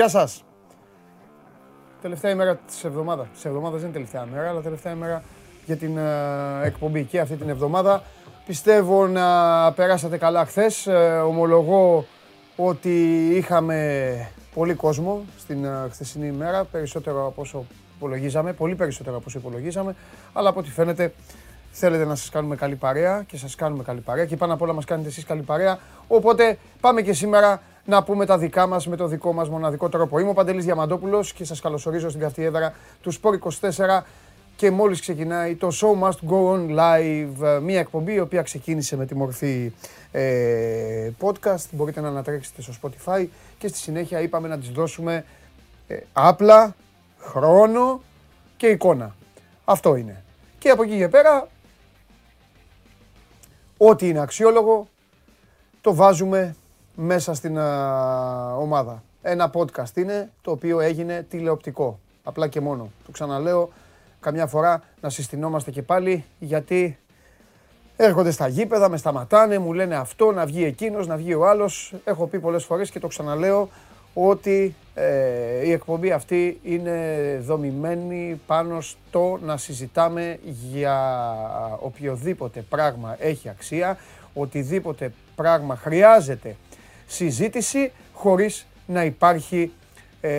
Γεια σου. Γεια σας. Τελευταία ημέρα της εβδομάδας. Της εβδομάδας δεν είναι τελευταία μέρα, αλλά τελευταία ημέρα για την ε, εκπομπή και αυτή την εβδομάδα. Πιστεύω να περάσατε καλά χθες. Ε, ομολογώ ότι είχαμε πολύ κόσμο στην ε, χθεσινή ημέρα, περισσότερο από όσο υπολογίζαμε, πολύ περισσότερο από όσο υπολογίζαμε, αλλά από ό,τι φαίνεται θέλετε να σας κάνουμε καλή παρέα και σας κάνουμε καλή παρέα και πάνω απ' όλα μας κάνετε εσείς καλή παρέα. Οπότε πάμε και σήμερα να πούμε τα δικά μας με το δικό μας μοναδικό τρόπο. Είμαι ο Παντελής Διαμαντόπουλος και σας καλωσορίζω στην καυτή έδρα του Sport 24 και μόλις ξεκινάει το Show Must Go On Live, μια εκπομπή η οποία ξεκίνησε με τη μορφή ε, podcast. Μπορείτε να ανατρέξετε στο Spotify και στη συνέχεια είπαμε να τις δώσουμε ε, άπλα, χρόνο και εικόνα. Αυτό είναι. Και από εκεί και πέρα, ό,τι είναι αξιόλογο, το βάζουμε μέσα στην ομάδα. Ένα podcast είναι το οποίο έγινε τηλεοπτικό. Απλά και μόνο. Το ξαναλέω καμιά φορά να συστηνόμαστε και πάλι γιατί έρχονται στα γήπεδα, με σταματάνε, μου λένε αυτό, να βγει εκείνος, να βγει ο άλλος. Έχω πει πολλές φορές και το ξαναλέω ότι ε, η εκπομπή αυτή είναι δομημένη πάνω στο να συζητάμε για οποιοδήποτε πράγμα έχει αξία, οτιδήποτε πράγμα χρειάζεται συζήτηση χωρίς να υπάρχει ε,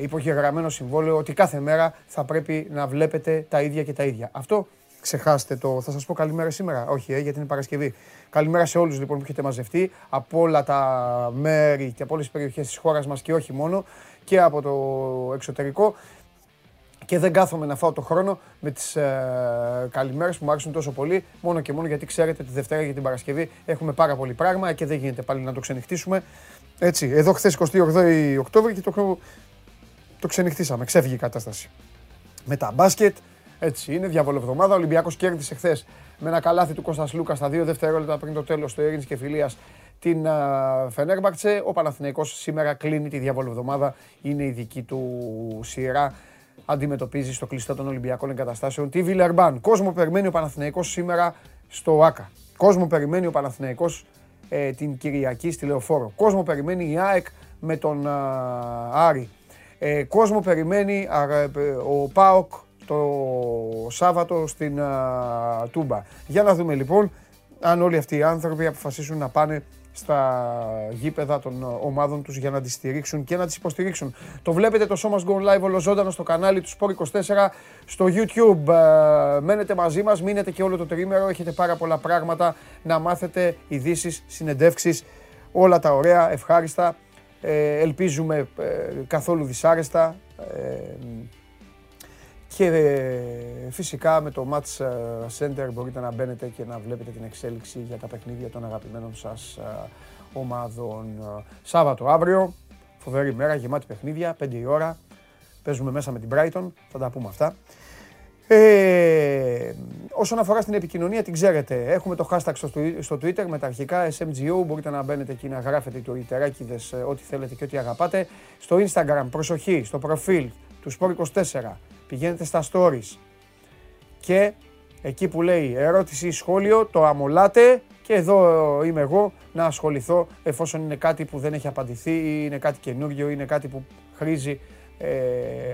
υπογεγραμμένο συμβόλαιο ότι κάθε μέρα θα πρέπει να βλέπετε τα ίδια και τα ίδια. Αυτό ξεχάστε το. Θα σας πω καλημέρα σήμερα. Όχι, ε, γιατί είναι Παρασκευή. Καλημέρα σε όλους λοιπόν που έχετε μαζευτεί από όλα τα μέρη και από όλες τις περιοχές της χώρας μας και όχι μόνο και από το εξωτερικό και δεν κάθομαι να φάω το χρόνο με τις ε, καλημέρες που μου άρεσουν τόσο πολύ μόνο και μόνο γιατί ξέρετε τη Δευτέρα για την Παρασκευή έχουμε πάρα πολύ πράγμα και δεν γίνεται πάλι να το ξενυχτήσουμε. Έτσι, εδώ χθες 28 Οκτώβρη και το, το ξενυχτήσαμε, ξέφυγε η κατάσταση. Με τα μπάσκετ, έτσι είναι, διαβολοβδομάδα. Ο Ολυμπιακός κέρδισε χθες με ένα καλάθι του Κώστας Λούκας στα δύο δευτερόλεπτα πριν το τέλος του Ειρήνη και Φιλίας την Φενέρμπαρτσε. Ο Παναθηναϊκός σήμερα κλείνει τη διαβολοβδομάδα. Είναι η δική του σειρά. Αντιμετωπίζει στο κλειστό των Ολυμπιακών Εγκαταστάσεων τη Βιλερμπάν. Κόσμο περιμένει ο Παναθηναϊκός σήμερα στο ΆΚΑ. Κόσμο περιμένει ο Παναθηναϊκός ε, την Κυριακή στη Λεωφόρο. Κόσμο περιμένει η ΑΕΚ με τον Άρη. Ε, κόσμο περιμένει ε, ο ΠΑΟΚ το Σάββατο στην Τούμπα. Για να δούμε λοιπόν αν όλοι αυτοί οι άνθρωποι αποφασίσουν να πάνε στα γήπεδα των ομάδων τους για να τις στηρίξουν και να τις υποστηρίξουν. Το βλέπετε το Show Must Go Live ολοζώντανο στο κανάλι του Sport24 στο YouTube. Μένετε μαζί μας, μείνετε και όλο το τρίμερο, έχετε πάρα πολλά πράγματα να μάθετε, ειδήσεις, συνεντεύξεις, όλα τα ωραία, ευχάριστα. Ε, ελπίζουμε ε, καθόλου δυσάρεστα. Ε, και ε, φυσικά με το Match ε, Center μπορείτε να μπαίνετε και να βλέπετε την εξέλιξη για τα παιχνίδια των αγαπημένων σας ε, ομάδων. Σάββατο αύριο, φοβερή μέρα, γεμάτη παιχνίδια, 5 η ώρα. Παίζουμε μέσα με την Brighton, θα τα πούμε αυτά. Ε, όσον αφορά στην επικοινωνία, την ξέρετε. Έχουμε το hashtag στο, στο Twitter με τα αρχικά SMGO. Μπορείτε να μπαίνετε εκεί να γράφετε το ιτεράκιδες, ό,τι θέλετε και ό,τι αγαπάτε. Στο Instagram, προσοχή, στο προφίλ του Sport24 πηγαίνετε στα stories και εκεί που λέει ερώτηση ή σχόλιο το αμολάτε και εδώ είμαι εγώ να ασχοληθώ εφόσον είναι κάτι που δεν έχει απαντηθεί ή είναι κάτι καινούργιο ή είναι κάτι που χρήζει ε,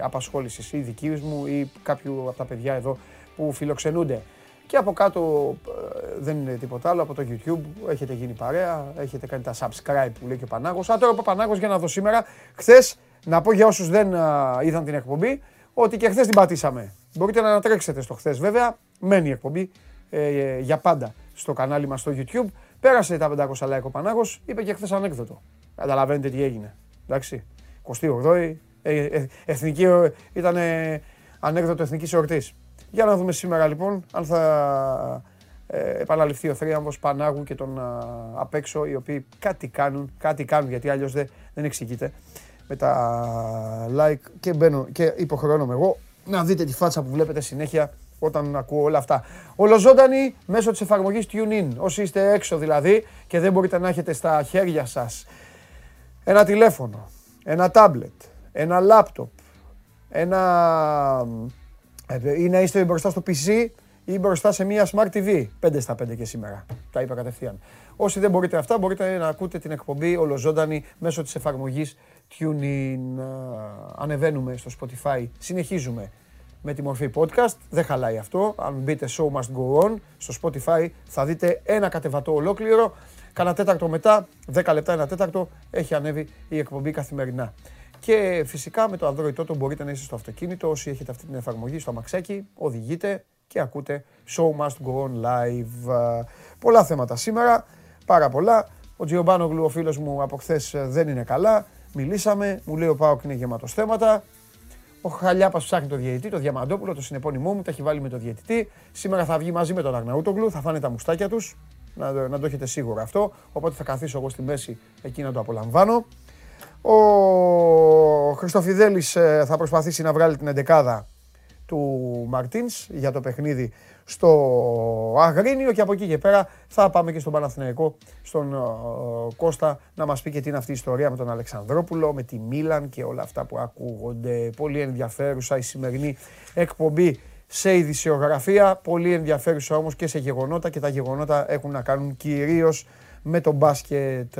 απασχόλησης ή δικής μου ή κάποιου από τα παιδιά εδώ που φιλοξενούνται. Και από κάτω ε, δεν είναι τίποτα άλλο, από το YouTube έχετε γίνει παρέα, έχετε κάνει τα subscribe που λέει και ο Πανάγος. Α, τώρα ο Πανάγος για να δω σήμερα, χθες, να πω για όσους δεν είδαν την εκπομπή, ότι και χθες την πατήσαμε. Μπορείτε να ανατρέξετε στο χθες βέβαια. Μένει η εκπομπή ε, για πάντα στο κανάλι μας στο YouTube. Πέρασε τα 500 like ο Πανάγος, είπε και χθες ανέκδοτο. Καταλαβαίνετε τι έγινε. Εντάξει. 28η, ε, ε, εθνική, ήταν ανέκδοτο εθνικής εορτής. Για να δούμε σήμερα λοιπόν αν θα ε, επαναληφθεί ο θρίαμβος Πανάγου και τον απ' έξω οι οποίοι κάτι κάνουν, κάτι κάνουν γιατί αλλιώς δεν, δεν εξηγείται με τα like και μπαίνω και υποχρεώνομαι εγώ να δείτε τη φάτσα που βλέπετε συνέχεια όταν ακούω όλα αυτά. Ολοζώντανοι μέσω της εφαρμογής TuneIn. Όσοι είστε έξω δηλαδή και δεν μπορείτε να έχετε στα χέρια σας ένα τηλέφωνο, ένα τάμπλετ, ένα λάπτοπ, ένα... ή να είστε μπροστά στο PC ή μπροστά σε μια Smart TV. 5 στα 5 και σήμερα. Τα είπα κατευθείαν. Όσοι δεν μπορείτε αυτά, μπορείτε να ακούτε την εκπομπή ολοζώντανη μέσω της εφαρμογής TuneIn. Ανεβαίνουμε στο Spotify, συνεχίζουμε με τη μορφή podcast. Δεν χαλάει αυτό. Αν μπείτε Show Must Go On στο Spotify θα δείτε ένα κατεβατό ολόκληρο. Κάνα τέταρτο μετά, 10 λεπτά, ένα τέταρτο, έχει ανέβει η εκπομπή καθημερινά. Και φυσικά με το Android τότε μπορείτε να είστε στο αυτοκίνητο, όσοι έχετε αυτή την εφαρμογή στο αμαξάκι, οδηγείτε και ακούτε Show Must Go On Live. Πολλά θέματα σήμερα, πάρα πολλά. Ο Τζιομπάνογλου, ο φίλος μου από χθες δεν είναι καλά. Μιλήσαμε, μου λέει ο Πάοκ είναι γεμάτος θέματα. Ο Χαλιάπας ψάχνει το διαιτητή, το Διαμαντόπουλο, το συνεπώνυμό μου, τα έχει βάλει με το διαιτητή. Σήμερα θα βγει μαζί με τον Αγναούτογλου, θα φάνε τα μουστάκια τους. Να, να το έχετε σίγουρα αυτό. Οπότε θα καθίσω εγώ στη μέση εκεί να το απολαμβάνω. Ο Χριστοφιδέλης ε, θα προσπαθήσει να βγάλει την εντεκάδα του Μαρτίνς για το παιχνίδι στο Αγρίνιο και από εκεί και πέρα θα πάμε και στον Παναθηναϊκό, στον uh, Κώστα να μας πει και τι είναι αυτή η ιστορία με τον Αλεξανδρόπουλο, με τη Μίλαν και όλα αυτά που ακούγονται. Πολύ ενδιαφέρουσα η σημερινή εκπομπή σε ειδησιογραφία, πολύ ενδιαφέρουσα όμως και σε γεγονότα και τα γεγονότα έχουν να κάνουν κυρίως με τον μπάσκετ.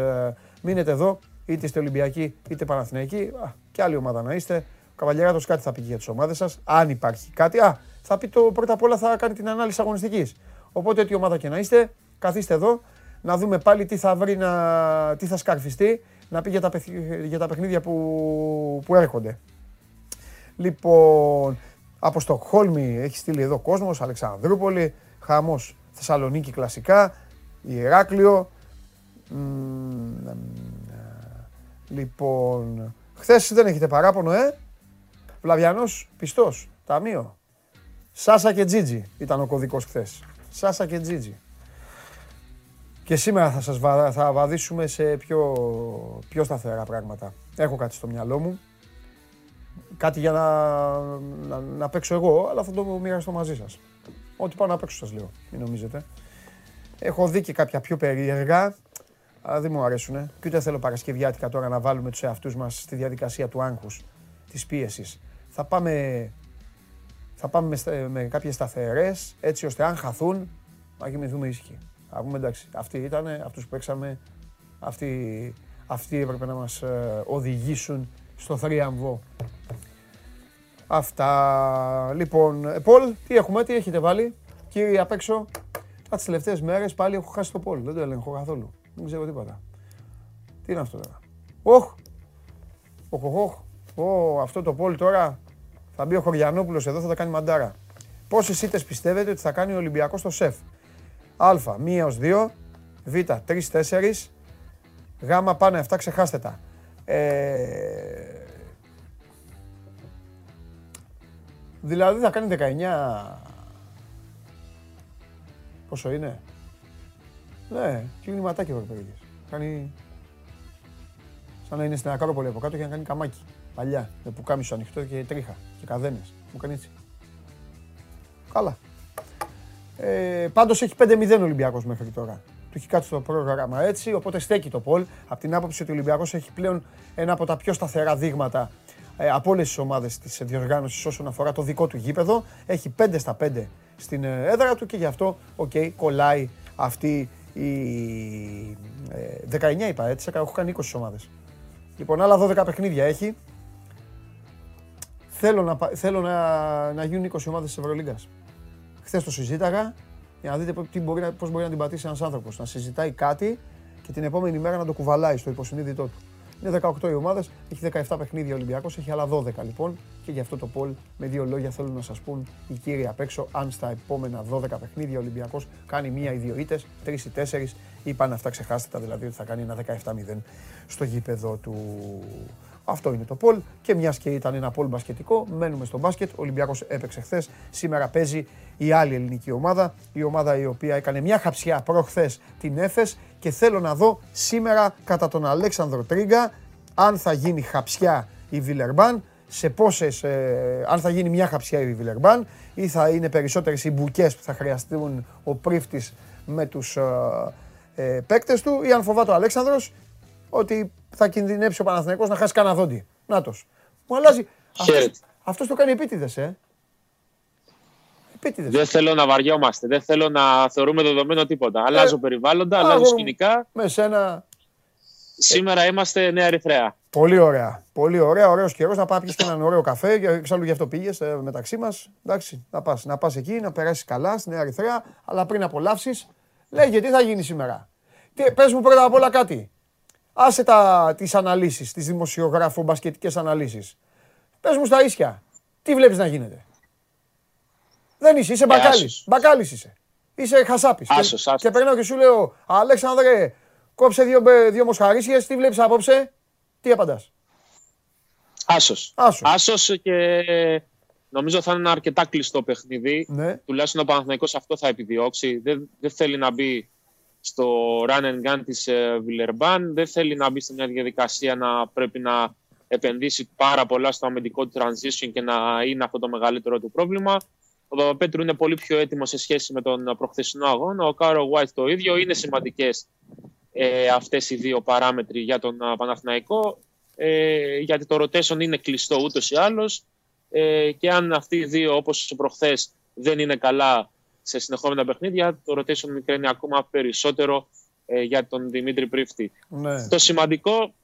Μείνετε εδώ, είτε είστε Ολυμπιακοί είτε Παναθηναϊκοί, και άλλη ομάδα να είστε. Ο Καβαλιαράτος κάτι θα πει για τις ομάδες σας, αν υπάρχει κάτι. Α, θα πει το πρώτα απ' όλα θα κάνει την ανάλυση αγωνιστικής. Οπότε τι ομάδα και να είστε, καθίστε εδώ, να δούμε πάλι τι θα βρει, να, τι θα σκαρφιστεί, να πει για τα, για τα παιχνίδια που, που έρχονται. Λοιπόν, από Στοκχόλμη έχει στείλει εδώ κόσμος, Αλεξανδρούπολη, χαμός Θεσσαλονίκη κλασικά, Ηράκλειο. Λοιπόν, χθες δεν έχετε παράπονο, ε; Βλαβιανός, πιστός, ταμείο. Σάσα και Τζίτζι ήταν ο κωδικός χθες. Σάσα και Τζίτζι. Και σήμερα θα σας θα βαδίσουμε σε πιο, πιο σταθερά πράγματα. Έχω κάτι στο μυαλό μου. Κάτι για να, να, να παίξω εγώ, αλλά θα το μοιραστώ μαζί σας. Ό,τι πάω να παίξω σας λέω, μην νομίζετε. Έχω δει και κάποια πιο περίεργα, αλλά δεν μου αρέσουν. Και ούτε θέλω Παρασκευιάτικα τώρα να βάλουμε τους εαυτούς μας στη διαδικασία του άγχους, της πίεσης. Θα πάμε θα πάμε με, με κάποιες σταθερές, έτσι ώστε αν χαθούν, να κοιμηθούμε ήσυχοι. Να πούμε εντάξει, αυτοί ήταν, αυτούς που παίξαμε, αυτοί, αυτοί έπρεπε να μας ε, οδηγήσουν στο θρίαμβο. Αυτά. Λοιπόν, ε, Πολ, τι έχουμε, τι έχετε βάλει. Κύριε απ' έξω, τις τελευταίες μέρες πάλι έχω χάσει το Πολ. Δεν το έλεγχω καθόλου. Δεν ξέρω τίποτα. Τι είναι αυτό τώρα; Οχ, οχ, οχ, οχ. αυτό το Πολ τώρα θα μπει ο Χωριανόπουλος εδώ, θα τα κάνει μαντάρα. Πόσες ήττες πιστεύετε ότι θα κάνει ο Ολυμπιακός στο ΣΕΦ; Α, 1 έως 2. Β, 3-4. Γ, πάνε αυτά, ξεχάστε τα. Ε, δηλαδή θα κάνει 19... Πόσο είναι; Ναι, κλείνει ματάκι εδώ Κάνει... Σαν να είναι στην Ακρόπολη από κάτω και να κάνει καμάκι. Παλιά, με πουκάμισο ανοιχτό και τρίχα και καδένε. Μου κάνει έτσι. Καλά. Ε, Πάντως έχει 5-0 ο Ολυμπιακός μέχρι τώρα. Του έχει κάτσει το πρόγραμμα έτσι, οπότε στέκει το Πολ. Από την άποψη ότι ο Ολυμπιακός έχει πλέον ένα από τα πιο σταθερά δείγματα ε, από όλες τις ομάδες της διοργάνωσης όσον αφορά το δικό του γήπεδο. Έχει 5 στα 5 στην ε, έδρα του και γι' αυτό okay, κολλάει αυτή η. Ε, 19 είπα, έτσι, έχω κάνει 20 ομάδες. Λοιπόν, άλλα 12 παιχνίδια έχει. Θέλω να, θέλω να, να γίνουν 20 ομάδες της Ευρωλίγκας. Χθες το συζήταγα για να δείτε τι μπορεί, πώς μπορεί να την πατήσει ένας άνθρωπος. Να συζητάει κάτι και την επόμενη μέρα να το κουβαλάει στο υποσυνείδητό του. Είναι 18 οι ομάδες, έχει 17 παιχνίδια ο Ολυμπιακός, έχει άλλα 12 λοιπόν και γι' αυτό το πόλ με δύο λόγια θέλω να σας πούν οι κύριοι απ' έξω αν στα επόμενα 12 παιχνίδια ο Ολυμπιακός κάνει μία ή δύο ήττες, τρεις ή τέσσερις ή πάνε αυτά ξεχάστε τα δηλαδή ότι θα κάνει ένα 17-0 στο γήπεδο του. Αυτό είναι το Πολ. Και μιας και ήταν ένα Πολ μπασκετικό, μένουμε στο μπάσκετ. Ο Ολυμπιακός έπαιξε χθες. Σήμερα παίζει η άλλη ελληνική ομάδα. Η ομάδα η οποία έκανε μια χαψιά προχθές την Έφες. Και θέλω να δω σήμερα κατά τον Αλέξανδρο Τρίγκα αν θα γίνει χαψιά η Βιλερμπάν. Σε πόσες, ε, αν θα γίνει μια χαψιά η Βιλερμπάν ή θα είναι περισσότερες οι μπουκές που θα χρειαστούν ο πρίφτης με τους ε, ε, παίκτες του ή αν φοβάται ο Αλέξανδρος ότι θα κινδυνεύσει ο Παναθηναϊκός να χάσει κανένα δόντι. Νάτος. Μου αλλάζει. Αυτός, αυτός το κάνει επίτηδες, ε. Δεν θέλω να βαριόμαστε. Δεν θέλω να θεωρούμε δεδομένο τίποτα. Αλλάζω ε, περιβάλλοντα, αλλάζω σκηνικά. Με σένα. Σήμερα είμαστε Νέα Ερυθρέα. Πολύ ωραία. Πολύ ωραία. Ωραίος καιρός να πάει και έναν ωραίο καφέ. Εξάλλου γι' αυτό πήγες ε, μεταξύ μας. Εντάξει, να πας να πας εκεί, να περάσεις καλά στη Νέα Ερυθρέα. Αλλά πριν απολαύσεις, λέγε τι θα γίνει σήμερα. Πες μου πρώτα απ' όλα κάτι. Άσε τα, τις αναλύσεις, τις δημοσιογράφο μπασκετικές αναλύσεις. Πες μου στα ίσια, τι βλέπεις να γίνεται; Δεν είσαι, είσαι ε, μπακάλης. Μπακάλης είσαι. Είσαι χασάπης. Άσος, και, και περνάω και σου λέω, Αλέξανδρε, κόψε δύο, δύο μοσχαρίσιες, τι βλέπεις απόψε; Τι απαντάς; Άσος. Άσος. Άσος και νομίζω θα είναι ένα αρκετά κλειστό παιχνίδι. Ναι. Τουλάχιστον ο Παναθηναϊκός αυτό θα επιδιώξει. Δεν, δεν θέλει να μπει στο run and gun της Βιλερμπάν. Δεν θέλει να μπει σε μια διαδικασία να πρέπει να επενδύσει πάρα πολλά στο αμυντικό του transition και να είναι αυτό το μεγαλύτερο του πρόβλημα. Ο Παπαπέτρου είναι πολύ πιο έτοιμος σε σχέση με τον προχθεσινό αγώνα. Ο Κάρο White το ίδιο. Είναι σημαντικές ε, αυτές οι δύο παράμετροι για τον Παναθηναϊκό. Ε, γιατί το rotation είναι κλειστό ούτως ή άλλως. Ε, και αν αυτοί οι δύο, όπως προχθές, δεν είναι καλά σε συνεχόμενα παιχνίδια, το rotation μικραίνει ακόμα περισσότερο ε, για τον Δημήτρη Πρίφτη. Ναι. Το σημαντικό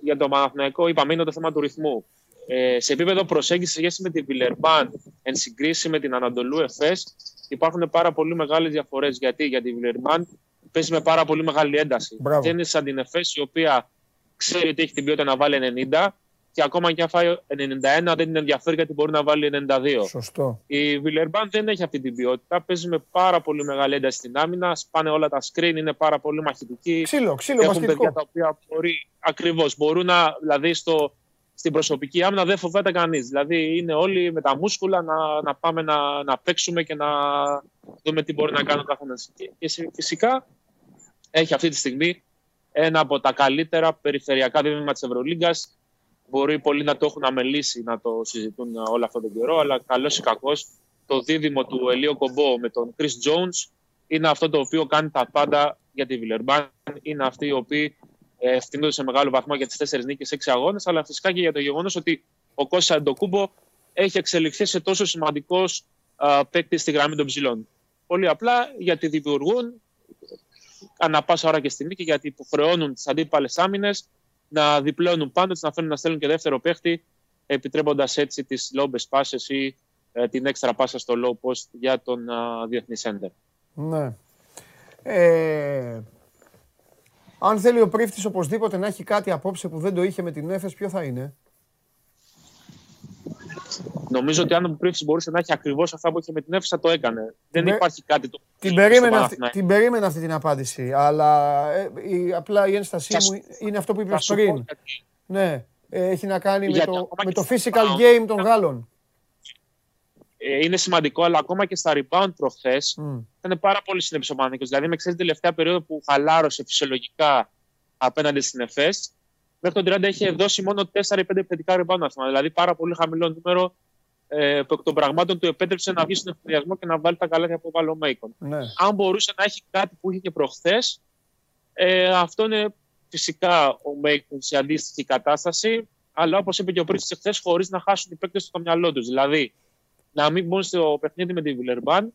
για τον Παναθηναϊκό, είπαμε, είναι το θέμα του ρυθμού. Ε, σε επίπεδο προσέγγισης σχέση με τη Βιλερμπάν, εν συγκρίση με την Ανατολού Εφές, υπάρχουν πάρα πολύ μεγάλες διαφορές. Γιατί, γιατί η Βιλερμπάν παίζει με πάρα πολύ μεγάλη ένταση. Μπράβο. Δεν είναι σαν την Εφές, η οποία ξέρει ότι έχει την ποιότητα να βάλει 90 και ακόμα και αν φάει 91 δεν την ενδιαφέρει γιατί μπορεί να βάλει 92. Σωστό. Η Βιλερμπάν δεν έχει αυτή την ποιότητα. Παίζει με πάρα πολύ μεγάλη ένταση στην άμυνα. Σπάνε όλα τα screen, είναι πάρα πολύ μαχητικοί. Ξύλο, ξύλο, Έχουν παιδιά τα οποία μπορεί, ακριβώς, μπορούν να, δηλαδή στο, στην προσωπική άμυνα δεν φοβάται κανείς. Δηλαδή είναι όλοι με τα μούσκουλα να, να πάμε να, να παίξουμε και να δούμε τι μπορεί να κάνει ο καθένας. Και φυσικά έχει αυτή τη στιγμή ένα από τα καλύτερα περιφερειακά δίδυμα της Ευρωλίγκας Μπορεί πολλοί να το έχουν αμελήσει να το συζητούν όλο αυτόν τον καιρό, αλλά καλός ή κακός το δίδυμο του Ελίο Κομπό με τον Chris Jones είναι αυτό το οποίο κάνει τα πάντα για τη Βιλερμπάν. Είναι αυτοί οι οποίοι ευθύνονται σε μεγάλο βαθμό για τις τέσσερις νίκες, έξι αγώνες, αλλά φυσικά και για το γεγονός ότι ο Κώστα Αντοκούμπο έχει εξελιχθεί σε τόσο σημαντικός παίκτη στη γραμμή των ψηλών. Πολύ απλά γιατί δημιουργούν ανά πάσα ώρα και στιγμή και γιατί υποχρεώνουν τις αντίπαλες άμυνες να διπλώνουν πάντοτε, να φέρνουν να στέλνουν και δεύτερο παίχτη, επιτρέποντας έτσι τις low best ή ε, την έξτρα πάσα στο low post για τον α, διεθνή center. Ναι. Ε, αν θέλει ο πρίφτης οπωσδήποτε να έχει κάτι απόψε που δεν το είχε με την Έφες, ποιο θα είναι; Νομίζω ότι αν ο Πρίφτης μπορούσε να έχει ακριβώς αυτά που είχε με την Έφες θα το έκανε. δεν υπάρχει κάτι το την περίμενα, αυτή, την περίμενα αυτή την απάντηση, αλλά ε, η, απλά η ένστασή μου είναι αυτό που είπες πριν. Ναι, ε, έχει να κάνει με το, με το physical game των Γάλλων. Ε, είναι σημαντικό, αλλά ακόμα και στα rebound προχθές mm. ήταν πάρα πολύ συνεπής ο Παναθηναϊκός. Δηλαδή, με ξέρεις τελευταία περίοδο που χαλάρωσε φυσιολογικά απέναντι στην ΕΦΕΣ, μέχρι τον 30 είχε δώσει μόνο 4-5 επιθετικά rebound. Δηλαδή, πάρα πολύ χαμηλό νούμερο ε, που εκ των πραγμάτων του επέτρεψε να βγει στον εφηδιασμό και να βάλει τα καλάθια που βάλει ο Μέικον. Ναι. Αν μπορούσε να έχει κάτι που είχε και προχθές, ε, αυτό είναι φυσικά ο Μέικον σε αντίστοιχη κατάσταση. Αλλά όπως είπε και ο Πρίτη εχθές, χωρίς να χάσουν οι παίκτες στο μυαλό τους. Δηλαδή, να μην μπουν στο παιχνίδι με τη Βιλερμπάν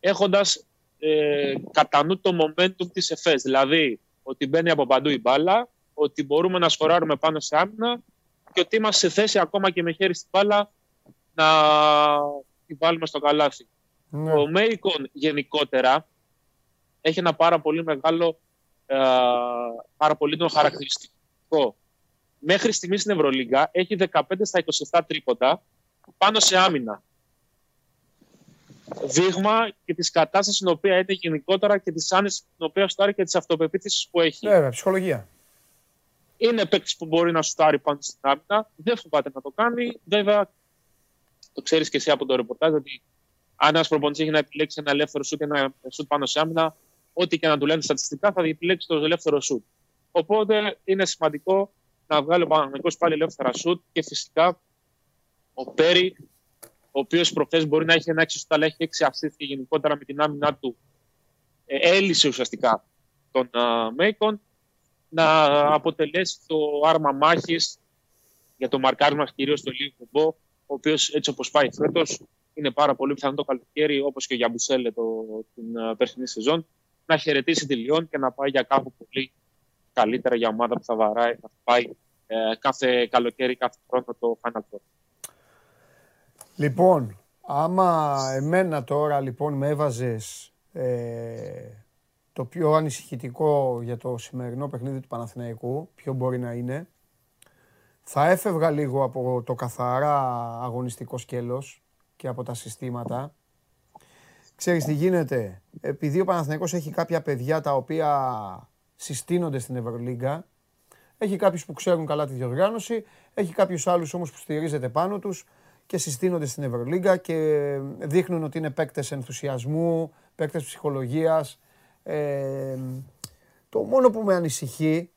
έχοντας ε, κατά νου το momentum της ΕΦΕΣ. Δηλαδή, ότι μπαίνει από παντού η μπάλα, ότι μπορούμε να σκοράρουμε πάνω σε άμυνα και ότι είμαστε σε θέση ακόμα και με χέρι στην μπάλα να την βάλουμε στο καλάθι. Ναι. Ο Μέικον γενικότερα έχει ένα πάρα πολύ μεγάλο, ε, πάρα πολύ το χαρακτηριστικό. Μέχρι στιγμής στην Ευρωλίγκα έχει 15 στα 27 τρίποτα πάνω σε άμυνα δείγμα και της κατάστασης στην οποία είναι γενικότερα και της άνεσης στην οποία στάρει και της αυτοπεποίθησης που έχει. Βέβαια, ψυχολογία. Είναι παίκτης που μπορεί να στάρει πάνω στην άμυνα, δεν φοβάται να το κάνει. Βέβαια, το ξέρεις και εσύ από το ρεπορτάζ ότι αν ένας προπονητής έχει να επιλέξει ένα ελεύθερο σουτ και ένα σουτ πάνω σε άμυνα, ό,τι και να του λένε στατιστικά θα επιλέξει το ελεύθερο σουτ. Οπότε είναι σημαντικό να βγάλει ο Παναγενικό πάλι ελεύθερα σουτ και φυσικά ο Πέρι ο οποίος προχθές μπορεί να έχει ένα έξι αλλά έχει έξι και γενικότερα με την άμυνά του. Ε, έλυσε ουσιαστικά τον Μέικον να αποτελέσει το άρμα μάχης για το μαρκάρισμα κυρίως του Λίου Κουμπό, ο οποίος έτσι όπως πάει φέτος είναι πάρα πολύ πιθανό το καλοκαίρι, όπως και για Μπουσέλε το, την uh, περσινή σεζόν, να χαιρετήσει τη Λιόν και να πάει για κάπου πολύ καλύτερα για ομάδα που θα βαράει, να πάει ε, κάθε καλοκαίρι, κάθε χρόνο το Final Four. Λοιπόν, άμα εμένα τώρα λοιπόν με έβαζες ε, το πιο ανησυχητικό για το σημερινό παιχνίδι του Παναθηναϊκού, ποιο μπορεί να είναι, θα έφευγα λίγο από το καθαρά αγωνιστικό σκέλος και από τα συστήματα. Ξέρεις τι γίνεται, επειδή ο Παναθηναϊκός έχει κάποια παιδιά τα οποία συστήνονται στην Ευρωλίγκα, έχει κάποιους που ξέρουν καλά τη διοργάνωση, έχει κάποιους άλλους όμως που στηρίζεται πάνω τους και συστήνονται στην Ευρωλίγκα και δείχνουν ότι είναι παίκτες ενθουσιασμού, παίκτες ψυχολογίας. Ε, το μόνο που με ανησυχεί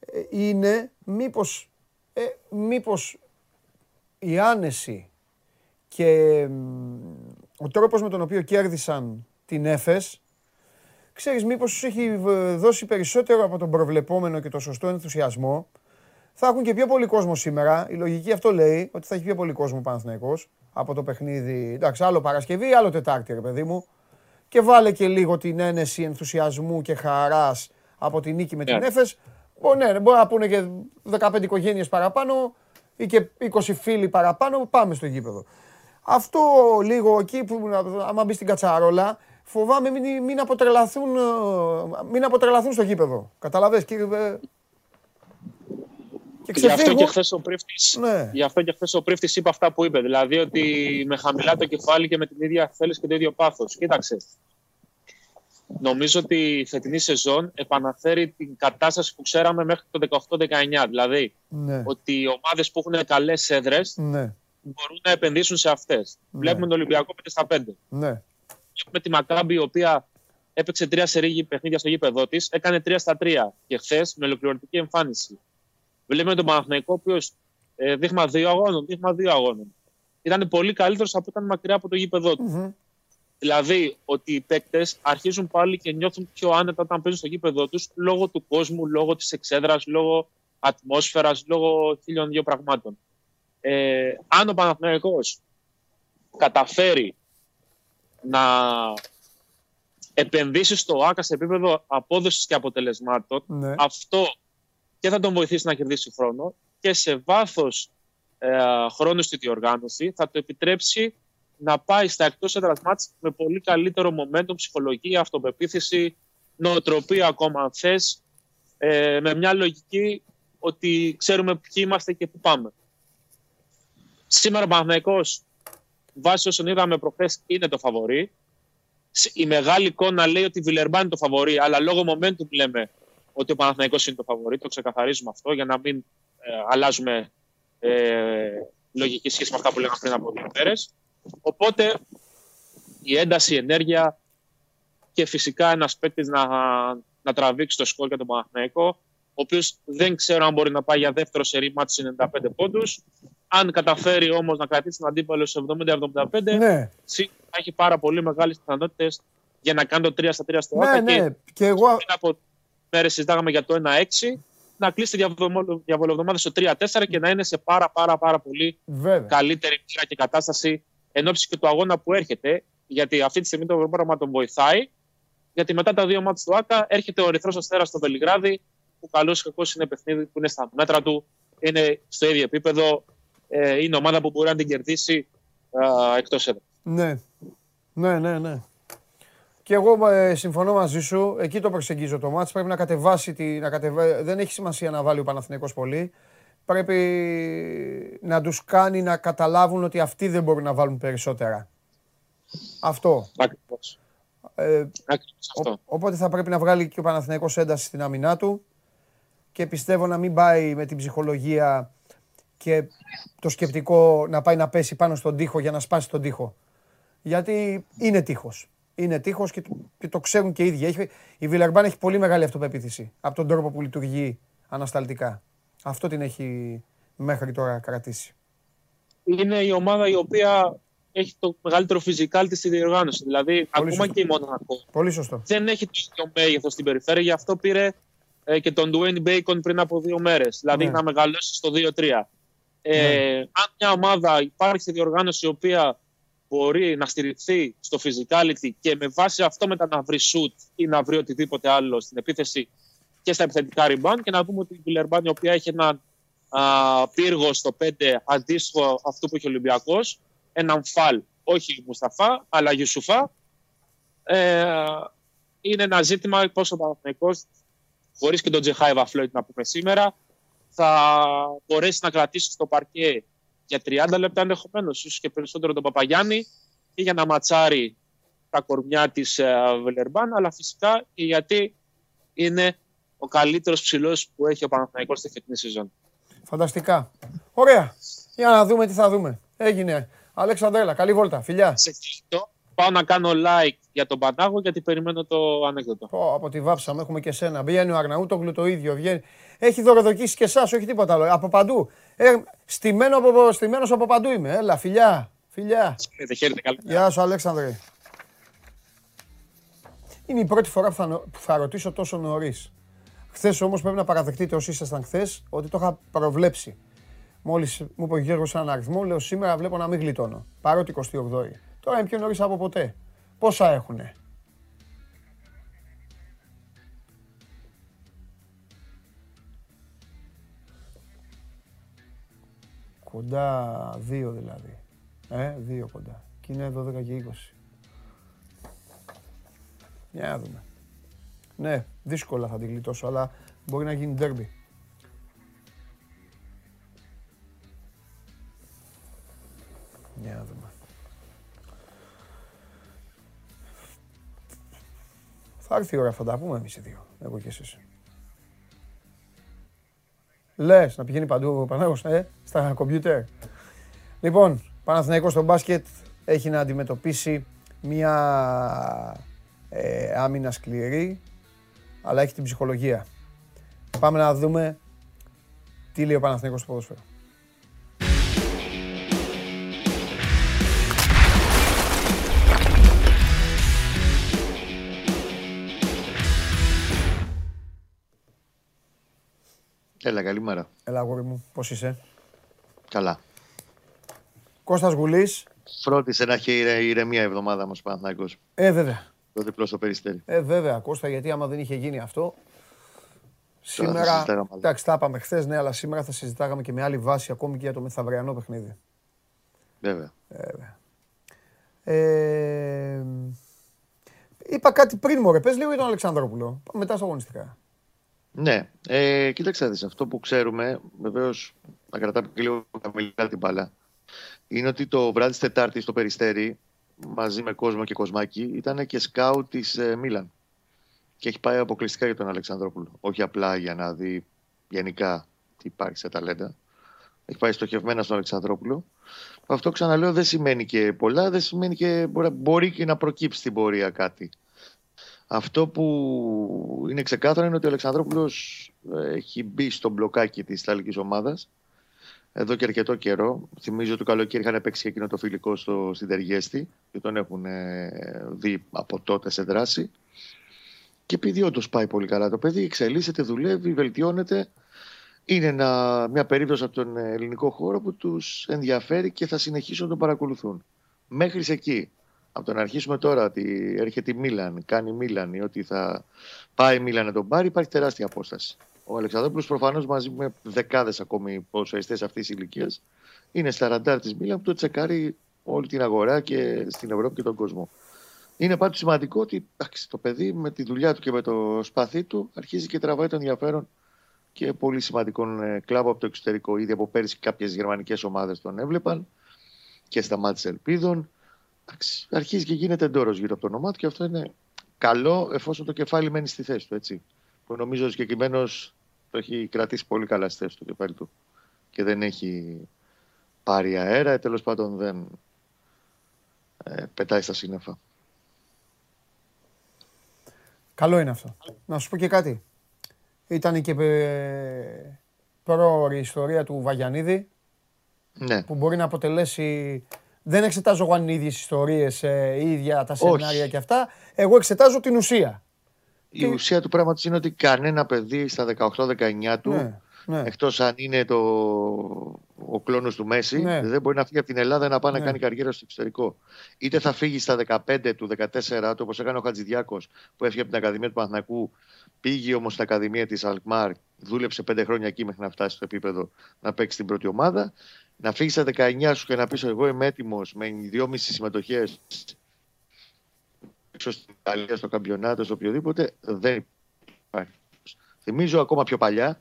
ε, είναι μήπως, ε, μήπως η άνεση και ο τρόπος με τον οποίο κέρδισαν την ΕΦΕΣ, ξέρεις μήπως τους έχει δώσει περισσότερο από τον προβλεπόμενο και το σωστό ενθουσιασμό. Θα έχουν και πιο πολύ κόσμο σήμερα. Η λογική αυτό λέει ότι θα έχει πιο πολύ κόσμο Παναθηναϊκός από το παιχνίδι. Εντάξει, άλλο Παρασκευή, άλλο Τετάρτη, ρε παιδί μου. Και βάλε και λίγο την ένεση ενθουσιασμού και χαράς από τη νίκη με την ναι. ΕΦΕΣ. Μπορεί, ναι, μπορεί να πούνε και 15 οικογένειες παραπάνω ή και 20 φίλοι παραπάνω. Πάμε στο γήπεδο. Αυτό λίγο εκεί που άμα μπει στην κατσαρόλα, φοβάμαι μην, μην, αποτρελαθούν, ε, μην αποτρελαθούν στο γήπεδο. Καταλαβες και, ε, και γι' αυτό και χθες ο Πρίφτης, ναι. γι αυτό και χθες ο Πρίφτης είπε αυτά που είπε. Δηλαδή ότι με χαμηλά το κεφάλι και με την ίδια θέληση και το ίδιο πάθος. Κοίταξε. Νομίζω ότι η φετινή σεζόν επαναφέρει την κατάσταση που ξέραμε μέχρι το 18-19. Δηλαδή ναι. ότι οι ομάδες που έχουν καλές έδρες ναι μπορούν να επενδύσουν σε αυτές. Ναι. Βλέπουμε τον Ολυμπιακό 5 στα 5. Ναι. Βλέπουμε τη Μακάμπη, η οποία έπαιξε τρία σερίγη παιχνίδια στο γήπεδό της, έκανε 3 στα 3 και χθες με ολοκληρωτική εμφάνιση. Βλέπουμε τον Παναθηναϊκό, ο οποίος ε, δείγμα δύο αγώνων, δείγμα δύο αγώνων. Ήταν πολύ καλύτερος από ήταν μακριά από το γήπεδό του. Mm-hmm. Δηλαδή ότι οι παίκτες αρχίζουν πάλι και νιώθουν πιο άνετα όταν παίζουν στο γήπεδό τους λόγω του κόσμου, λόγω της εξέδρας, λόγω ατμόσφαιρας, λόγω χίλιων δύο πραγμάτων ε, αν ο Παναθηναϊκός καταφέρει να επενδύσει στο ΆΚΑ σε επίπεδο απόδοσης και αποτελεσμάτων, ναι. αυτό και θα τον βοηθήσει να κερδίσει χρόνο και σε βάθος ε, χρόνου στη διοργάνωση θα το επιτρέψει να πάει στα εκτός έδρας μάτς με πολύ καλύτερο momentum, ψυχολογία, αυτοπεποίθηση, νοοτροπία ακόμα αν θες, ε, με μια λογική ότι ξέρουμε ποιοι είμαστε και πού πάμε. Σήμερα ο Παναθηναϊκός, βάσει όσων είδαμε προχθές, είναι το φαβορή. Η μεγάλη εικόνα λέει ότι η Βιλερμπάν είναι το φαβορή, αλλά λόγω momentum λέμε ότι ο Παναθηναϊκός είναι το φαβορή. Το ξεκαθαρίζουμε αυτό για να μην ε, αλλάζουμε ε, λογική σχέση με αυτά που λέγαμε πριν από δύο μέρες. Οπότε η ένταση, η ενέργεια και φυσικά ένας παίκτης να, να τραβήξει το σκορ για τον Παναθηναϊκό, ο οποίος δεν ξέρω αν μπορεί να πάει για δεύτερο σερή μάτι 95 πόντους. Αν καταφέρει όμως να κρατήσει τον αντίπαλο σε 70-75, ναι. σίγουρα έχει πάρα πολύ μεγάλες πιθανότητες για να κάνει το 3 στα 3 στο ναι, Ναι. Και, και εγώ... πριν από μέρες συζητάγαμε για το 1-6, να κλείσει τη διαβολοβδομάδα στο 3-4 και να είναι σε πάρα πάρα πάρα πολύ Βέβαια. καλύτερη πείρα και κατάσταση εν ώψη και του αγώνα που έρχεται. Γιατί αυτή τη στιγμή το πρόγραμμα τον βοηθάει. Γιατί μετά τα δύο μάτια του ΑΚΑ έρχεται ο Ερυθρό Αστέρας στο Βελιγράδι, που καλός ή κακός είναι παιχνίδι που είναι στα μέτρα του, είναι στο ίδιο επίπεδο ε, είναι ομάδα που μπορεί να την κερδίσει ε, εκτός έδρα. Ναι. ναι, ναι, ναι. Και εγώ ε, συμφωνώ μαζί σου. Εκεί το προσεγγίζω το μάτς. Πρέπει να κατεβάσει. Τη, να κατεβα... Δεν έχει σημασία να βάλει ο Παναθηναϊκός πολύ. Πρέπει να τους κάνει να καταλάβουν ότι αυτοί δεν μπορούν να βάλουν περισσότερα. Αυτό. Ακριβώς. Ε, αυτό. οπότε θα πρέπει να βγάλει και ο Παναθηναϊκός ένταση στην άμυνά του και πιστεύω να μην πάει με την ψυχολογία και το σκεπτικό να πάει να πέσει πάνω στον τοίχο για να σπάσει τον τοίχο. Γιατί είναι τείχος. Είναι τείχος και, και το ξέρουν και οι ίδιοι. Έχει, η Βιλερμπάν έχει πολύ μεγάλη αυτοπεποίθηση από τον τρόπο που λειτουργεί ανασταλτικά. Αυτό την έχει μέχρι τώρα κρατήσει. Είναι η ομάδα η οποία έχει το μεγαλύτερο φυσικά στη διοργάνωση. Δηλαδή, Πολύ ακόμα και η Μονακό. Πολύ σωστό. Δεν έχει το ίδιο μέγεθος στην περιφέρεια, γι' αυτό πήρε ε, και τον Dwayne Bacon πριν από δύο μέρες. Δηλαδή, ναι. να μεγαλώσει στο 2-3. Ε, ναι. Αν μια ομάδα υπάρχει σε διοργάνωση η οποία μπορεί να στηριχθεί στο physicality και με βάση αυτό μετά να βρει shoot ή να βρει οτιδήποτε άλλο στην επίθεση και στα επιθετικά rebound και να πούμε ότι η Βιλερμπάν η οποία έχει ένα α, πύργο στο 5 αντίστοιχο αυτού που έχει ο Ολυμπιακός, έναν φαλ, όχι Μουσταφά, αλλά Γιουσουφά, ε, είναι ένα ζήτημα πόσο ο Παναθηναϊκός, χωρίς και τον Τζεχάιβα Φλόιτ να πούμε σήμερα, θα μπορέσει να κρατήσει στο παρκέ για 30 λεπτά ενδεχομένως, ίσως και περισσότερο τον Παπαγιάννη και για να ματσάρει τα κορμιά της ε, Βελερμπάν, αλλά φυσικά και γιατί είναι ο καλύτερος ψηλός που έχει ο Παναθηναϊκός στη φετινή σεζόν. Φανταστικά. Ωραία. Για να δούμε τι θα δούμε. Έγινε. Αλέξανδρέλα, καλή βόλτα. Φιλιά. Σε πάω να κάνω like για τον Πανάγο γιατί περιμένω το ανέκδοτο. Oh, από τη βάψαμε, έχουμε και σένα. Βγαίνει ο Αρναούτογλου το ίδιο. Βγαίνει. Έχει δωροδοκίσει και εσάς, όχι τίποτα άλλο. Από παντού. Ε, στημένο από, στημένος από παντού είμαι. Έλα, φιλιά. Φιλιά. Χαίρετε, χαίρετε. Καλή Γεια σου, Αλέξανδρε. Είναι η πρώτη φορά που θα, που θα ρωτήσω τόσο νωρίς. Χθες όμως πρέπει να παραδεχτείτε όσοι ήσασταν χθες ότι το είχα προβλέψει. Μόλις μου είπε ο Γιώργος έναν αριθμό, λέω σήμερα βλέπω να μην γλιτώνω. Παρότι 28η. Τώρα είναι πιο νωρίς από ποτέ. Πόσα έχουνε; Κοντά δύο δηλαδή. Ε, δύο κοντά. Και είναι 12 και 20. Για να δούμε. Ναι, δύσκολα θα την γλιτώσω, αλλά μπορεί να γίνει ντέρμπι. Για να δούμε. Θα έρθει η ώρα, θα τα πούμε εμείς οι δύο, εγώ και εσείς. Λες, να πηγαίνει παντού ο Πανάγος, ε, στα κομπιούτερ. Λοιπόν, Παναθηναϊκός στο μπάσκετ έχει να αντιμετωπίσει μια ε, άμυνα σκληρή, αλλά έχει την ψυχολογία. Πάμε να δούμε τι λέει ο Παναθηναϊκός στο ποδόσφαιρο. Έλα, καλημέρα. Έλα, αγόρι μου, πώς είσαι; Καλά. Κώστας Γουλής. Φρόντισε να έχει ηρε- ηρεμία η εβδομάδα μας Παναθηναϊκός. Ε, βέβαια. Το διπλό στο περιστέρι. Ε, βέβαια, Κώστα, γιατί άμα δεν είχε γίνει αυτό. θα Σήμερα. συζητάγαμε άλλο. Εντάξει, τα είπαμε χθες, ναι, αλλά σήμερα θα συζητάγαμε και με άλλη βάση ακόμη και για το μεθαυριανό παιχνίδι. Βέβαια. Ε, είπα κάτι πριν, μωρέ. Πες λίγο για τον Αλεξανδρόπουλο. Πάμε μετά στα αγωνιστικά. Ναι, ε, κοίταξε να δεις, αυτό που ξέρουμε, βεβαίως να κρατάμε και λίγο χαμηλά την μπάλα, είναι ότι το βράδυ της Τετάρτης στο Περιστέρι, μαζί με κόσμο και κοσμάκι, ήταν και σκάουτ της ε, Μίλαν. Και έχει πάει αποκλειστικά για τον Αλεξανδρόπουλο. Όχι απλά για να δει γενικά τι υπάρχει σε ταλέντα. Έχει πάει στοχευμένα στον Αλεξανδρόπουλο. Αυτό ξαναλέω δεν σημαίνει και πολλά, δεν σημαίνει και μπορεί, μπορεί και να προκύψει στην πορεία κάτι. Αυτό που είναι ξεκάθαρο είναι ότι ο Αλεξανδρόπουλος ε, έχει μπει στο μπλοκάκι της Ιταλικής ομάδας εδώ και αρκετό καιρό. Θυμίζω ότι το καλοκαίρι είχαν παίξει εκείνο το φιλικό στο, στην Τεργέστη και τον έχουν ε, δει από τότε σε δράση. Και επειδή όντως πάει πολύ καλά το παιδί, εξελίσσεται, δουλεύει, βελτιώνεται. Είναι ένα, μια περίπτωση από τον ελληνικό χώρο που τους ενδιαφέρει και θα συνεχίσουν να τον παρακολουθούν. Μέχρι εκεί. Από το να αρχίσουμε τώρα ότι έρχεται η Μίλαν, κάνει η Μίλαν ή ότι θα πάει η Μίλαν να τον πάρει, υπάρχει τεράστια απόσταση. Ο Αλεξανδρόπουλος προφανώς μαζί με δεκάδες ακόμη ποδοσφαιριστές αυτής της ηλικίας είναι στα ραντάρ της Μίλαν που το τσεκάρει όλη την αγορά και στην Ευρώπη και τον κόσμο. Είναι πάντως σημαντικό ότι εντάξει, το παιδί με τη δουλειά του και με το σπαθί του αρχίζει και τραβάει το ενδιαφέρον και πολύ σημαντικών ε, κλάβο από το εξωτερικό. Ήδη από πέρυσι κάποιες γερμανικές ομάδες τον έβλεπαν και στα μάτια ελπίδων. Εντάξει, αρχίζει και γίνεται εντόρο γύρω από το όνομά του και αυτό είναι καλό εφόσον το κεφάλι μένει στη θέση του. Έτσι. Που νομίζω ο συγκεκριμένος το έχει κρατήσει πολύ καλά στη θέση του το κεφάλι του και δεν έχει πάρει αέρα, τέλος πάντων δεν ε, πετάει στα σύννεφα. Καλό είναι αυτό. Να σου πω και κάτι. Ήταν και ε, πρόωρη ιστορία του Βαγιανίδη Ναι, που μπορεί να αποτελέσει. Δεν εξετάζω εγώ αν είναι ίδιες ιστορίες, ε, ίδια τα σενάρια και αυτά. Εγώ εξετάζω την ουσία. Η ουσία του πράγματος είναι ότι κανένα παιδί στα 18-19 του Ναι, Ναι. Εκτός αν είναι το, ο κλόνος του Μέση, Ναι. δεν μπορεί να φύγει από την Ελλάδα να πάει Ναι. να κάνει καριέρα στο εξωτερικό. Είτε θα φύγει στα 15 του 14 του, όπως έκανε ο Χατζηδιάκος, που έφυγε από την Ακαδημία του Παναθηνακού, πήγε όμως στην Ακαδημία της Αλκμάρ, δούλεψε 5 χρόνια εκεί μέχρι να φτάσει στο επίπεδο να παίξει την πρώτη ομάδα. Να φύγει στα 19 σου και να πεις: Εγώ είμαι έτοιμος με 2,5 συμμετοχές έξω στην Ιταλία, στο καμπιονάτο, στο οποιοδήποτε, δεν υπάρχει. Θυμίζω ακόμα πιο παλιά,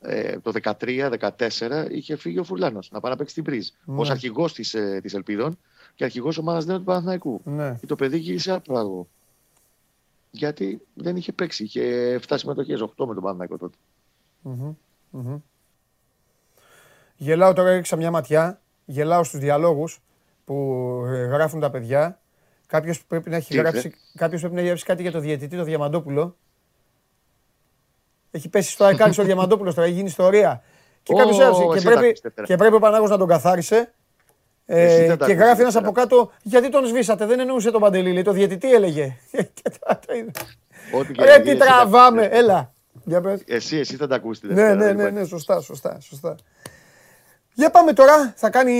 ε, το 13-14, είχε φύγει ο Φουρλάνος να πάει να παίξει την Πρίζ. Ναι. Ω αρχηγός της ε, της Ελπίδων και αρχηγός ομάδας νέων του Παναθηναϊκού. Ναι. Και το παιδί γύρισε άπραγο. Γιατί δεν είχε παίξει. Είχε 7 συμμετοχέ, 8 με τον Παναθηναϊκό τότε. Μμμ, μμμ. Γελάω τώρα, έριξα μια ματιά. Γελάω στους διαλόγους που ε, γράφουν τα παιδιά. Κάποιος πρέπει να έχει, Τι είπε; γράψει, κάποιος πρέπει να έχει γράψει κάτι για το διαιτητή, το Διαμαντόπουλο. Έχει πέσει στο Αϊκάρι ο Διαμαντόπουλος τώρα, έχει γίνει ιστορία. Και, Ω, κάποιος έγραψε, και, εσύ τα πρέπει, ακούς, Τετρά. και πρέπει ο Πανάγος να τον καθάρισε. Εσύ Ε, δεν τα και ακούς, γράφει ένας Τετρά. από κάτω, γιατί τον σβήσατε, δεν εννοούσε τον Παντελή, λέει, το διαιτητή έλεγε. Και τώρα το είδε. Ό,τι και Ρε να τι γίνει, εσύ τα- τραβάμε, έλα. Για πες. Εσύ, εσύ θα τα ακούσει. την Ναι, Δευτέρα, ναι, δεν ναι, υπάρχει. ναι, σωστά, σωστά, σωστά. Για πάμε τώρα, θα κάνει...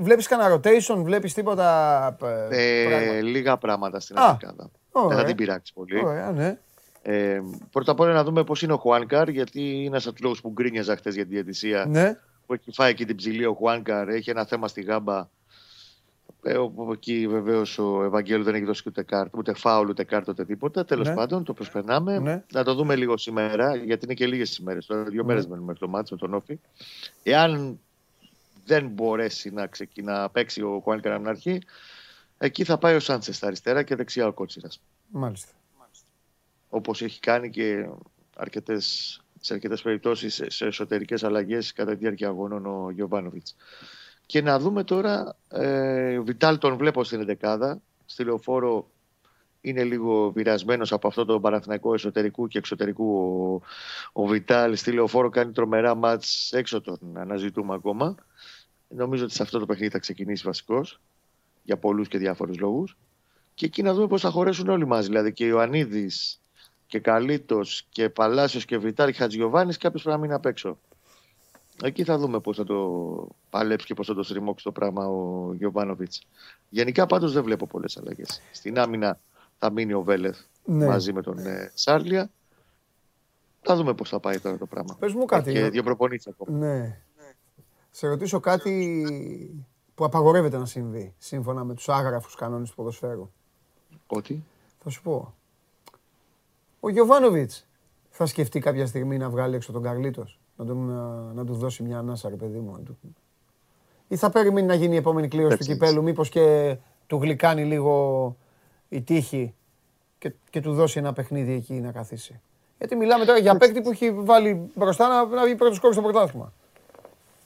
Βλέπεις κανένα rotation, βλέπεις τίποτα... ε, Ε, πράγμα; λίγα πράγματα στην Α, Αφρικάδα. Δεν ωραία. θα την πειράξεις πολύ. Ωραία, ναι. Ε, πρώτα απ' όλα να δούμε πώς είναι ο Χουάνκαρ, γιατί είναι ένας από του λόγου που γκρίνιαζα χθες για τη διαιτησία. Ναι, Που έχει φάει και την ψηλή ο Χουάνκαρ, έχει ένα θέμα στη γάμπα. Ε, όπου εκεί βεβαίως ο Ευαγγέλου δεν έχει δώσει ούτε κάρτα, ούτε φάουλ, ούτε κάρτα, ούτε τίποτα. Τέλος Ναι. πάντων, το προσπερνάμε. Ναι. Να το δούμε λίγο σήμερα, γιατί είναι και λίγες ημέρες. Τώρα, δύο Ναι. μέρες μένουμε μέχρι το μάτσο με τον Όφη. Εάν δεν μπορέσει να, ξεκι... να παίξει ο Χουάνκαρ από την αρχή, εκεί θα πάει ο Σάντσες στα αριστερά και δεξιά ο Κότσιρας μάλιστα. όπως έχει κάνει και αρκετές, σε αρκετές περιπτώσεις σε- σε εσωτερικές αλλαγές κατά τη διάρκεια αγώνων ο Γιωβάνοβιτς. Και να δούμε τώρα, ε, ο Βιτάλ τον βλέπω στην εντεκάδα, στη λεωφόρο είναι λίγο πειρασμένος από αυτό το παραθυνακό εσωτερικού και εξωτερικού ο, ο Βιτάλ. Στη λεωφόρο κάνει τρομερά μάτς έξω τον αναζητούμε ακόμα. Νομίζω ότι σε αυτό το παιχνίδι θα ξεκινήσει βασικός για πολλούς και διάφορους λόγους. Και εκεί να δούμε πώς θα χωρέσουν όλοι μαζί. Δηλαδή και Ιωαννίδης και Καλίτος και Παλάσιος και Βιτάλ και Χατζιωβάνης κάποιος πρέπει να μείνει απ' έξω. Εκεί θα δούμε πώς θα το παλέψει και πώς θα το στριμώξει το πράγμα ο Γιωβάνοβιτς. Γενικά πάντως δεν βλέπω πολλές αλλαγές. Στην άμυνα θα μείνει ο Βέλεθ Ναι. μαζί με τον ε, Σάρλια. Θα δούμε πώς θα πάει τώρα το πράγμα. Πες μου κάτι. Και δύο προπονήσεις ακόμα. Ναι. Σε ρωτήσω κάτι που απαγορεύεται να συμβεί, σύμφωνα με τους άγραφους κανόνες του ποδοσφαίρου. Ότι; Θα σου πω. Ο Γιωβάνοβιτς θα σκεφτεί κάποια στιγμή να βγάλει έξω τον Καρλίτος, να, τον, να, να τους δώσει μια ανάσα, ρε παιδί μου. να του- Ή θα περιμένει να γίνει η επόμενη κλήρωση του Έτσι, κυπέλου, μήπως και του γλυκάνει λίγο η τύχη και, και του δώσει ένα παιχνίδι εκεί να καθίσει. Γιατί μιλάμε τώρα για παίκτη που έχει βάλει μπροστά να, να βγει πρώτος κόρος στο πρωτάθλημα.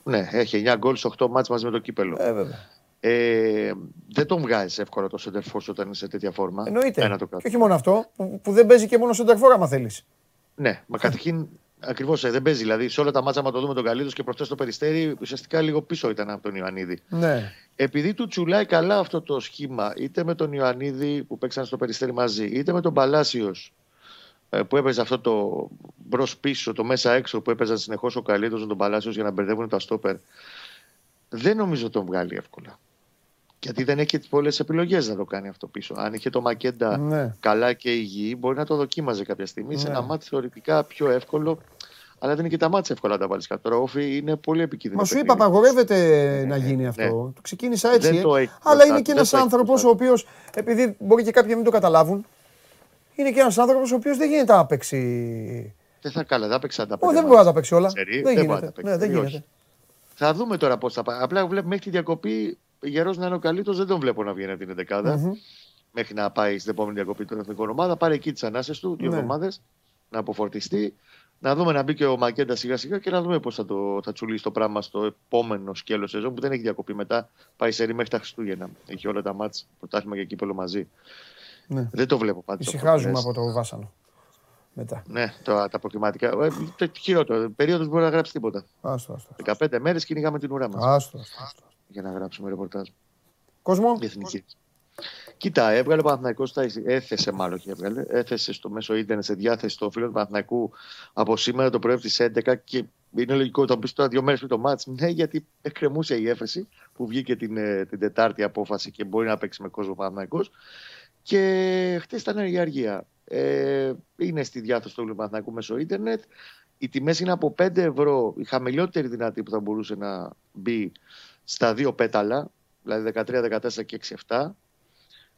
Ναι, έχει 9 γκολ σε 8 μάτς μαζί με το κύπελο. Ε, βέβαια. Ε, δεν τον βγάζεις εύκολα το Σεντερφόρ όταν είναι σε τέτοια φόρμα. Εννοείται. Ένα το Και κάτω. όχι μόνο αυτό, που, που δεν παίζει και μόνο στον τερφόρα, άμα θέλεις. Ναι, μα καταρχήν ακριβώς δεν παίζει. Δηλαδή σε όλα τα μάτσα, άμα το δούμε τον Καλίδος και προχθέ το περιστέρι, ουσιαστικά λίγο πίσω ήταν από τον Ιωαννίδη. Ναι. Επειδή του τσουλάει καλά αυτό το σχήμα, είτε με τον Ιωαννίδη που παίξαν στο περιστέρι μαζί, είτε με τον Παλάσιος που έπαιζε αυτό το μπρος πίσω, το μέσα έξω που έπαιζαν συνεχώς ο Καλίδος με τον Παλάσιος για να μπερδεύουν τα στόπερ. Δεν νομίζω τον βγάλει εύκολα. Γιατί δεν έχει πολλές επιλογές να το κάνει αυτό πίσω. Αν είχε το Μακέντα Ναι. καλά και υγιή, μπορεί να το δοκίμαζε κάποια στιγμή σε Ναι. ένα μάτι θεωρητικά πιο εύκολο. Αλλά δεν είναι και τα μάτια εύκολα να τα βάλεις κάτω. Τώρα, ο Όφη είναι πολύ επικίνδυνο. Μα σου είπα, παιχνίδι. απαγορεύεται να γίνει ναι. αυτό. Το ξεκίνησα έτσι. Δεν ε. το έχει Αλλά μπροστά είναι του, και δεν ένας το έχει άνθρωπος μπροστά ο οποίος, επειδή μπορεί και κάποιοι να μην το καταλάβουν, είναι και ένας άνθρωπος ο οποίος δεν γίνεται να παίξει. Δεν θα καλά, δεν παίξει τα Ω, δεν μπορεί να τα παίξει όλα. Ξέρει, Δεν δεν μπορεί να γίνεται. τα Ναι, παίξει, δεν όχι. γίνεται. Θα δούμε τώρα πώς θα πάει. Απλά βλέπω μέχρι τη διακοπή γερός να είναι ο καλύτερος, δεν τον βλέπω να βγαίνει από την 11 Μμμ. Μέχρι να πάει στην επόμενη διακοπή των εθνικών ομάδα. Πάρε εκεί τις ανάσες του, δύο Ναι. εβδομάδες, να αποφορτιστεί. Να δούμε να μπει και ο Μακέντα σιγά σιγά και να δούμε πώς θα, το, θα τσουλήσει το πράγμα στο επόμενο σκέλος σεζόν που δεν έχει διακοπή μετά. Πάει σε ρί μέχρι τα Χριστούγεννα. Έχει όλα τα μάτς, πρωτάθλημα και κύπελο μαζί. Ναι. Δεν το βλέπω πάντως. Ησυχάζουμε από το βάσανο. Μετά. Ναι, το, τα αποκριματικά. Ε, το χειρότερο. Περίοδος μπορεί να γράψει τίποτα. Άστο, άστο. 15 μέρες κυνηγάμε την ουρά μας Άστο, άστο, άστο. Για να γράψουμε ρεπορτάζ. Κόσμο, Εθνική. Κοίτα, έβγαλε ο Παναθηναϊκός, έθεσε μάλλον και έβγαλε, έθεσε στο μέσο ίντερνετ σε διάθεση το φίλο του Παναθηναϊκού από σήμερα το πρωί τη 11 και είναι λογικό το πεις τώρα δύο μέρες πριν το μάτς. Ναι, γιατί εκκρεμούσε η έφεση που βγήκε την, ε, την Τετάρτη απόφαση και μπορεί να παίξει με κόσμο Παναθηναϊκός. Και χτες ήταν η αργία. Ε, είναι στη διάθεση του Παναθηναϊκού μέσω ίντερνετ. Οι τιμές είναι από 5 ευρώ, η χαμηλότερη δυνατή που θα μπορούσε να μπει στα δύο πέταλα, δηλαδή 13, 14 και 6, 7.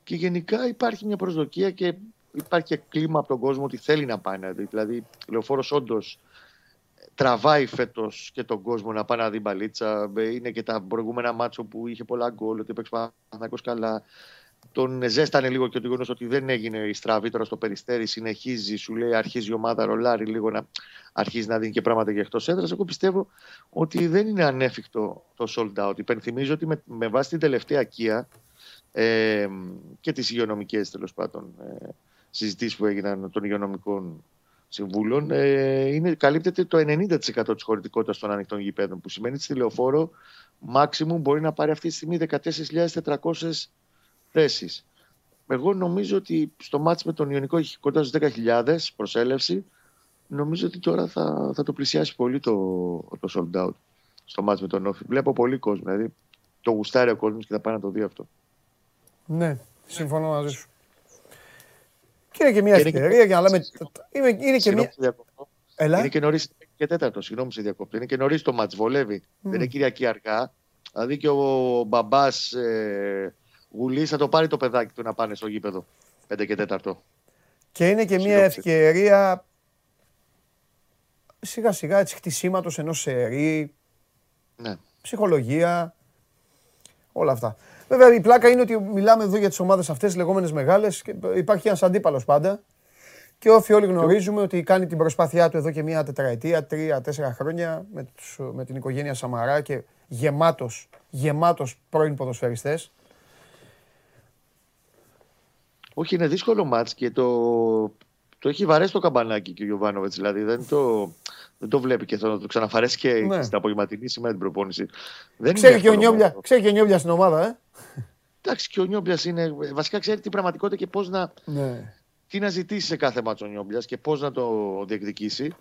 Και γενικά υπάρχει μια προσδοκία και υπάρχει και κλίμα από τον κόσμο ότι θέλει να πάει να δει. Δηλαδή, λεωφόρος όντως τραβάει φέτος και τον κόσμο να πάει να δει μπαλίτσα. Είναι και τα προηγούμενα μάτσο που είχε πολλά γκολ, ότι έπαιξε Παναθηναϊκός καλά. Τον ζέστανε λίγο και το γεγονό ότι δεν έγινε η στραβή τώρα στο περιστέρι. Συνεχίζει, σου λέει, αρχίζει η ομάδα, ρολάρει λίγο να αρχίζει να δίνει και πράγματα για εκτός έδρας. Εγώ πιστεύω ότι δεν είναι ανέφικτο το sold out. Υπενθυμίζω ότι με, με βάση την τελευταία κία ε, και τις υγειονομικές τέλος πάντων ε, συζητήσεις που έγιναν των υγειονομικών συμβούλων, ε, είναι, καλύπτεται το 90% της χωρητικότητας των ανοιχτών γηπέδων. Που σημαίνει ότι στη λεωφόρο maximum μπορεί να πάρει αυτή τη στιγμή 14.400 θέσεις. Εγώ νομίζω ότι στο μάτς με τον Ιωνικό έχει κοντά στους 10.000 προσέλευση. Νομίζω ότι τώρα θα, θα το πλησιάσει πολύ το, το sold out στο μάτς με τον Όφη. Βλέπω πολύ κόσμο, δηλαδή το γουστάρει ο κόσμος και θα πάει να το δει αυτό. Ναι, συμφωνώ μαζί σου. Και είναι και μια ευκαιρία για να λέμε. Είναι, είναι και μια. Έλα. Είναι και νωρί και τέταρτο, συγγνώμη σε διακόπτω. Είναι και νωρίς το μάτς, βολεύει. Mm. Δεν είναι Κυριακή αργά. Δηλαδή και ο μπαμπάς ε, Γουλή θα το πάρει το παιδάκι του να πάνε στο γήπεδο. 5 και 4. Και είναι και μια ευκαιρία σιγά σιγά έτσι χτισήματος ενός σερί. Ναι. Ψυχολογία. Όλα αυτά. Βέβαια η πλάκα είναι ότι μιλάμε εδώ για τις ομάδες αυτές, τι λεγόμενες μεγάλες. Υπάρχει ένας αντίπαλος πάντα. Και όφι όλοι γνωρίζουμε ότι κάνει την προσπάθειά του εδώ και μια τετραετία, τρία-τέσσερα χρόνια με, τους, με την οικογένεια Σαμαρά και γεμάτος, γεμάτος πρώην ποδοσφαιριστές. Όχι, είναι δύσκολο μάτς και το, το έχει βαρέσει το καμπανάκι και ο Γιωβάνοβιτς. Δηλαδή δεν το, δεν το βλέπει και θα το ξαναφαρέσει και ναι. στην απογευματινή σήμερα την προπόνηση. Δεν ξέρει, και ο Νιόμπλια, ξέρει και ο Νιόμπλια στην ομάδα, ε; Εντάξει, και ο Νιόμπλιας είναι. Βασικά ξέρει την πραγματικότητα και πώς να. Ναι. Τι να ζητήσει σε κάθε μάτσο ο Νιόμπλιας και πώς να το διεκδικήσει.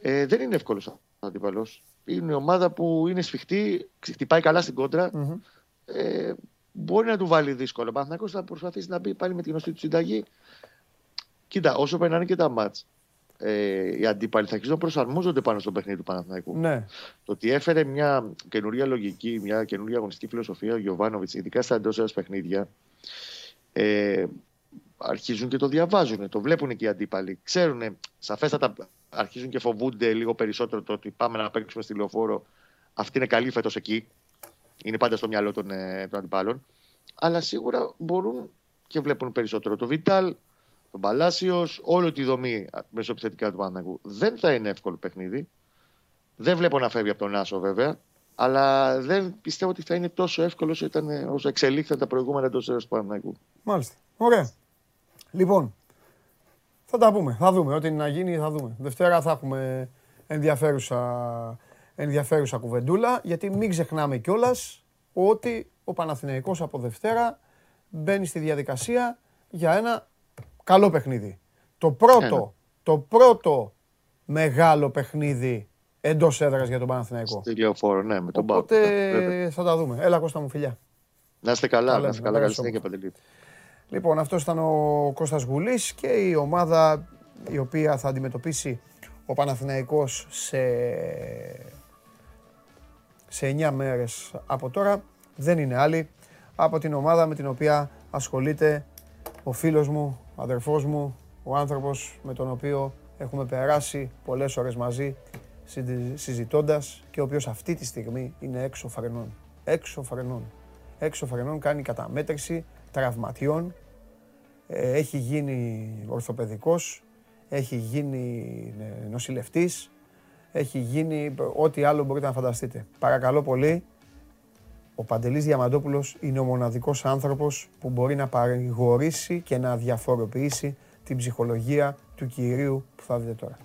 Ε, δεν είναι εύκολος αντίπαλος. Είναι μια ομάδα που είναι σφιχτή, χτυπάει καλά στην κοντρα mm-hmm. Ε, μπορεί να του βάλει δύσκολο. Ο Παναθηναϊκός θα προσπαθήσει να μπει πάλι με τη γνωστή του συνταγή. Κοίτα, όσο περνάνε και τα μάτς, ε, οι αντίπαλοι θα αρχίσουν να προσαρμόζονται πάνω στο παιχνίδι του Παναθηναϊκού. Ναι. Το ότι έφερε μια καινούρια λογική, μια καινούρια αγωνιστική φιλοσοφία ο Γιωβάνοβιτς, ειδικά στα εντός έδρα παιχνίδια, ε, αρχίζουν και το διαβάζουν, το βλέπουν και οι αντίπαλοι. Ξέρουν, σαφέστατα αρχίζουν και φοβούνται λίγο περισσότερο το ότι πάμε να παίξουμε στη λεωφόρο. Αυτή είναι καλή φέτος εκεί είναι πάντα στο μυαλό των, ε, των αντιπάλων. Αλλά σίγουρα μπορούν και βλέπουν περισσότερο. Το Βιτάλ, τον Παλάσιος, όλη τη δομή μεσοπιθετικά του Παναγού. Δεν θα είναι εύκολο παιχνίδι. Δεν βλέπω να φεύγει από τον Άσο βέβαια. Αλλά δεν πιστεύω ότι θα είναι τόσο εύκολος όσο, ήταν, όσο εξελίχθηκαν τα προηγούμενα εντός του Παναγού. Μάλιστα. Ωραία. Λοιπόν, θα τα πούμε. Θα δούμε. Ό,τι να γίνει θα δούμε. Δευτέρα θα έχουμε ενδιαφέρουσα ενδιαφέρουσα κουβεντούλα, γιατί μην ξεχνάμε κιόλας ότι ο Παναθηναϊκός από Δευτέρα μπαίνει στη διαδικασία για ένα καλό παιχνίδι. Το πρώτο, το πρώτο μεγάλο παιχνίδι εντός έδρας για τον Παναθηναϊκό. Στη λεωφόρο, ναι, με τον Οπότε θα τα δούμε. Έλα, Κώστα μου, φιλιά. Να είστε καλά, να είστε καλά. Καλή συνέχεια, Παντελή. Λοιπόν, αυτός ήταν ο Κώστας Γουλής και η ομάδα η οποία θα αντιμετωπίσει ο Παναθηναϊκός σε σε 9 μέρες από τώρα δεν είναι άλλη από την ομάδα με την οποία ασχολείται ο φίλος μου, ο αδερφός μου, ο άνθρωπος με τον οποίο έχουμε περάσει πολλές ώρες μαζί συζητώντας και ο οποίος αυτή τη στιγμή είναι έξω φρενών. Έξω φρενών. Έξω φρενών κάνει καταμέτρηση τραυματιών, ε, έχει γίνει ορθοπαιδικός, έχει γίνει ε, νοσηλευτής, έχει γίνει ό,τι άλλο μπορείτε να φανταστείτε. Παρακαλώ πολύ, ο Παντελής Διαμαντόπουλος είναι ο μοναδικός άνθρωπος που μπορεί να παρηγορήσει και να διαφοροποιήσει την ψυχολογία του κυρίου που θα δείτε τώρα.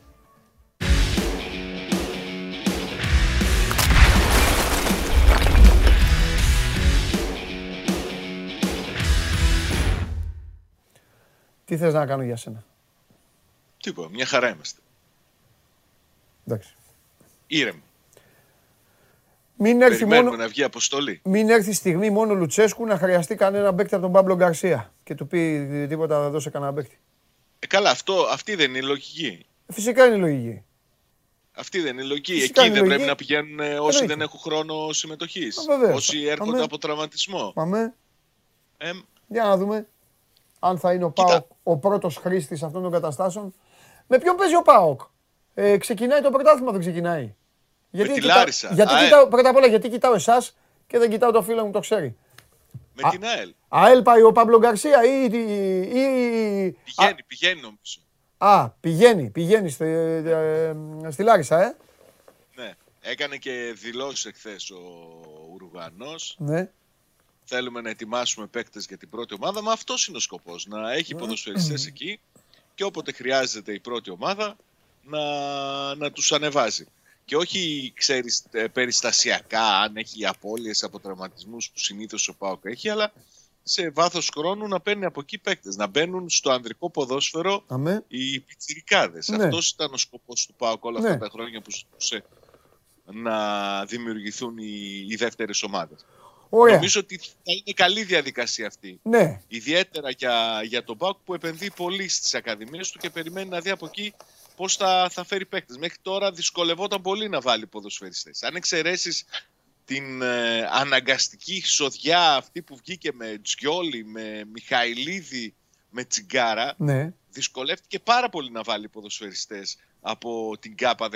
Τι θες να κάνω για σένα; Τίποτα, μια χαρά είμαστε. Εντάξει. Ήρεμοι. Μην έρθει, Περιμένουμε μόνο, να βγει αποστολή. μην έρθει στιγμή μόνο Λουτσέσκου να χρειαστεί κανένα παίκτη από τον Παύλο Γκαρσία και του πει τίποτα θα δώσει κανένα παίκτη. Ε, καλά, αυτό, αυτή δεν είναι η λογική. Φυσικά είναι η λογική. Αυτή δεν είναι η λογική. Φυσικά Εκεί είναι δεν λογική. πρέπει να πηγαίνουν ε, όσοι Εννοείται. δεν έχουν χρόνο συμμετοχής. Α, βεβαίως. Όσοι έρχονται Αμέ. από τραυματισμό. Πάμε. Ε, Για να δούμε αν θα είναι ο Κοίτα. ΠΑΟΚ ο πρώτος χρήστης αυτών των καταστάσεων. Με ποιον παίζει ο ΠΑΟΚ; Ε, ξεκινάει το πρωτάθλημα, δεν ξεκινάει; Γιατί, τη κοιτάω- Λάρισα. γιατί ΑΕΛ. κοιτάω, πρώτα απ' όλα γιατί κοιτάω εσάς και δεν κοιτάω το φίλο μου, το ξέρει. με Α. την ΑΕΛ. ΑΕΛ πάει ο Παύλο Γκαρσία ή... ή- ή- Πηγαίνει, πηγαίνει νομίζω. Α, α, πηγαίνει, πηγαίνει στη, ε, στη Λάρισα, ε. Ναι. Έκανε και δηλώσεις εχθές ο Ουρουγανό. Ναι. Θέλουμε να ετοιμάσουμε παίκτες για την πρώτη ομάδα. Μα αυτός είναι ο σκοπός. Να έχει ποδοσφαιριστές εκεί και όποτε χρειάζεται η πρώτη ομάδα να, να τους ανεβάζει. Και όχι, ξέρεις, ε, περιστασιακά, αν έχει απώλειες από τραυματισμούς που συνήθως ο ΠΑΟΚ έχει, αλλά σε βάθος χρόνου να παίρνει από εκεί παίκτες, να μπαίνουν στο ανδρικό ποδόσφαιρο Αμέ. οι πιτσιρικάδες. Ναι. Αυτός ήταν ο σκοπός του ΠΑΟΚ όλα αυτά Ναι. τα χρόνια που ζητούσε να δημιουργηθούν οι, οι δεύτερες ομάδες. Ωραία. Νομίζω ότι θα είναι καλή διαδικασία αυτή. Ναι. Ιδιαίτερα για, για τον ΠΑΟΚ που επενδύει πολύ στις ακαδημίες του και περιμένει να δει από εκεί πώς θα, θα φέρει παίκτες. Μέχρι τώρα δυσκολευόταν πολύ να βάλει ποδοσφαιριστές. Αν εξαιρέσεις την ε, αναγκαστική σοδιά αυτή που βγήκε με Τζιόλι, με Μιχαηλίδη, με Τσιγκάρα, Ναι. δυσκολεύτηκε πάρα πολύ να βάλει ποδοσφαιριστές από την ΚΑΠΑ 19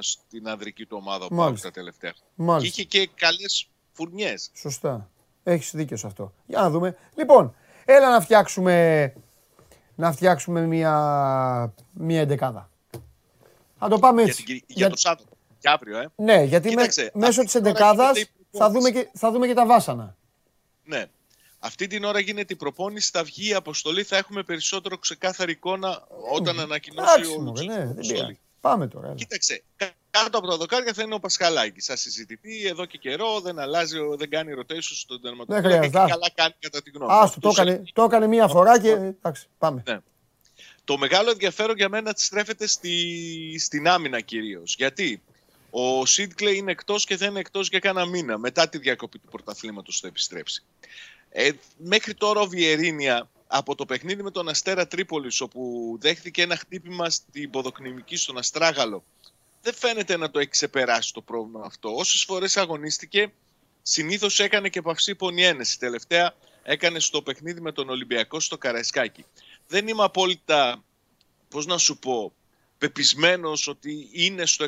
στην ανδρική του ομάδα ο ΠΑΟΚ Μάλιστα. τα τελευταία. Και Μάλιστα. είχε και καλές φουρνιές. Σωστά. Έχεις δίκιο σε αυτό. Για να δούμε. Λοιπόν, έλα να φτιάξουμε, να φτιάξουμε μια, μια εντεκάδα. Θα το πάμε Για, έτσι. την, Κυρι- για Για- το Σάββατο. Και αύριο, ε. Ναι, γιατί με- Κοίταξε, μέσω αυτή της την ώρα εντεκάδας γίνεται η θα δούμε, προπόνηση. και, θα δούμε και τα βάσανα. Ναι. Αυτή την ώρα γίνεται η προπόνηση, θα βγει η αποστολή, θα έχουμε περισσότερο ξεκάθαρη εικόνα όταν ανακοινώσει Εντάξει, ο μωρέ, Λουτσέσκου ναι, την δεν αποστολή. πειράζει. Πάμε τώρα. έλα. Κοίταξε, κα- κάτω από τα δοκάρια θα είναι ο Πασχαλάκης. Σα συζητητή εδώ και καιρό, δεν αλλάζει, ο- δεν κάνει rotation στον τερματοφύλακα και χρειάζεται. καλά κάνει κατά τη γνώμη μου. Άστο, το Τους έκανε, το έκανε μία φορά και εντάξει, πάμε. Ναι. Το μεγάλο ενδιαφέρον για μένα στρέφεται στη, στην άμυνα κυρίως. Γιατί ο Σίτκλε είναι εκτός και δεν είναι εκτός για κάνα μήνα. Μετά τη διακοπή του πρωταθλήματος θα επιστρέψει. Ε, μέχρι τώρα ο Βιερίνια από το παιχνίδι με τον Αστέρα Τρίπολης όπου δέχθηκε ένα χτύπημα στην ποδοκνημική στον Αστράγαλο δεν φαίνεται να το έχει ξεπεράσει το πρόβλημα αυτό. Όσες φορές αγωνίστηκε συνήθως έκανε και παυσί πονιένεση. Τελευταία έκανε στο παιχνίδι με τον Ολυμπιακό στο Καραϊσκάκι. Δεν είμαι απόλυτα, πώς να σου πω, πεπισμένος ότι είναι στο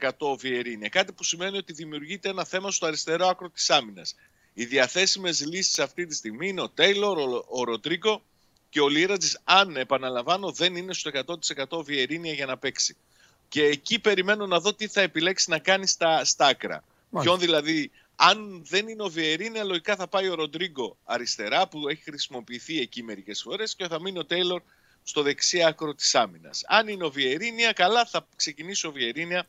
100% ο Βιερίνια. Κάτι που σημαίνει ότι δημιουργείται ένα θέμα στο αριστερό άκρο της άμυνας. Οι διαθέσιμες λύσεις αυτή τη στιγμή είναι ο Τέιλορ, ο, ο Ροντρίγκο και ο Λίρατζης, αν επαναλαμβάνω, δεν είναι στο 100% ο Βιερίνια για να παίξει. Και εκεί περιμένω να δω τι θα επιλέξει να κάνει στα, στα άκρα. Ποιον δηλαδή, αν δεν είναι ο Βιερίνια, λογικά θα πάει ο Ροντρίγκο αριστερά, που έχει χρησιμοποιηθεί εκεί μερικές φορές, και θα μείνει ο Τέιλορ στο δεξί άκρο της άμυνας. Αν είναι ο Βιερίνια, καλά θα ξεκινήσει ο Βιερίνια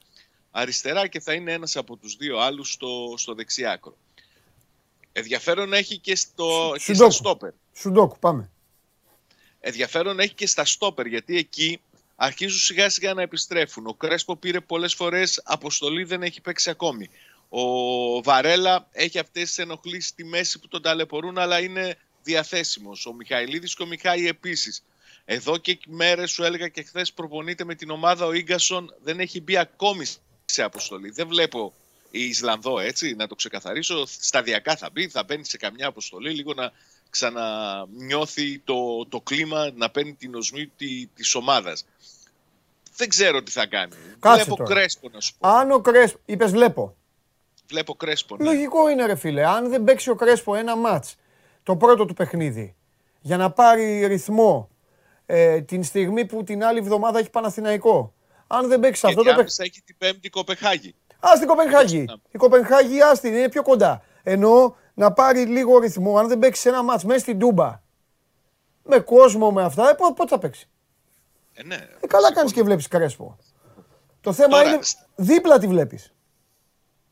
αριστερά και θα είναι ένας από τους δύο άλλους στο, στο δεξί άκρο. Ενδιαφέρον έχει και, στο, και στα Σουντόκου. στόπερ. Σουντόκου, πάμε. Ενδιαφέρον έχει και στα στόπερ, γιατί εκεί αρχίζουν σιγά σιγά να επιστρέφουν. Ο Κρέσπο πήρε πολλές φορές αποστολή, δεν έχει παίξει ακόμη. Ο Βαρέλα έχει αυτές τις ενοχλήσεις στη μέση που τον ταλαιπωρούν, αλλά είναι διαθέσιμος. Ο Μιχαηλίδης και ο Μιχάη επίσης. Εδώ και μέρες σου έλεγα και χθες προπονείται με την ομάδα ο Ίγκασον, δεν έχει μπει ακόμη σε αποστολή. Δεν βλέπω η Ισλανδό έτσι, να το ξεκαθαρίσω. Σταδιακά θα μπει, θα μπαίνει σε καμιά αποστολή, λίγο να ξανανιώθει το, το κλίμα, να παίρνει την οσμή τη, της ομάδας. Δεν ξέρω τι θα κάνει. Κάτσε Βλέπω τώρα. κρέσπο να σου πω. Αν ο Κρέσπο, είπες βλέπω. Βλέπω κρέσπο. Ναι. Λογικό είναι ρε φίλε, αν δεν παίξει ο Κρέσπο ένα μάτς, το πρώτο του παιχνίδι, για να πάρει ρυθμό ε, την στιγμή που την άλλη εβδομάδα έχει Παναθηναϊκό. Αν δεν παίξει αυτό Γιατί το παιχνίδι. άμεσα έχει την πέμπτη Κοπεχάγη. Α την Κοπενχάγη. Η Κοπενχάγη άστη, είναι πιο κοντά. Εννοώ να πάρει λίγο ρυθμό. Αν δεν παίξει ένα μάτς μέσα στην Τούμπα, με κόσμο, με αυτά, ε, πό- πότε θα παίξει; Ε, ναι. Ε, καλά κάνεις και βλέπεις Κρέσπο. Το θέμα Τώρα, είναι σ- δίπλα τη βλέπεις.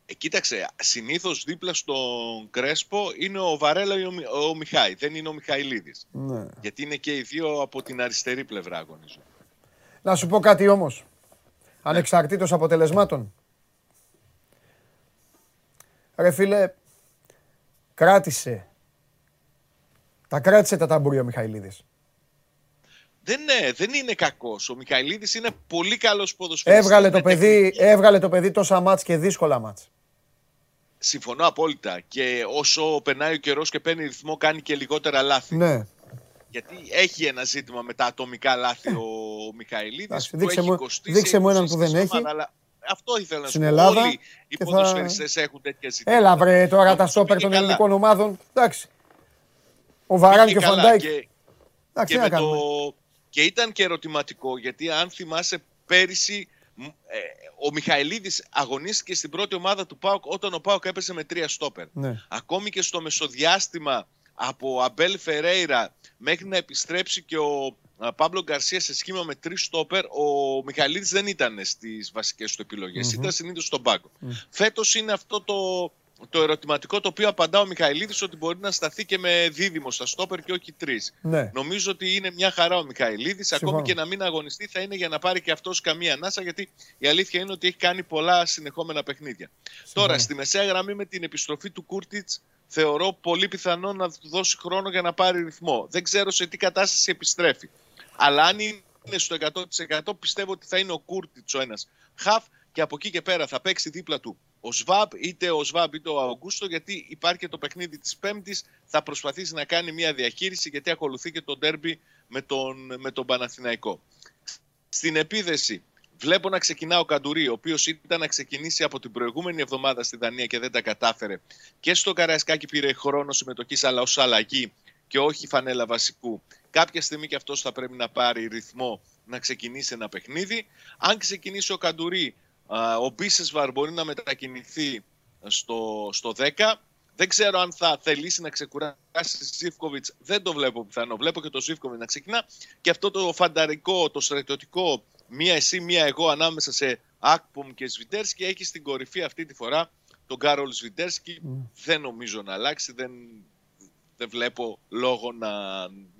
Ε, κοίταξε, συνήθως δίπλα στον Κρέσπο είναι ο Βαρέλα ή ο, Μι- ο Μιχάη. Δεν είναι ο Μιχαηλίδης. Ναι. Γιατί είναι και οι δύο από την αριστερή πλευρά αγωνίζουν. Να σου πω κάτι όμως. Ανεξαρτήτως αποτελεσμάτων. Ρε φίλε, κράτησε. Τα κράτησε τα ταμπούρια ο Μιχαηλίδης. Δεν, ναι, δεν είναι κακός. Ο Μιχαηλίδης είναι πολύ καλός ποδοσφαιριστής. Έβγαλε το, με παιδί, τεχνική. έβγαλε το παιδί τόσα μάτς και δύσκολα μάτς. Συμφωνώ απόλυτα. Και όσο περνάει ο καιρός και παίρνει ρυθμό, κάνει και λιγότερα λάθη. Ναι. Γιατί έχει ένα ζήτημα με τα ατομικά λάθη ο Μιχαηλίδης. Εντάξει, που δείξε έχει μου- κοστίσει, δείξε μου έχει έναν που κοστίσει δεν στην έχει. ομάδα, αλλά αυτό ήθελα να σου Στην πω. Ελλάδα Όλοι οι και θα- ποδοσφαιριστές έχουν τέτοια ζητήματα. Έλα βρε τώρα τα Νομίζω στόπερ πήγε των καλά. ελληνικών ομάδων. Εντάξει. Ο Βαράν Πήγε και ο καλά Φαν Ντάικ. και- Εντάξει, και, τι να με κάνουμε. το... και ήταν και ερωτηματικό γιατί αν θυμάσαι πέρυσι μ, ε, ο Μιχαηλίδης αγωνίστηκε στην πρώτη ομάδα του ΠΑΟΚ όταν ο ΠΑΟΚ έπεσε με τρία στόπερ. Ναι. Ακόμη και στο μεσοδιάστημα από Αμπέλ Φερέιρα μέχρι να επιστρέψει και ο α, Πάμπλο Γκαρσία σε σχήμα με τρεις στόπερ, ο Μιχαηλίδης δεν ήταν στις βασικές του επιλογες Ήταν συνήθως στον πάγκο. Φέτος είναι αυτό το, το ερωτηματικό το οποίο απαντά ο Μιχαηλίδης ότι μπορεί να σταθεί και με δίδυμο στα στόπερ και όχι τρεις. Ναι. Νομίζω ότι είναι μια χαρά ο Μιχαηλίδης. Συμφωνώ. Ακόμη και να μην αγωνιστεί θα είναι για να πάρει και αυτός καμία ανάσα γιατί η αλήθεια είναι ότι έχει κάνει πολλά συνεχόμενα παιχνίδια. Τώρα στη μεσαία γραμμή με την επιστροφή του Κούρτιτς θεωρώ πολύ πιθανό να του δώσει χρόνο για να πάρει ρυθμό. Δεν ξέρω σε τι κατάσταση επιστρέφει. Αλλά αν είναι στο 100% πιστεύω ότι θα είναι ο Κούρτιτς ο ένας χαφ και από εκεί και πέρα θα παίξει δίπλα του ο Σβάμπ, είτε ο Σβάμπ είτε ο Αουγκούστο, γιατί υπάρχει και το παιχνίδι της Πέμπτης, θα προσπαθήσει να κάνει μια διαχείριση γιατί ακολουθεί και το ντέρμπι με τον, με τον Παναθηναϊκό. Στην επίδεση βλέπω να ξεκινά ο Καντουρί, ο οποίος ήταν να ξεκινήσει από την προηγούμενη εβδομάδα στη Δανία και δεν τα κατάφερε. Και στο Καραϊσκάκι πήρε χρόνο συμμετοχής αλλά ως αλλαγή και όχι φανέλα βασικού. Κάποια στιγμή και αυτός θα πρέπει να πάρει ρυθμό να ξεκινήσει ένα παιχνίδι. Αν ξεκινήσει ο Καντουρί, α, ο Μπίσεσβαρ μπορεί να μετακινηθεί στο, στο 10. Δεν ξέρω αν θα θελήσει να ξεκουράσει Ζήφκοβιτ. Δεν το βλέπω πιθανό. Βλέπω και το Ζήφκοβιτ να ξεκινά. Και αυτό το φανταρικό, το στρατιωτικό, μία εσύ, μία εγώ ανάμεσα σε Ακπομ και Σβιντέρσκι έχει στην κορυφή αυτή τη φορά τον Κάρολ Σβιντέρσκι. Δεν νομίζω να αλλάξει. Δεν, δεν βλέπω λόγο να,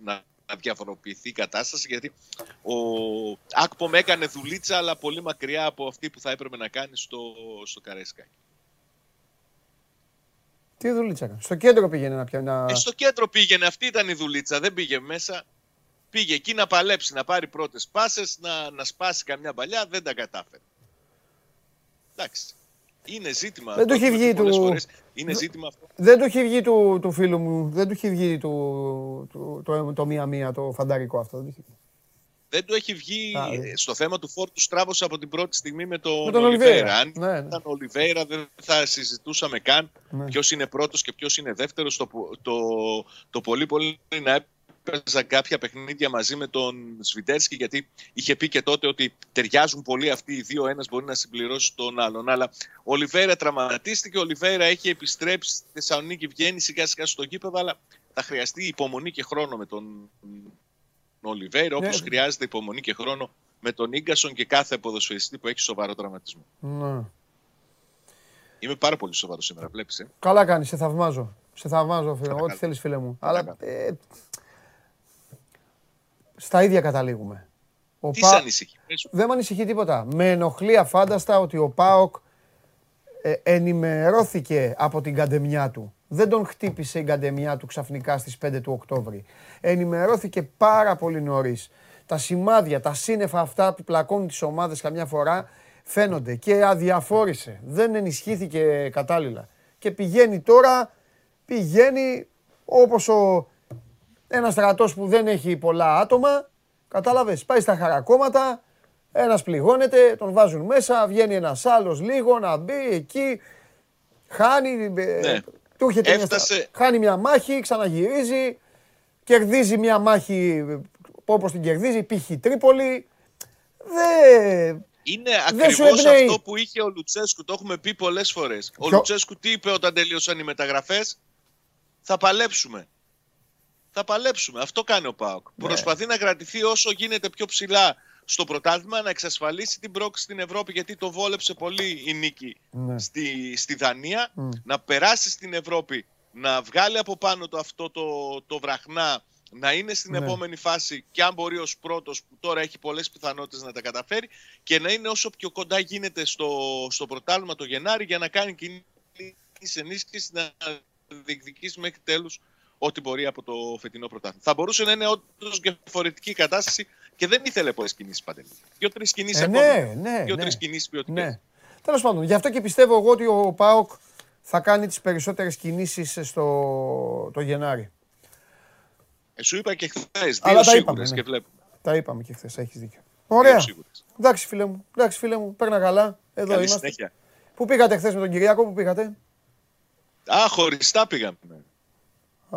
να, να διαφοροποιηθεί η κατάσταση γιατί ο Ακπομ έκανε δουλίτσα αλλά πολύ μακριά από αυτή που θα έπρεπε να κάνει στο, στο Καρέσκακι. Τι δουλίτσα έκανε; Στο κέντρο πήγαινε να πιάνει. να- Ε, στο κέντρο πήγαινε, αυτή ήταν η δουλίτσα, δεν πήγε μέσα. Πήγε εκεί να παλέψει, να πάρει πρώτες πάσες, να, να σπάσει καμιά παλιά, δεν τα κατάφερε. Εντάξει. Είναι ζήτημα. Δεν του το έχει έχουμε βγει πει πολλές του- φορές. Είναι ζήτημα αυτό. Δεν του έχει βγει του, του φίλου μου, δεν του έχει βγει του, του, το, το μία-μία, το φανταρικό αυτό. Δεν του έχει βγει. Δεν του έχει βγει Α, ε, ναι. στο θέμα του φόρτου στράβωσε από την πρώτη στιγμή με τον, Με τον Ολιβέρα. Ολιβέρα. Αν Ναι, ναι. ήταν ο Ολιβέρα δεν θα συζητούσαμε καν Ναι. ποιος είναι πρώτος και ποιος είναι δεύτερος. Το, το, το πολύ πολύ να έπαιζαν κάποια παιχνίδια μαζί με τον Σβιντέρσκι γιατί είχε πει και τότε ότι ταιριάζουν πολύ αυτοί οι δύο. Ένας μπορεί να συμπληρώσει τον άλλον. Αλλά ο Ολιβέρα τραυματίστηκε. Ο Ολιβέρα έχει επιστρέψει στη Θεσσαλονίκη, βγαίνει σιγά σιγά στο γήπεδο. Αλλά θα χρειαστεί υπομονή και χρόνο με τον Ολιβέρα, όπως Ναι. χρειάζεται υπομονή και χρόνο με τον γκασον και κάθε ποδοσφαιριστή που έχει σοβαρό τραυματισμό. Ναι. Είμαι πάρα πολύ σοβαρός σήμερα, βλέπεις. Ε. Καλά κάνεις, σε θαυμάζω. Σε θαυμάζω, φίλε. Καλά Ό,τι κάνεις. θέλεις, φίλε μου. Καλά Αλλά ε, στα ίδια καταλήγουμε. Ο Τι Πα- σε ανησυχεί, πες μου. Δεν με ανησυχεί τίποτα. Με ενοχλεί αφάνταστα ότι ο Πάοκ ε, ενημερώθηκε από την καντεμιά του. Δεν τον χτύπησε η καντεμιά του ξαφνικά στις 5 του Οκτώβρη. Ενημερώθηκε πάρα πολύ νωρίς. Τα σημάδια, τα σύννεφα αυτά που πλακώνουν τις ομάδες καμιά φορά φαίνονται και αδιαφόρησε. Δεν ενισχύθηκε κατάλληλα. Και πηγαίνει τώρα, πηγαίνει όπως ο, ένας στρατός που δεν έχει πολλά άτομα, κατάλαβες, πάει στα χαρακόμματα, ένας πληγώνεται, τον βάζουν μέσα, βγαίνει ένας άλλος λίγο να μπει εκεί, χάνει, ε, Ναι. του έρχεται μια Έφτασε- στα- χάνει μια μάχη, ξαναγυρίζει, κερδίζει μια μάχη όπως την κερδίζει, π.χ. Τρίπολη. Δεν... Είναι Δεν σου ακριβώς εμπνέει. αυτό που είχε ο Λουτσέσκου. Το έχουμε πει πολλές φορές. Ο Ποιο- Λουτσέσκου τι είπε όταν τελείωσαν οι μεταγραφές, Θα παλέψουμε. Θα παλέψουμε. Αυτό κάνει ο Πάοκ. Ναι. Προσπαθεί να κρατηθεί όσο γίνεται πιο ψηλά στο πρωτάθλημα να εξασφαλίσει την πρόκληση στην Ευρώπη γιατί το βόλεψε πολύ η νίκη Ναι. στη, στη Δανία. Μμ. Να περάσει στην Ευρώπη, να βγάλει από πάνω το αυτό το, το βραχνά, να είναι στην Ναι. επόμενη φάση και αν μπορεί ως πρώτος που τώρα έχει πολλές πιθανότητες να τα καταφέρει και να είναι όσο πιο κοντά γίνεται στο, στο πρωτάθλημα το Γενάρη για να κάνει κινήσεις ενίσχυση να διεκδικήσει μέχρι τέλους ό,τι μπορεί από το φετινό πρωτάθλημα. Θα μπορούσε να είναι όντως διαφορετική η κατάσταση και δεν ήθελε πολλές κινήσεις παντελή. Δύο-τρεις κινήσεις Ε, ακόμα. ναι, ναι, Δύο-τρεις ναι. κινήσεις ποιοτικές. Ναι. Τέλος πάντων, γι' αυτό και πιστεύω εγώ ότι ο Πάοκ θα κάνει τις περισσότερες κινήσεις στο το Γενάρη. Ε, σου είπα και χθες. Αλλά Δύο τα είπαμε, σίγουρες ναι. και βλέπουμε. Τα είπαμε και χθες, έχεις δίκιο. Ωραία. Δύο σίγουρες. Εντάξει, φίλε μου. Εντάξει, φίλε μου. Παίρνα καλά. Εδώ Καλή είμαστε. συνέχεια. Πού πήγατε χθες με τον Κυριακό, πού πήγατε; Α, χωριστά πήγαμε.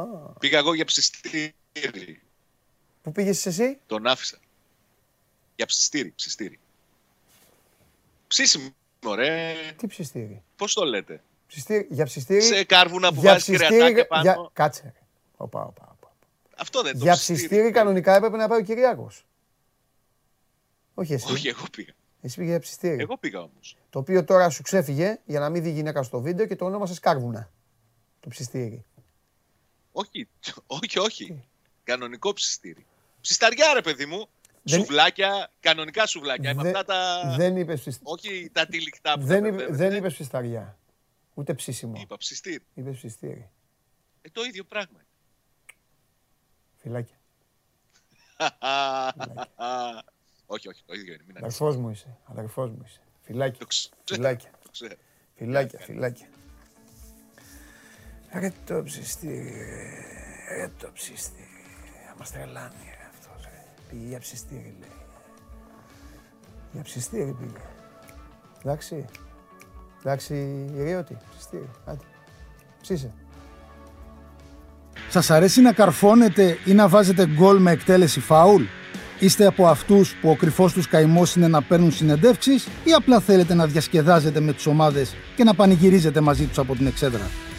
Α, Πήγα εγώ για ψιστήρι. πού πήγες εσύ; Τον άφησα. Για ψιστήρι, ψιστήρι. Ψήσιμο, ρε. Τι ψιστήρι; Πώς το λέτε; ψιστήρι για ψιστήρι; Σε κάρβουνα που για βάζεις κρεατάκια πάνω. Για... Κάτσε. ρε. Οπα, οπα, οπα. Αυτό δεν το Για ψιστήρι κανονικά έπρεπε να πάει ο Κυριάκος. Όχι εσύ. Όχι, εγώ πήγα. Εσύ πήγες για ψιστήρι. Εγώ πήγα όμως. Το οποίο τώρα σου ξέφυγε για να μην δει η γυναίκα στο βίντεο και το ονόμασε Σκάρβουνα. Το ψιστήρι. Όχι, όχι, όχι. Κανονικό ψιστήρι. Ψισταριά, ρε παιδί μου. Δεν- Σουβλάκια, κανονικά σουβλάκια. Με Δε- αυτά τα. Δεν είπε ψιστήρι. Όχι τα τυλικτά που Δεν, τα είπε, μπερδεύετε. δεν είπες ψισταριά. Ούτε ψήσιμο. Είπα ψιστήρι. Είπε ψιστήρι. Ε, το ίδιο πράγμα. Φυλάκια. όχι, όχι, το ίδιο είναι. Μην ανησυχείς. Αδερφός μου είσαι. Αδερφός μου είσαι. Φυλάκια. Το ξέρω. Φυλάκια. Το ξέρω. Φυλάκια, φυλάκια. Ρε το ψιστήρι, ρε. Ρε το ψιστήρι. Θα μας τρελάνει ρε αυτός ρε. Πήγε για ψιστήρι λέει. Για ψιστήρι πήγε. Εντάξει. Εντάξει, Ηριώτη, ψιστήρι. Άντε. Ψήσε. Σας αρέσει να καρφώνετε ή να βάζετε γκολ με εκτέλεση φάουλ; Είστε από αυτούς που ο κρυφός τους καημός είναι να παίρνουν συνεντεύξεις ή απλά θέλετε να διασκεδάζετε με τις ομάδες και να πανηγυρίζετε μαζί τους από την εξέδρα;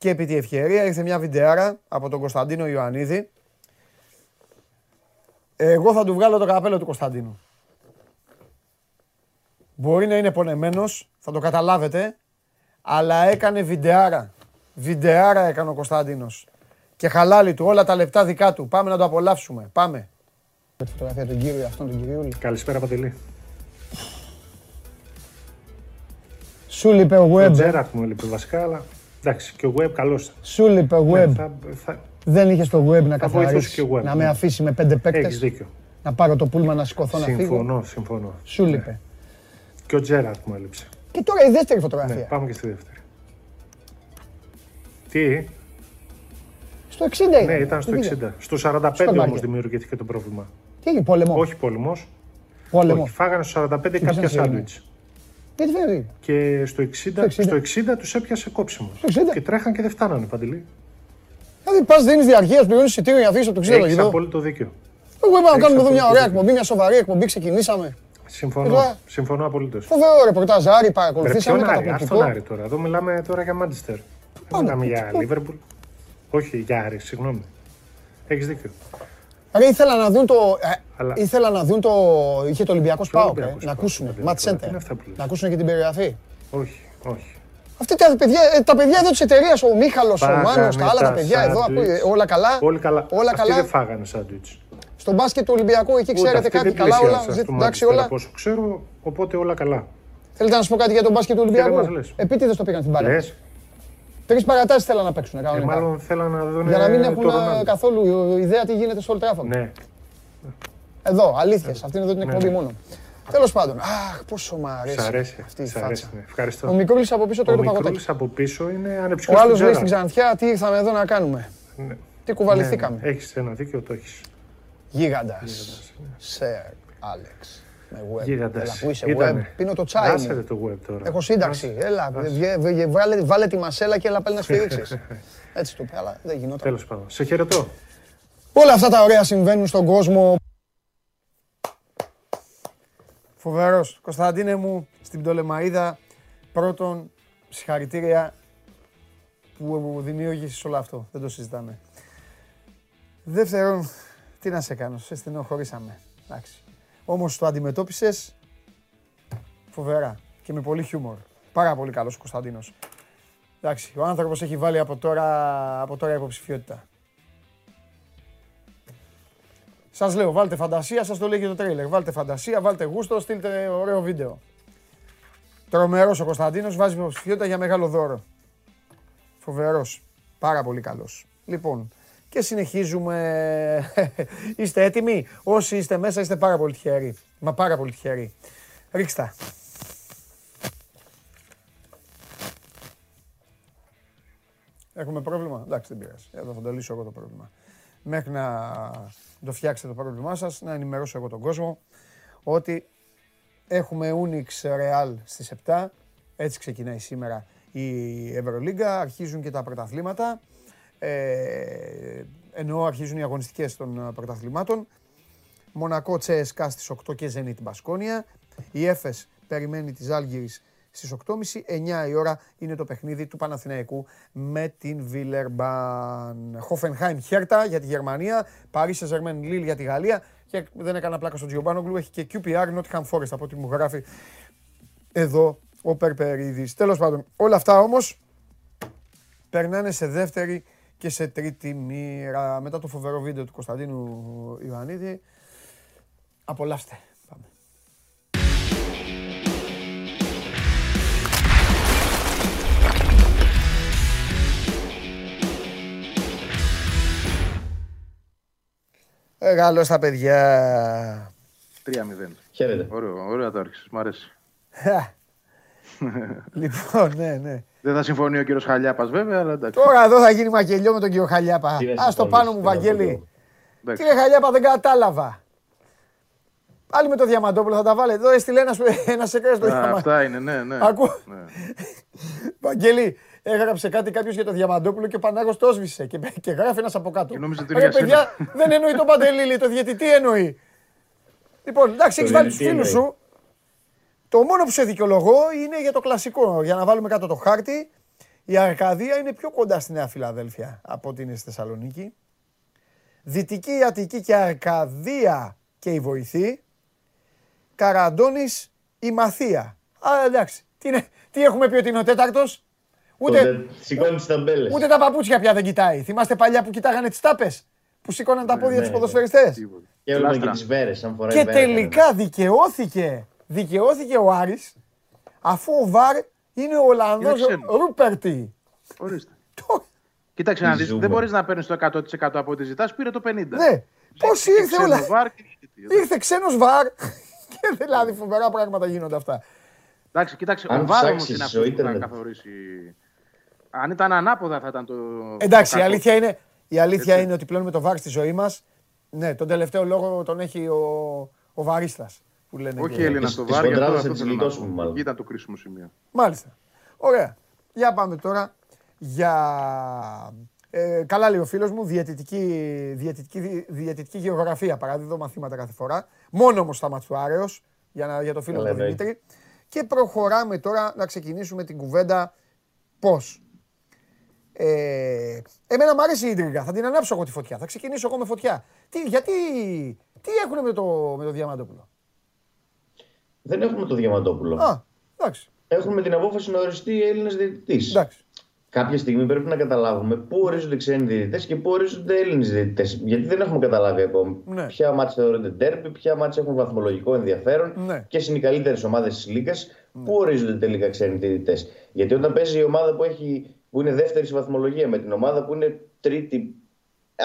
Και επί τη ευκαιρία ήρθε μια βιντεάρα από τον Κωνσταντίνο Ιωαννίδη. Εγώ θα του βγάλω το καπέλο του Κωνσταντίνου. Μπορεί να είναι πονεμένος, θα το καταλάβετε, αλλά έκανε βιντεάρα. Βιντεάρα έκανε ο Κωνσταντίνος. Και χαλάλι του, όλα τα λεπτά δικά του. Πάμε να το απολαύσουμε. Πάμε. Με τη φωτογραφία του κύριου, αυτόν τον κυριούλη. Καλησπέρα Παντελή. Σου λείπε ο Ο Web. Τζέραρτ μου έλειπε βασικά, αλλά εντάξει και ο Web καλός ήταν. Σου λείπε ο Ναι, Web. θα, θα, Δεν είχες το Web να Θα βοηθούσε καθαρίσει. και ο Web, Να ναι. με αφήσει με πέντε έχεις παίκτες. δίκιο. Να πάρω το πούλμα να σηκωθώ να φύγω. Συμφωνώ, συμφωνώ. Σου λείπε. Και ο Τζέραρτ μου έλειψε. Και τώρα η δεύτερη Ναι, φωτογραφία. πάμε και στη δεύτερη. Τι, Στο 60 ναι, ήταν. ήταν στο Τι 60. Στο 45 Στο όμως μπάγκερ. δημιουργήθηκε το πρόβλημα. Τι έγινε, πόλεμο; Όχι πόλεμος, πόλεμο. όχι, φάγανε στο 45 κάποια πιάσε, ναι. σάντουιτς. Γιατί φαίνεται. Και στο 60, Στο 60. στο 60 τους έπιασε κόψιμος. Στο 60. Και τρέχαν και δεν φτάνανε, Παντελή. Δηλαδή πας δίνεις διαρκεία, πληρώνεις εισιτήριο για να φύγει από το 60 το Έχεις γήπεδο. απόλυτο δίκιο. Εγώ είπα να έχεις κάνουμε εδώ μια απόλυτο ωραία δίκιο. εκπομπή, μια σοβαρή εκπομπή. Ξεκινήσαμε. Συμφωνώ, Εδώ. συμφωνώ απολύτως. Φοβερό ρεπορτάζ, Άρη, Ρε, παρακολουθήσαμε. ποιον Άρη, ας τον Καταπληκτικό. Άρη τώρα. Εδώ μιλάμε τώρα για Μάντσεστερ. Δεν Πάμε, μιλάμε για τι πω. Λίβερπουλ. Όχι, για Άρη, συγγνώμη. Έχεις δίκιο. Ρε, ήθελα να δουν το. ε, Αλλά- Ήθελα να δουν το. Είχε το Ολυμπιακό Πάοκ. ε, Ολυμπιακός Να ΠΑΟΚ, ακούσουν. παιδιά, Ματ τώρα, τι Center. είναι αυτά που λες. Να ακούσουν και την περιγραφή. Όχι, όχι. Αυτή τα παιδιά, ε, τα παιδιά εδώ της εταιρείας, ο Μίχαλος, ο Φάγανε Μάνος, τα άλλα τα τα παιδιά εδώ, σάντουιτς. ακούει, όλα καλά. Όλοι καλά. Όλα Αυτοί καλά. δεν φάγανε σάντουιτς. Στο μπάσκετ του Ολυμπιακού, εκεί Ούτε ξέρετε αυτοί κάτι δεν καλά όλα. πλησίασαν ζη- στο Εντάξει Manchester, όλα. Από όσο ξέρω, οπότε όλα καλά. Θέλετε να σας πω κάτι για τον μπάσκετ του Ολυμπιακού; μας λες. Επίτηδες το πήγαν στην παρέα. Λες, Τρεις παρατάσεις θέλαν να παίξουν ε, κανονικά. μάλλον θέλαν να δουν Για να μην το έχουν ε, Ρονάλντο. καθόλου ιδέα τι γίνεται στο Old Trafford. Ναι, Εδώ, αλήθειες. Αυτή είναι εδώ την Ναι, εκπομπή ναι. μόνο. Τέλος πάντων. Αχ, πόσο μ' αρέσει, σ' αρέσει. αυτή η Σ' αρέσει, φάτσα. ναι. Ευχαριστώ. Ο Μικρούλη από πίσω Ο τρώει το παγωτάκι. Μικρούλης από πίσω είναι Ο ανεψιός άλλος του λέει στην Τζέραρτ. Ξανθιά τι ήρθαμε εδώ να κάνουμε; Ναι. Τι κουβαληθήκαμε; Ναι, ναι. Έχεις ένα δίκιο, το έχεις. Γίγαντας. Σερ Άλεξ. Με web. Γίγαντας. Έλα, πού είσαι Ήτανε. web. Πίνω το τσάι Άσε μου. ρε το web τώρα. Έχω σύνταξη. Έλα, βγε- βγε- βάλε, βάλε τη μασέλα και έλα πάλι να σφυρίξεις. Έτσι το είπε, αλλά δεν γινόταν. Τέλος πάντων. Σε χαιρετώ. Όλα αυτά τα ωραία συμβαίνουν στον κόσμο. Φοβερός. Κωνσταντίνε μου, στην Πτολεμαίδα, πρώτον, συγχαρητήρια που δημιούργησες όλο αυτό. Δεν το συζητάμε. Δεύτερον, τι να σε κάνω, σε στενοχωρήσαμε. Εντάξει. Όμως το αντιμετώπισες φοβερά και με πολύ χιούμορ. Πάρα πολύ καλός ο Κωνσταντίνος. Εντάξει, ο άνθρωπος έχει βάλει από τώρα, από τώρα υποψηφιότητα. Σας λέω, βάλτε φαντασία, σας το λέει και το τρέιλερ. Βάλτε φαντασία, βάλτε γούστο, στείλτε ωραίο βίντεο. Τρομερός ο Κωνσταντίνος, βάζει υποψηφιότητα για μεγάλο δώρο. Φοβερός. Πάρα πολύ καλός. Λοιπόν, και συνεχίζουμε. είστε έτοιμοι; Όσοι είστε μέσα, είστε πάρα πολύ τυχεροί. Μα πάρα πολύ τυχεροί. Ρίξτε. τα. Έχουμε πρόβλημα; Εντάξει, δεν πειράζει. Εδώ θα το λύσω εγώ το πρόβλημα. Μέχρι να το φτιάξετε το πρόβλημά σας, να ενημερώσω εγώ τον κόσμο ότι έχουμε Unix Real στις 7. Έτσι ξεκινάει σήμερα η Ευρωλίγκα. Αρχίζουν και τα πρωταθλήματα. Ε, εννοώ αρχίζουν οι αγωνιστικές των πρωταθλημάτων. Μονακό Τσέσκα στις 8 και Zenit Μπασκόνια. Η Έφες περιμένει τη Ζάλγκυρης στις 8.30. 9 η ώρα είναι το παιχνίδι του Παναθηναϊκού με την Βίλερμπαν. Χόφενχάιμ Χέρτα για τη Γερμανία. Παρίσι Ζερμέν Λίλ για τη Γαλλία. Και δεν έκανα πλάκα στον Τζιομπάνογκλου. Έχει και QPR Nottingham Forest από ό,τι μου γράφει εδώ ο Περπερίδης. Τέλος πάντων, όλα αυτά όμως περνάνε σε δεύτερη και σε τρίτη μοίρα. Μετά το φοβερό βίντεο του Κωνσταντίνου Ιωαννίδη. Απολαύστε. Πάμε. Ε, καλώς τα παιδιά. 3-0. Χαίρετε. Ωραίο, ωραίο το άρχισες. Μ' αρέσει. λοιπόν, ναι, ναι. Δεν θα συμφωνεί ο κύριος Χαλιάπας βέβαια, αλλά εντάξει. Τώρα εδώ θα γίνει μακελιό με τον κύριο Χαλιάπα. Τι να Α το συμφωνείς, πάνω μου, τι να Βαγγέλη. πω. εντάξει. Κύριε Χαλιάπα, δεν κατάλαβα. Πάλι με το Διαμαντόπουλο θα τα βάλετε. Εδώ έστειλε ένα ένας εκρές το Α, Διαμαντόπουλο. αυτά είναι, ναι, ναι. Ακού. Ναι. Βαγγέλη, έγραψε κάτι κάποιος για το Διαμαντόπουλο και ο Πανάγος το έσβησε. Και, και γράφει ένας από κάτω. Και νόμιζε ότι Ρε είναι για παιδιά, δεν εννοεί τον Παντελήλη, το διαιτητή εννοεί. Λοιπόν, εντάξει, Το έχεις βάλει τους διαιτητή φίλους εννοεί. σου. Το μόνο που σε δικαιολογώ είναι για το κλασικό. Για να βάλουμε κάτω το χάρτη. Η Αρκαδία είναι πιο κοντά στη Νέα Φιλαδέλφια από ότι είναι στη Θεσσαλονίκη. Δυτική Αττική και Αρκαδία και η Βοηθή. Καραντώνης η Μαθία. Α, εντάξει. Τι, είναι, τι έχουμε πει ότι είναι ο τέταρτος; Ούτε, Τότε Σηκώνει τις ταμπέλες. ούτε τα παπούτσια πια δεν κοιτάει. Θυμάστε παλιά που κοιτάγανε τις τάπες. Που σήκωναν τα πόδια ναι, τους ναι. ποδοσφαιριστές; Τίποτα. Και έβλεπαν και Λάστρα. τις βέρες, αν φοράει Και βέρα, τελικά δικαιώθηκε, δικαιώθηκε ο Άρης αφού ο Βαρ είναι ο Ολλανδός Είναι ξένος. Ρούπερτη. Ορίστε. Το- Κοίταξε να δεις, ζούμε. δεν μπορείς να παίρνεις το 100% από ό,τι ζητάς, πήρε το 50%. Ναι. Πώς Και ήρθε όλα. ξένο βάρ και- Ήρθε ξένος Βαρ και δηλαδή φοβερά πράγματα γίνονται αυτά. Εντάξει, κοίταξε, Αν ο Βάρ όμως ψάξεις είναι στο αυτός που θα ίντερνετ. καθορίσει. Αν ήταν ανάποδα θα ήταν το. Εντάξει, το η κακό. αλήθεια είναι, η αλήθεια Έτσι. είναι ότι πλέον με το Βαρ στη ζωή μας, ναι, τον τελευταίο λόγο τον έχει ο, ο Βαρίστας. Που λένε Όχι και- Έλληνα Τις- στο τις Βάρ, γι' αυτό κοντράδες αυτό θα τις θέλω να γλιτώσουμε, πω. μάλλον. Εκεί ήταν το κρίσιμο σημείο. Μάλιστα. Ωραία. Για πάμε τώρα για... Ε, καλά λέει ο φίλος μου, διαιτητική, διαιτητική, διαιτητική γεωγραφία. Παραδίδω μαθήματα κάθε φορά. Μόνο όμως στα Ματσουάρεως, για, να, για το φίλο μου Καλά, τον εννοείται. Δημήτρη. Και προχωράμε τώρα να ξεκινήσουμε την κουβέντα πώς. Ε, εμένα μου αρέσει η ίντριγκα. Θα την ανάψω εγώ τη φωτιά. Θα ξεκινήσω εγώ με φωτιά. Τι, γιατί, τι έχουν με το, με το Διαμαντόπουλο; Δεν έχουμε το Διαμαντόπουλο. Α, εντάξει. Έχουμε την απόφαση να οριστεί Έλληνα διαιτητής. εντάξει. Κάποια στιγμή πρέπει να καταλάβουμε πού ορίζονται ξένοι διαιτητές και πού ορίζονται Έλληνες διαιτητές. Γιατί δεν έχουμε καταλάβει ακόμη. Ναι. Ποια μάτια θεωρούνται ντέρμπι, ποια μάτια έχουν βαθμολογικό ενδιαφέρον, Ναι. ποιες είναι οι καλύτερες ομάδες της Λίγκα, πού ορίζονται τελικά ξένοι διαιτητές. Γιατί όταν παίζει η ομάδα που, έχει, που είναι δεύτερη σε βαθμολογία με την ομάδα που είναι τρίτη,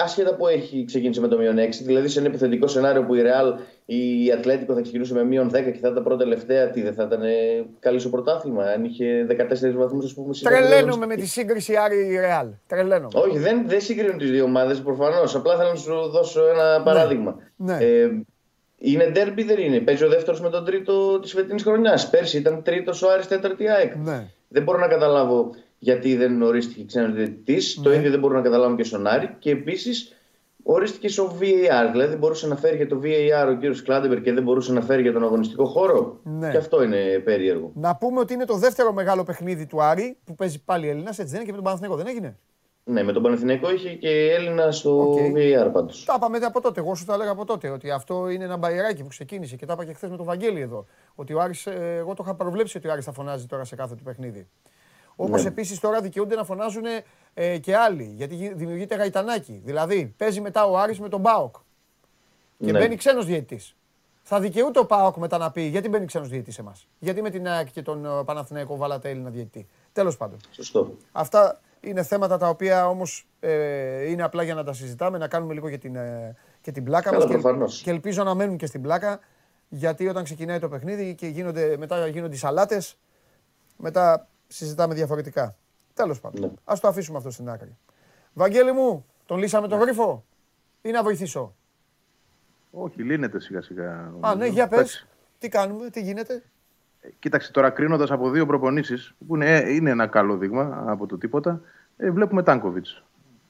άσχετα που έχει ξεκίνησε με το μείον 6, δηλαδή σε ένα επιθετικό σενάριο που η Real ή η Ατλέτικο θα ξεκινούσε με μείον 10 και θα ήταν πρώτα τελευταία, τι δεν θα ήταν ε, καλή στο πρωτάθλημα, αν είχε 14 βαθμούς, ας πούμε. σε Τρελαίνομαι με τη σύγκριση Άρη Ρεάλ. Τρελαίνομαι. όχι, δεν, δεν συγκρίνουν τις δύο ομάδες προφανώς. Απλά θέλω να σου δώσω ένα παράδειγμα. Ναι. Ε, Είναι ντέρμπι, δεν είναι. Παίζει ο δεύτερος με τον τρίτο της φετινής χρονιάς. Πέρσι ήταν τρίτος ο Άρης, τέταρτη ΑΕΚ. Ναι. Δεν μπορώ να καταλάβω γιατί δεν ορίστηκε ξένο διαιτητή. Το ίδιο δεν μπορώ να καταλάβω και στον Άρη. Και επίσης ορίστηκε στο VAR. Δηλαδή μπορούσε να φέρει για το VAR ο κύριος Κλάτενμπεργκ και δεν μπορούσε να φέρει για τον αγωνιστικό χώρο. Ναι. Και αυτό είναι περίεργο. Να πούμε ότι είναι το δεύτερο μεγάλο παιχνίδι του Άρη που παίζει πάλι Έλληνας, έτσι δεν είναι και με τον Παναθηναϊκό, δεν έγινε. Ναι, με τον Παναθηναϊκό είχε και Έλληνα στο OK. VAR πάντως. Τα είπαμε από τότε. Εγώ σου τα έλεγα από τότε ότι αυτό είναι ένα μπαϊράκι που ξεκίνησε και τα είπα και χθες με τον Βαγγέλη εδώ. Ότι ο Άρης, ε, εγώ το είχα προβλέψει ότι ο Άρης θα φωνάζει τώρα σε κάθε του παιχνίδι. Όπως Ναι. επίσης τώρα δικαιούνται να φωνάζουν ε, και άλλοι. Γιατί γι- δημιουργείται γαϊτανάκι. Δηλαδή παίζει μετά ο Άρης με τον Μπάοκ. Και Ναι. μπαίνει ξένος διαιτητής. Θα δικαιούται ο Πάοκ μετά να πει γιατί μπαίνει ξένος διαιτητής σε εμάς; Γιατί με την ΑΕΚ και τον ε, Παναθηναϊκό βάλατε Έλληνα διαιτητή; Τέλος πάντων. Σωστό. Αυτά είναι θέματα τα οποία όμως ε, είναι απλά για να τα συζητάμε, να κάνουμε λίγο και την, ε, και την πλάκα Καλά, μας και, προφανώς. και ελπίζω να μένουν και στην πλάκα γιατί όταν ξεκινάει το παιχνίδι και γίνονται, μετά γίνονται οι σαλάτες, μετά συζητάμε διαφορετικά. Τέλος πάντων. Ναι. Ας το αφήσουμε αυτό στην άκρη. Βαγγέλη μου, τον λύσαμε τον γρίφο ή να βοηθήσω; Όχι, λύνεται σιγά σιγά. Α, ναι, για πες. Εντάξει. Τι κάνουμε, τι γίνεται; Ε, Κοίταξε τώρα, κρίνοντας από δύο προπονήσεις, που είναι, είναι ένα καλό δείγμα από το τίποτα, ε, βλέπουμε Τάνκοβιτς.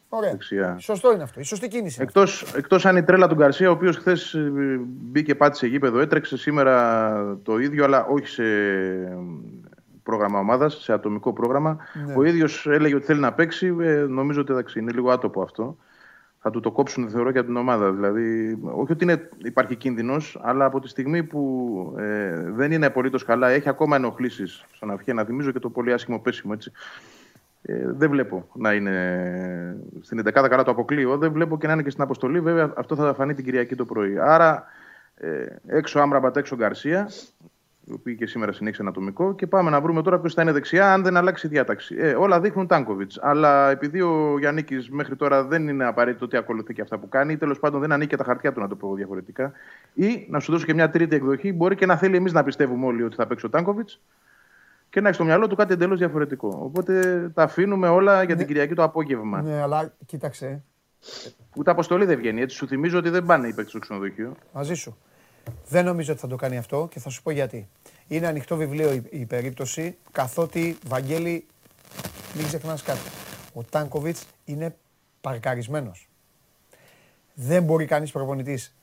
Ωραία. Δεξιά. Σωστό είναι αυτό. Η σωστή κίνηση. είναι Εκτός, εκτός αν η τρέλα του Γκαρσία, ο οποίος χθες μπήκε πάτησε γήπεδο, έτρεξε σήμερα το ίδιο, αλλά όχι σε πρόγραμμα ομάδας, σε ατομικό πρόγραμμα. Ναι. Ο ίδιος έλεγε ότι θέλει να παίξει, ε, νομίζω ότι εντάξει, είναι λίγο άτοπο αυτό. Θα του το κόψουν, θεωρώ, για την ομάδα. Δηλαδή, όχι ότι είναι, υπάρχει κίνδυνος, αλλά από τη στιγμή που ε, δεν είναι απολύτως καλά, έχει ακόμα ενοχλήσεις στον αυχέ. Να θυμίζω και το πολύ άσχημο πέσιμο έτσι. Ε, δεν βλέπω να είναι στην 11η καλά το αποκλείω. Δεν βλέπω και να είναι και στην αποστολή. Βέβαια, αυτό θα φανεί την Κυριακή το πρωί. Άρα, ε, έξω Άμραμπατ, έξω Γκαρσία, οι οποίοι και σήμερα συνέχισε ατομικό. Και πάμε να βρούμε τώρα ποιος θα είναι δεξιά, αν δεν αλλάξει η διάταξη. Ε, όλα δείχνουν Τάνκοβιτς. Αλλά επειδή ο Γιάννη μέχρι τώρα δεν είναι απαραίτητο ότι ακολουθεί και αυτά που κάνει, ή τέλος πάντων δεν ανήκει και τα χαρτιά του, να το πω διαφορετικά. Ή να σου δώσω και μια τρίτη εκδοχή, μπορεί και να θέλει εμείς να πιστεύουμε όλοι ότι θα παίξει ο Τάνκοβιτς και να έχει στο μυαλό του κάτι εντελώς διαφορετικό. Οπότε τα αφήνουμε όλα για την Κυριακή το απόγευμα. Ναι, αλλά κοίταξε. Ούτε αποστολή δεν βγαίνει. Έτσι σου θυμίζω ότι δεν πάνε οι παίκτες στο ξενοδοχείο. Μαζί σου. Δεν νομίζω ότι θα το κάνει αυτό και θα σου πω γιατί. Είναι ανοιχτό βιβλίο η, η περίπτωση, καθότι, Βαγγέλη, μην ξεχνάς κάτι. Ο Τάνκοβιτς είναι παρκαρισμένος. Δεν μπορεί κανείς προπονητής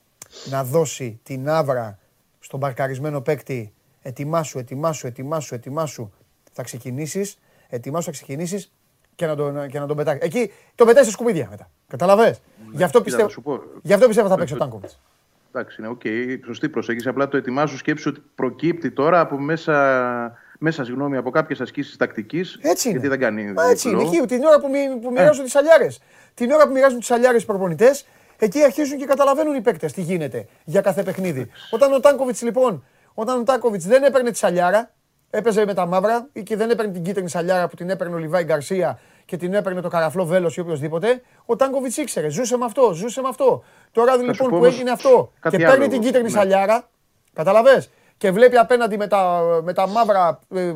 να δώσει την άβρα στον παρκαρισμένο παίκτη ετοιμάσου, ετοιμάσου, ετοιμάσου, ετοιμάσου, θα ξεκινήσεις, ετοιμάσου, θα ξεκινήσεις και να τον, και να τον πετάξει. Εκεί τον πετάει σε σκουπίδια μετά. Καταλαβες; Γι' αυτό κοίτα, πιστεύω, θα σου πω. γι' αυτό πιστεύω θα παίξει ο Τάνκοβιτς. Εντάξει, είναι οκ. Σωστή προσέγγιση. Απλά το ετοιμάσου σκέψου ότι προκύπτει τώρα από μέσα, μέσα συγγνώμη, από κάποιες ασκήσεις τακτικής. Έτσι είναι. Γιατί δεν κάνει. Μα έτσι είναι. διπλό. Εκεί, την ώρα που, μοι- που μοιράζουν τις σαλιάρες. Την ώρα που μοιράζουν τις σαλιάρες οι προπονητές, εκεί αρχίζουν και καταλαβαίνουν οι παίκτες τι γίνεται για κάθε παιχνίδι. Όταν ο Τάνκοβιτς λοιπόν, όταν ο Τάνκοβιτς δεν έπαιρνε τη σαλιάρα, έπαιζε με τα μαύρα ή και δεν έπαιρνε την κίτρινη σαλιάρα που την έπαιρνε ο Λιβάη Γκαρσία και την έπαιρνε το καραφλό βέλος ή οποιοδήποτε, ο Τάνκοβιτς ήξερε, ζούσε με αυτό, ζούσε με αυτό. Τώρα λοιπόν πω που όμως έγινε αυτό και κάτι παίρνει άλλο την εγώ. κίτρινη Ναι. σαλιάρα, καταλαβες, και βλέπει απέναντι με τα, με τα μαύρα ε, ε,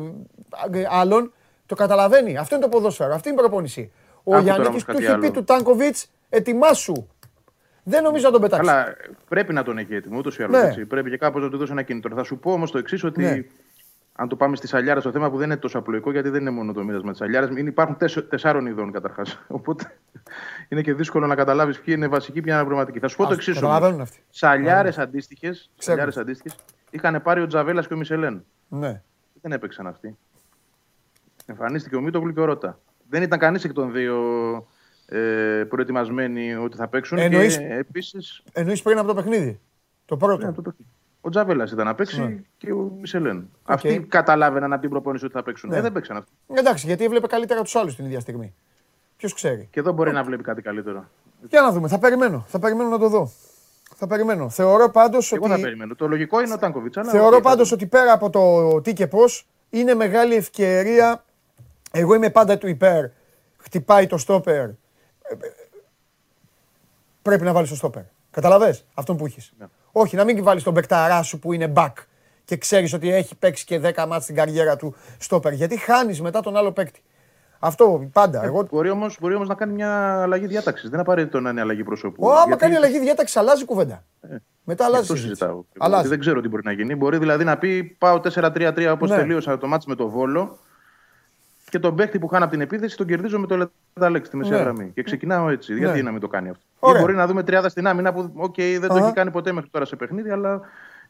άλλων, το καταλαβαίνει. Αυτό είναι το ποδόσφαιρο, αυτή είναι η προπόνηση. Ο Άκου τώρα Γιάννης όμως του κάτι έχει πει άλλο. του Τάνκοβιτς, ετοιμάσου. Δεν νομίζω να τον πετάξεις. Καλά, πρέπει να τον έχει έτοιμο ούτως ή άλλως. Ναι. Πρέπει και κάπως να του δώσει ένα κίνητρο. Θα σου πω όμως το εξής, ότι Ναι. Αν το πάμε στη σαλιάρα, στο θέμα που δεν είναι τόσο απλοϊκό, γιατί δεν είναι μόνο το μοίρασμα της σαλιάρας, υπάρχουν τέσσερ- τεσσάρων ειδών καταρχάς. Οπότε είναι και δύσκολο να καταλάβεις ποιοι είναι βασικοί, ποιοι είναι αναπληρωματικοί. Θα σου πω το Ας εξής. καταλαβαίνουν αυτοί. Σαλιάρες αντίστοιχες Ξέρουν. αντίστοιχες, είχαν πάρει ο Τζαβέλας και ο Μισελέν. Ναι. Δεν έπαιξαν αυτοί. Εμφανίστηκε ο Μίτογλου και ο Ρώτα. Δεν ήταν κανείς εκ των δύο ε, προετοιμασμένοι ότι θα παίξουν. Εννοείς- Και επίσης, Εννοείς πριν από το παιχνίδι. Το πρώτο. ναι, το παιχνίδι. Ο Τζαβέλας ήταν να παίξει Ναι. και ο Μισελέν. Αυτοί καταλάβαιναν από την προπόνηση ότι θα παίξουν. Ναι. Ε, δεν παίξαν αυτοί. Εντάξει, γιατί έβλεπε καλύτερα τους άλλους την ίδια στιγμή. Ποιος ξέρει. Και εδώ μπορεί να βλέπει κάτι καλύτερο. Για να δούμε, θα περιμένω. Θα περιμένω να το δω. Θα περιμένω. Θεωρώ πάντως Εγώ θα ότι. περιμένω. Το λογικό είναι ο Τάνκοβιτς. Θεωρώ πάντως ότι πέρα από το τι και πώς είναι μεγάλη ευκαιρία. Εγώ είμαι πάντα του υπέρ. Χτυπάει το στόπερ. Ε, ε, Πρέπει να βάλεις το στόπερ. Καταλαβες; Αυτόν που έχεις. Ναι. Όχι, να μην βάλεις τον μπεκταρά σου που είναι back και ξέρεις ότι έχει παίξει και 10 μάτς στην καριέρα του στόπερ. Γιατί χάνεις μετά τον άλλο παίκτη. Αυτό πάντα. Εγώ... Μπορεί όμω μπορεί όμως να κάνει μια αλλαγή διάταξης. Δεν είναι απαραίτητο να είναι αλλαγή προσώπου. Ω, άμα Γιατί- κάνει αλλαγή διάταξης, αλλάζει κουβέντα. Ε, Μετά αλλάζει. Αυτό η συζήτηση. συζητάω. Αλλάζει. Δεν ξέρω τι μπορεί να γίνει. Μπορεί δηλαδή να πει πάω 4-3-3 όπως Ναι. τελείωσα το μάτς με το Βόλο και τον παίχτη που χάνω από την επίθεση τον κερδίζω με το Λε Ταλέκ στη μεσαία Ναι. γραμμή. Και ξεκινάω έτσι. Ναι. Γιατί να μην το κάνει αυτό; Ωραία. Ή μπορεί να δούμε τριάδα στην άμυνα που οκ, δεν το Αχα. έχει κάνει ποτέ μέχρι τώρα σε παιχνίδι, αλλά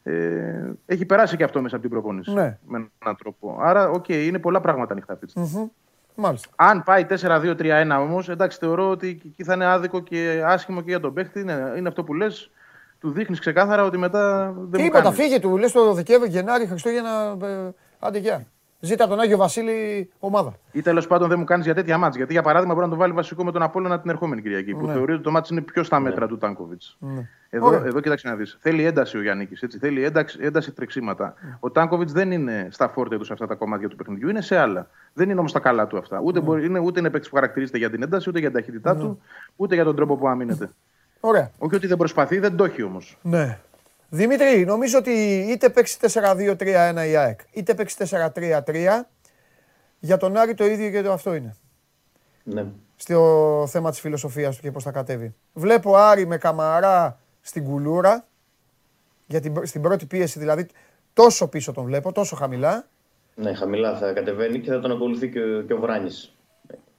ε, έχει περάσει και αυτό μέσα από την προπόνηση. Ναι. Με έναν τρόπο. Άρα, οκ, είναι πολλά πράγματα ανοιχτά αυτή τη στιγμή. Μμμ. Μάλιστα. Αν πάει 4-2-3-1 όμως, εντάξει, θεωρώ ότι και εκεί θα είναι άδικο και άσχημο και για τον παίχτη. Είναι, είναι αυτό που λες. Του δείχνεις ξεκάθαρα ότι μετά δεν μου Τίποτα, κάνεις. φύγε του. Λες το Δεκέμβρη, Γενάρη, Χριστούγεννα. ε, Άντε γεια. Ζήτα από τον Άγιο Βασίλη ομάδα. Ή τέλος πάντων δεν μου κάνεις για τέτοια μάτς. Γιατί για παράδειγμα μπορεί να τον βάλει βασικό με τον Απόλλωνα την ερχόμενη Κυριακή. Που Ναι. θεωρεί ότι το μάτς είναι πιο στα μέτρα του Τάνκοβιτς. Ναι. Εδώ, Ωραία. εδώ κοίταξε να δεις. Θέλει ένταση ο Γιάννη. Θέλει ένταση, ένταση τρεξίματα. Ο Τάνκοβιτς δεν είναι στα φόρτε του σε αυτά τα κομμάτια του παιχνιδιού, είναι σε άλλα. Δεν είναι όμως τα καλά του αυτά. Ούτε, μπορεί, είναι, ούτε είναι παίκτης που χαρακτηρίζεται για την ένταση, ούτε για την ταχύτητά του, ούτε για τον τρόπο που αμήνεται. Ωραία. Όχι ότι δεν προσπαθεί, δεν το έχει όμως. Ναι. Δημήτρη, νομίζω ότι είτε παίξει 4-2-3-1 η ΑΕΚ, είτε παίξει 4-3-3, για τον Άρη το ίδιο και το αυτό είναι. Ναι. Στο θέμα της φιλοσοφίας του και πώς θα κατέβει. Βλέπω Άρη με καμαρά στην κουλούρα, για την, πρω- στην πρώτη πίεση δηλαδή, τόσο πίσω τον βλέπω, τόσο χαμηλά. ναι, χαμηλά θα κατεβαίνει και θα τον ακολουθεί και, ο- και ο Βράνης.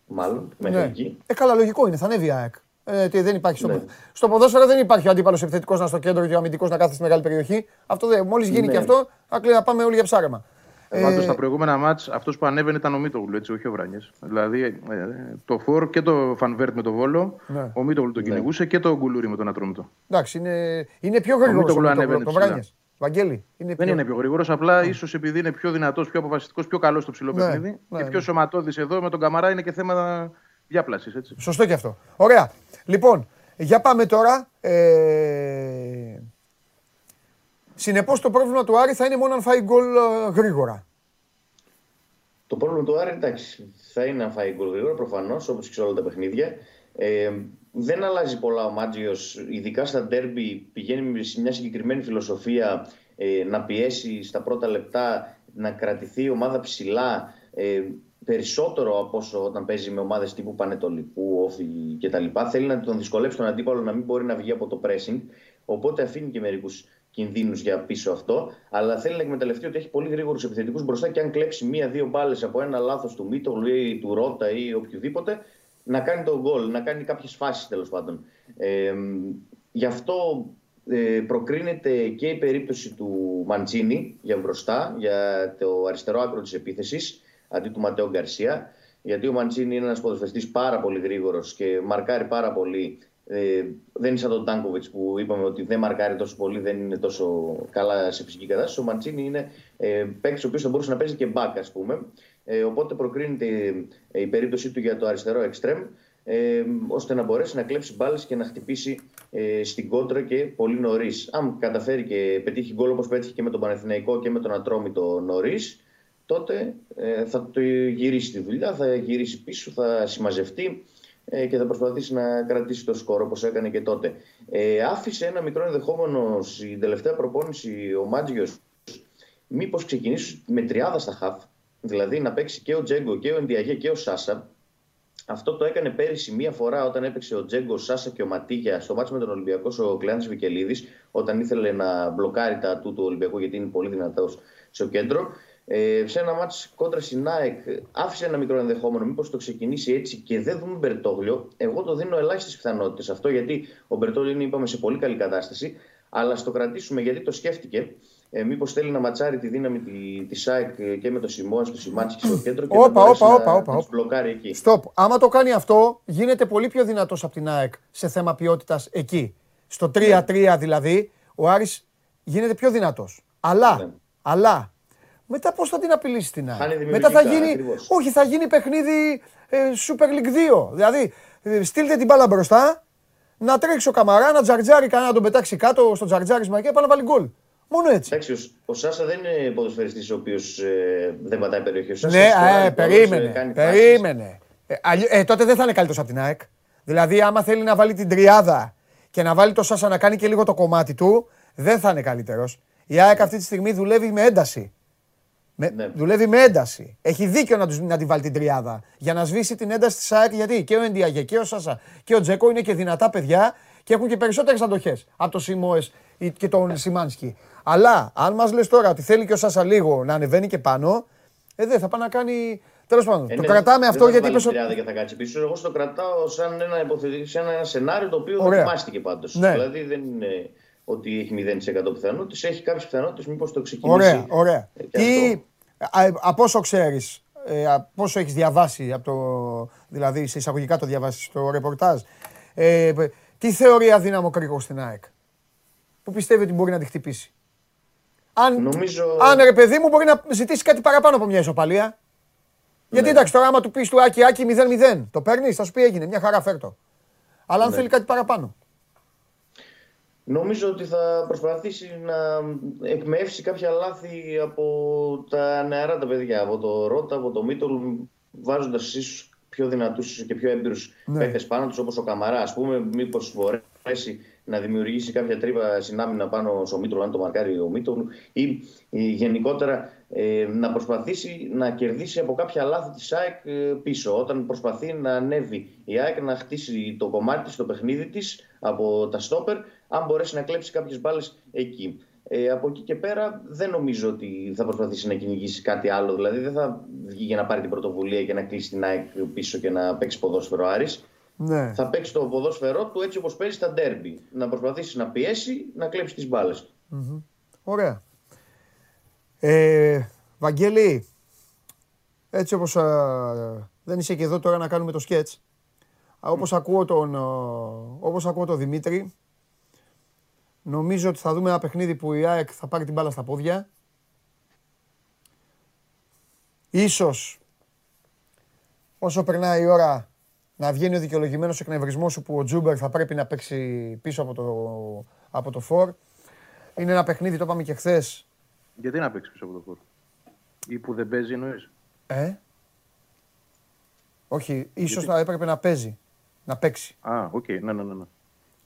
Μάλλον, μέχρι Ναι. εκεί. Ε, καλά, λογικό είναι, θα ανέβει η ΑΕΚ. Ε, τι, δεν υπάρχει στο, Ναι. πο- στο ποδόσφαιρο δεν υπάρχει ο αντίπαλος επιθετικός να είναι στο κέντρο και ο αμυντικός να κάθεται στη μεγάλη περιοχή. Αυτό δεν, μόλις γίνει Ναι. και αυτό, άκλει να πάμε όλοι για ψάρεμα. Ε, Πάντως στα προηγούμενα μάτς αυτός που ανέβαινε ήταν ο Μίτογλου, έτσι, όχι ο Βράνιες. Δηλαδή ε, το Φορ και το Φανβέρτ με το Βόλο, Ναι. ο Μίτογλου τον κυνηγούσε και το Γκουλούρι με τον Ατρόμητο. Εντάξει, είναι, είναι πιο γρήγορος Μίτογλου από ανέβαινε τον ψηλά. Βράνιες. Βαγγέλη. Είναι Δεν είναι πιο γρήγορος, απλά ίσως επειδή είναι πιο δυνατός, πιο αποφασιστικός, πιο καλός στο ψηλό Ναι, παιχνίδι ναι, και ναι. πιο σωματώδης εδώ με τον Καμαρά είναι και θέμα διάπλασης. Σωστό και αυτό. Ωραία. Λοιπόν, για πάμε τώρα. Ε... Συνεπώς το πρόβλημα του Άρη θα είναι μόνο αν φάει γκολ ε, γρήγορα. Το πρόβλημα του Άρη, εντάξει, θα είναι να φάει γκολ γρήγορα προφανώς, όπως και σε όλα τα παιχνίδια. Ε, δεν αλλάζει πολλά ο Μάτζιος, ειδικά στα ντέρμπι. Πηγαίνει σε μια συγκεκριμένη φιλοσοφία ε, να πιέσει στα πρώτα λεπτά, να κρατηθεί η ομάδα ψηλά. Ε, περισσότερο από όσο όταν παίζει με ομάδες τύπου Πανετολικού, Όφη κτλ. Θέλει να τον δυσκολέψει τον αντίπαλο να μην μπορεί να βγει από το pressing. Οπότε αφήνει και μερικούς κινδύνους για πίσω αυτό. Αλλά θέλει να εκμεταλλευτεί ότι έχει πολύ γρήγορους επιθετικούς μπροστά και αν κλέψει μία-δύο μπάλες από ένα λάθος του Μίτογλου ή του Ρότα ή οποιοδήποτε, να κάνει τον γκολ, να κάνει κάποιες φάσεις τέλος πάντων. Ε, γι' αυτό ε, προκρίνεται και η περίπτωση του Μαντσίνη για μπροστά, για το αριστερό άκρο της επίθεσης, αντί του Ματέο Γκαρσία. Γιατί ο Μαντσίνη είναι ένας ποδοσφαιριστής πάρα πολύ γρήγορος και μαρκάρει πάρα πολύ. Ε, δεν είναι σαν τον Τάνκοβιτς που είπαμε ότι δεν μαρκάρει τόσο πολύ, δεν είναι τόσο καλά σε φυσική κατάσταση. Ο Μαντσίνη είναι ε, παίκτης ο οποίος θα μπορούσε να παίζει και μπακ, ας πούμε. Ε, οπότε προκρίνεται ε, η περίπτωσή του για το αριστερό εξτρέμ ε, ώστε να μπορέσει να κλέψει μπάλες και να χτυπήσει ε, στην κόντρα και πολύ νωρίς. Αν καταφέρει και πετύχει γκολ όπως πέτυχε και με τον Πανεθναϊκό και με τον Ατρόμητο νωρίς, τότε ε, θα το γυρίσει τη δουλειά, θα γυρίσει πίσω, θα συμμαζευτεί ε, και θα προσπαθήσει να κρατήσει το σκορ όπως έκανε και τότε. Ε, άφησε ένα μικρό ενδεχόμενο στην τελευταία προπόνηση ο Μάτζιος μήπως ξεκινήσει με τριάδα στα χαφ, δηλαδή να παίξει και ο Τζέγκο και ο Ενδιαγέ και ο Σάσα. Αυτό το έκανε πέρυσι μία φορά όταν έπαιξε ο Τζέγκο, ο Σάσα και ο Ματίγια στο μάτσο με τον Ολυμπιακό ο Κλεάντη Βικελίδης, όταν ήθελε να μπλοκάρει τα του του Ολυμπιακού γιατί είναι πολύ δυνατός στο κέντρο. Ε, σε ένα ματς κόντρα στην ΑΕΚ άφησε ένα μικρό ενδεχόμενο. Μήπως το ξεκινήσει έτσι και δεν δούμε Μπερτόγλιο. Εγώ το δίνω ελάχιστες πιθανότητες αυτό γιατί ο Μπερτόγλιο είναι, είπαμε, σε πολύ καλή κατάσταση. Αλλά στο κρατήσουμε γιατί το σκέφτηκε. Ε, Μήπως θέλει να ματσάρει τη δύναμη τη, της ΑΕΚ και με το Σιμώνα στο Σιμάνσκι στο κέντρο και Όπα, να μπορέσει όπα, να, όπα, όπα, να τους όπα. μπλοκάρει εκεί. Στοπ. Άμα το κάνει αυτό, γίνεται πολύ πιο δυνατός από την ΑΕΚ σε θέμα ποιότητας εκεί. Στο 3-3 δηλαδή, ο Άρης γίνεται πιο δυνατός. Αλλά, Ναι. αλλά, μετά πώς θα την απειλήσει την Χάνει ΑΕΚ; Μετά θα δημιουργικά, γίνει, ακριβώς. όχι, θα γίνει παιχνίδι ε, Super League 2. Δηλαδή, ε, στείλτε την μπάλα μπροστά, να τρέξει ο Καμαρά, να τζαρτζάρει κανένα, να τον πετάξει κάτω στο τζαρτζάρισμα και πάει να βάλει γκολ. Μόνο έτσι. Εντάξει, ο, ο Σάσα δεν είναι ποδοσφαιριστής ο οποίος ε, δεν πατάει περιοχή. Ο Σάσα Ναι, σκοράρει ε, γκολ, ε, περίμενε. κάνει φάσεις. Περίμενε. Ε, αλλιώ- ε, τότε δεν θα είναι καλύτερος από την ΑΕΚ. Δηλαδή, άμα θέλει να βάλει την τριάδα και να βάλει το Σάσα να κάνει και λίγο το κομμάτι του, δεν θα είναι καλύτερος. Η ΑΕΚ αυτή τη στιγμή δουλεύει με ένταση. Με, Ναι. Δουλεύει με ένταση. Έχει δίκιο να, τους, να την βάλει την τριάδα. Για να σβήσει την ένταση της ΑΕΚ. Γιατί και ο Ενδιαγέ και ο Σάσα και ο Τζέκο είναι και δυνατά παιδιά και έχουν και περισσότερες αντοχές από το Σιμόες ή και τον Σιμάνσκι. Αλλά αν μας λες τώρα ότι θέλει και ο Σάσα λίγο να ανεβαίνει και πάνω, ε, δεν θα πάει να κάνει. Τέλος πάντων, Ε, το ναι, κρατάμε δεν αυτό θα γιατί βάλει είπες. τριάδα και θα κάτσει πίσω. Εγώ στο κρατάω σαν ένα, υποθετικό, σαν ένα σενάριο το οποίο Ωραία. δοκιμάστηκε πάντως. Ναι. Δηλαδή δεν είναι ότι έχει 0% πιθανότητες, έχει κάποιες πιθανότητες μήπως το ξεκινήσει. Ωραία, ωραία. ε, και Τι, αυτό. Α, από όσο ξέρεις, ε, από όσο έχεις διαβάσει, από το, δηλαδή σε εισαγωγικά το διαβάσεις στο ρεπορτάζ, ε, τι θεωρεί αδύναμο κρίκο στην ΑΕΚ; Που πιστεύει ότι μπορεί να τη χτυπήσει; Αν, Νομίζω- αν ρε παιδί μου μπορεί να ζητήσει κάτι παραπάνω από μια ισοπαλία. Γιατί Ναι. εντάξει, τώρα άμα του πεις του Άκη Άκη 0-0, το παίρνεις, θα σου πει έγινε, μια χαρά φέρτο. Αλλά αν Ναι. θέλει κάτι παραπάνω. Νομίζω ότι θα προσπαθήσει να εκμεύσει κάποια λάθη από τα νεαρά τα παιδιά, από το Ρότα, από το Μίτολ, βάζοντας ίσως πιο δυνατούς και πιο έμπειρους Ναι. παίκτες πάνω τους, όπως ο Καμαρά, ας πούμε, μήπως μπορέσει να δημιουργήσει κάποια τρύπα συνάμυνα πάνω στο Μίτολ, αν το μαρκάρει ο Μίτολ, ή ε, γενικότερα ε, να προσπαθήσει να κερδίσει από κάποια λάθη της ΑΕΚ ε, πίσω. Όταν προσπαθεί να ανέβει η ΑΕΚ να χτίσει το κομμάτι της, το παιχνίδι της από τα στόπερ, αν μπορέσει να κλέψει κάποιες μπάλες εκεί. Ε, από εκεί και πέρα δεν νομίζω ότι θα προσπαθήσει να κυνηγήσει κάτι άλλο. Δηλαδή δεν θα βγει για να πάρει την πρωτοβουλία και να κλείσει την ΑΕΚ πίσω και να παίξει ποδόσφαιρο Άρης. Ναι. Θα παίξει το ποδόσφαιρό του έτσι όπως παίζει στα ντέρμπι. Να προσπαθήσει να πιέσει, να κλέψει τις μπάλες. Ωραία. Ε, Βαγγέλη, έτσι όπως α, δεν είσαι και εδώ τώρα να κάνουμε το σκέτς, α, όπως ακούω τον, α, όπως ακούω τον Δημήτρη, νομίζω ότι θα δούμε ένα παιχνίδι που η ΑΕΚ θα πάρει την μπάλα στα πόδια. Ίσως, όσο περνάει η ώρα, να βγαίνει ο δικαιολογημένος εκνευρισμός σου που ο Τζούμπερ θα πρέπει να παίξει πίσω από το, από το φορ. Είναι ένα παιχνίδι, το είπαμε και χθες. Γιατί να παίξει πίσω από το χώρο. Ή που δεν παίζει εννοείς; Ε; Όχι, ίσως να έπρεπε να παίζει. Να παίξει. Α, οκ, ναι, ναι, ναι. ναι.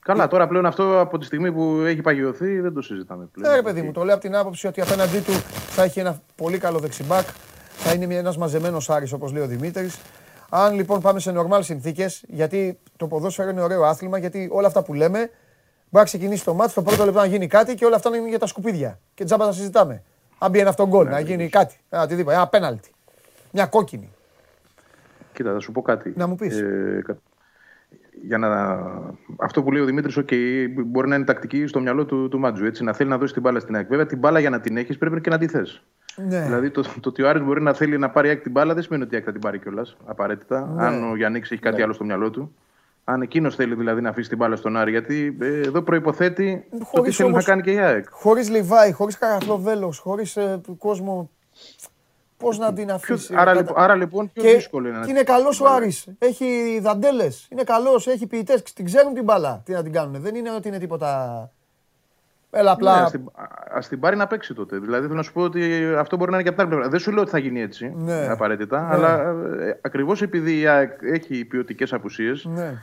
Καλά, τώρα πλέον αυτό από τη στιγμή που έχει παγιωθεί δεν το συζητάμε πλέον. Ναι, ρε παιδί Οκ. μου, το λέω από την άποψη ότι απέναντί του θα έχει ένα πολύ καλό δεξί μπακ. Θα είναι ένας μαζεμένος Άρης, όπως λέει ο Δημήτρης. Αν λοιπόν πάμε σε νορμάλ συνθήκες, γιατί το ποδόσφαιρο είναι ωραίο άθλημα, γιατί όλα αυτά που λέμε μπορεί να ξεκινήσει το ματς, στο πρώτο λεπτό να γίνει κάτι και όλα αυτά να είναι για τα σκουπίδια. Και τζάμπα τα συζητάμε. Αν μπει ένα αυτόν γκολ, να γίνει κάτι. Ένα οτιδήποτε. Ένα πέναλτι. Μια κόκκινη. Κοίτα, θα σου πω κάτι. Να μου πεις. Ε, κα- για να... Αυτό που λέει ο Δημήτρης, OK, μπορεί να είναι τακτική στο μυαλό του, του Μάτζου. Έτσι, να θέλει να δώσει την μπάλα στην ΑΕΚ. Βέβαια, την μπάλα για να την έχεις πρέπει και να τη θες. Ναι. Δηλαδή, το, το ότι ο Άρης μπορεί να θέλει να πάρει η ΑΕΚ την μπάλα δεν σημαίνει ότι η ΑΕΚ θα την πάρει κιόλας. Απαραίτητα. Ναι. Αν ο Γιάννης έχει κάτι άλλο στο μυαλό του. Αν εκείνος θέλει δηλαδή να αφήσει την μπάλα στον Άρη. Γιατί ε, εδώ προποθέτει το τι Χωρίς θέλει όμως- να κάνει και η ΑΕΚ. Χωρίς Λιβάη, χωρίς καραφλό βέλο, χωρί κόσμο. Πώς να την Ποιο- αφήσει. άρα, κατα- λοιπόν, άρα λοιπόν, πιο Και, δύσκολο είναι να και είναι καλός ο Άρης. Έχει δαντέλες. Είναι καλός, έχει ποιητές. Την ξέρουν την μπάλα. Τι να την κάνουν. Δεν είναι ότι είναι τίποτα. Έλα απλά. Ναι, ας, την, ας την πάρει να παίξει τότε. Δηλαδή θέλω να σου πω ότι αυτό μπορεί να είναι και από την άλλη πλευρά. Δεν σου λέω ότι θα γίνει έτσι Ναι. απαραίτητα, Ναι. αλλά ε, ακριβώς επειδή η ΑΕΚ έχει ποιοτικές απουσίες, Ναι.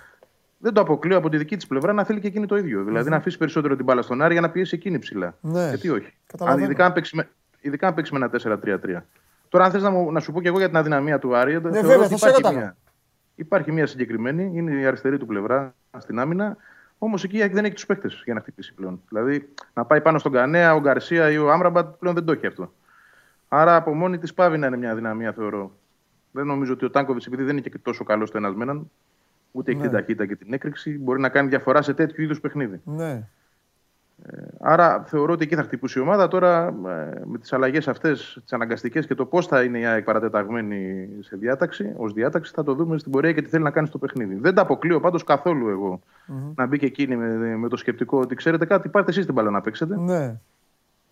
δεν το αποκλείω από τη δική της πλευρά να θέλει και εκείνη το ίδιο. Δηλαδή να αφήσει περισσότερο την μπάλα στον Άρη για να πιέσει εκείνη ψηλά. Ναι. Γιατί όχι. Αν, Καταλαβαίνω. ειδικά, αν παίξει με, ειδικά αν παίξει με ένα 4-3-3. Τώρα, αν θες να, μου- να σου πω και εγώ για την αδυναμία του Άρη, θεωρώ Ναι, βέβαια, ότι θα σε υπάρχει ρώταγα. μια, υπάρχει μια συγκεκριμένη, είναι η αριστερή του πλευρά στην άμυνα. Όμως εκεί η ΑΕΚ δεν έχει τους παίχτε για να χτυπήσει πλέον. Δηλαδή να πάει πάνω στον Κανέα, ο Γκαρσία ή ο Άμραμπατ πλέον δεν το έχει αυτό. Άρα από μόνη της πάβει να είναι μια αδυναμία, θεωρώ. Δεν νομίζω ότι ο Τάνκοβιτς, επειδή δεν είναι και τόσο καλός στο ένας με έναν, ούτε έχει Ναι. την ταχύτητα και την έκρηξη, μπορεί να κάνει διαφορά σε τέτοιου είδους παιχνίδι. ναι. Άρα θεωρώ ότι εκεί θα χτυπήσει η ομάδα. Τώρα ε, με τις αλλαγές αυτές, τις αναγκαστικές και το πώς θα είναι η ΑΕΚ παρατεταγμένη σε διάταξη, ως διάταξη, θα το δούμε στην πορεία και τι θέλει να κάνει στο παιχνίδι. Δεν τα αποκλείω πάντως καθόλου εγώ να μπει και εκείνη με, με το σκεπτικό ότι ξέρετε κάτι, πάρτε εσείς την μπάλα να παίξετε ναι.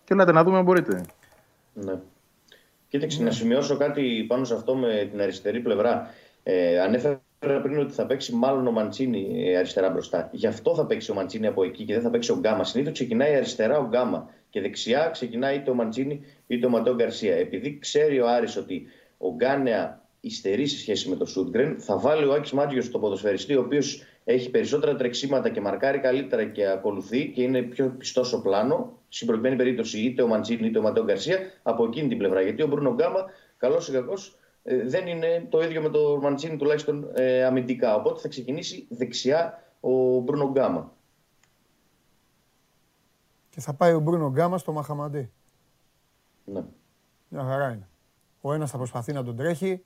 και ελάτε να δούμε αν μπορείτε. Ναι. Κοίταξε, να σημειώσω κάτι πάνω σε αυτό με την αριστερή πλευρά. Ε, ανέφερα πριν ότι θα παίξει μάλλον ο Μαντσίνη ε, αριστερά μπροστά. Γι' αυτό θα παίξει ο Μαντσίνη από εκεί και δεν θα παίξει ο Γκάμα. Συνήθως ξεκινάει αριστερά ο Γκάμα και δεξιά ξεκινάει είτε ο Μαντσίνη είτε ο Ματέο Γκαρσία. Επειδή ξέρει ο Άρης ότι ο Γκάνεα υστερεί σε σχέση με το Σούτγκρεν, θα βάλει ο Άκης Μάτζιος στο ποδοσφαιριστή, ο οποίος έχει περισσότερα τρεξίματα και μαρκάρει καλύτερα και ακολουθεί και είναι πιο πιστός στο πλάνο. Στην προκειμένη περίπτωση είτε ο Μαντσίνη είτε ο Ματέο Γκαρσία από εκείνη την πλευρά. Γιατί ο Μπρούνο Γκάμα, καλός ή κακός, δεν είναι το ίδιο με το Μαντσίνη τουλάχιστον ε, αμυντικά. Οπότε θα ξεκινήσει δεξιά ο Μπρούνο Γκάμα. Και θα πάει ο Μπρούνο Γκάμα στο Μαχαμαντή. Ναι. Μια χαρά είναι. Ο ένας θα προσπαθεί να τον τρέχει,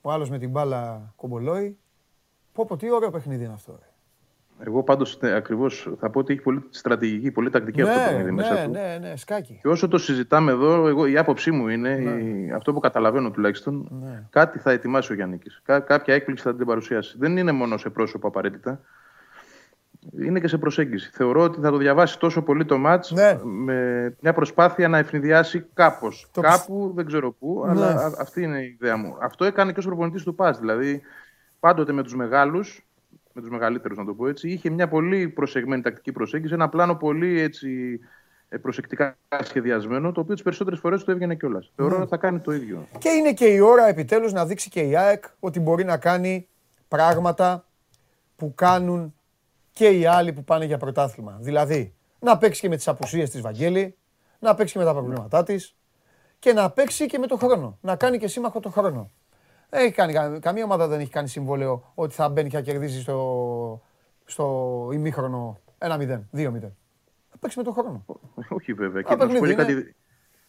ο άλλος με την μπάλα κομπολόι. Πω πω, τι ωραίο παιχνίδι είναι αυτό. Ρε. Εγώ πάντως ακριβώς θα πω ότι έχει πολύ στρατηγική, πολύ τακτική αυτό το Ναι, παιχνίδι μέσα ναι, του. ναι, ναι, σκάκι. Και όσο το συζητάμε εδώ, εγώ, η άποψή μου είναι, η- αυτό που καταλαβαίνω τουλάχιστον, Ναι. κάτι θα ετοιμάσει ο Γιάννη. Κά, κάποια έκπληξη θα την παρουσιάσει. Δεν είναι μόνο σε πρόσωπο απαραίτητα. Είναι και σε προσέγγιση. Θεωρώ ότι θα το διαβάσει τόσο πολύ το μάτς Ναι. με μια προσπάθεια να ευνηδιάσει κάπως. Το Κάπου, δεν ξέρω πού, Ναι. αλλά α- αυτή είναι η ιδέα μου. Αυτό έκανε και ως προπονητής του ΠΑΣ. Δηλαδή, πάντοτε με τους μεγάλους, με τους μεγαλύτερους να το πω έτσι, είχε μια πολύ προσεγμένη τακτική προσέγγιση, ένα πλάνο πολύ έτσι, ε, προσεκτικά σχεδιασμένο, το οποίο τις περισσότερες φορές του έβγαινε κιόλας. Θεωρώ ότι θα κάνει το ίδιο. Και είναι και η ώρα επιτέλους να δείξει και η ΑΕΚ ότι μπορεί να κάνει πράγματα που κάνουν και οι άλλοι που πάνε για πρωτάθλημα. Δηλαδή, να παίξει και με τις απουσίες της Βαγγέλη, να παίξει και με τα προβλήματά της και να παίξει και με το χρόνο. Να κάνει και σύμμαχο το χρόνο. Δεν έχει κάνει, κα- καμία ομάδα δεν έχει κάνει συμβόλαιο ότι θα μπαίνει και θα κερδίσει στο, στο ημίχρονο 1-0, 2-0. Θα παίξει με το χρόνο. Όχι βέβαια. Α, Και να σου πω παιχνίδι και είναι. κάτι.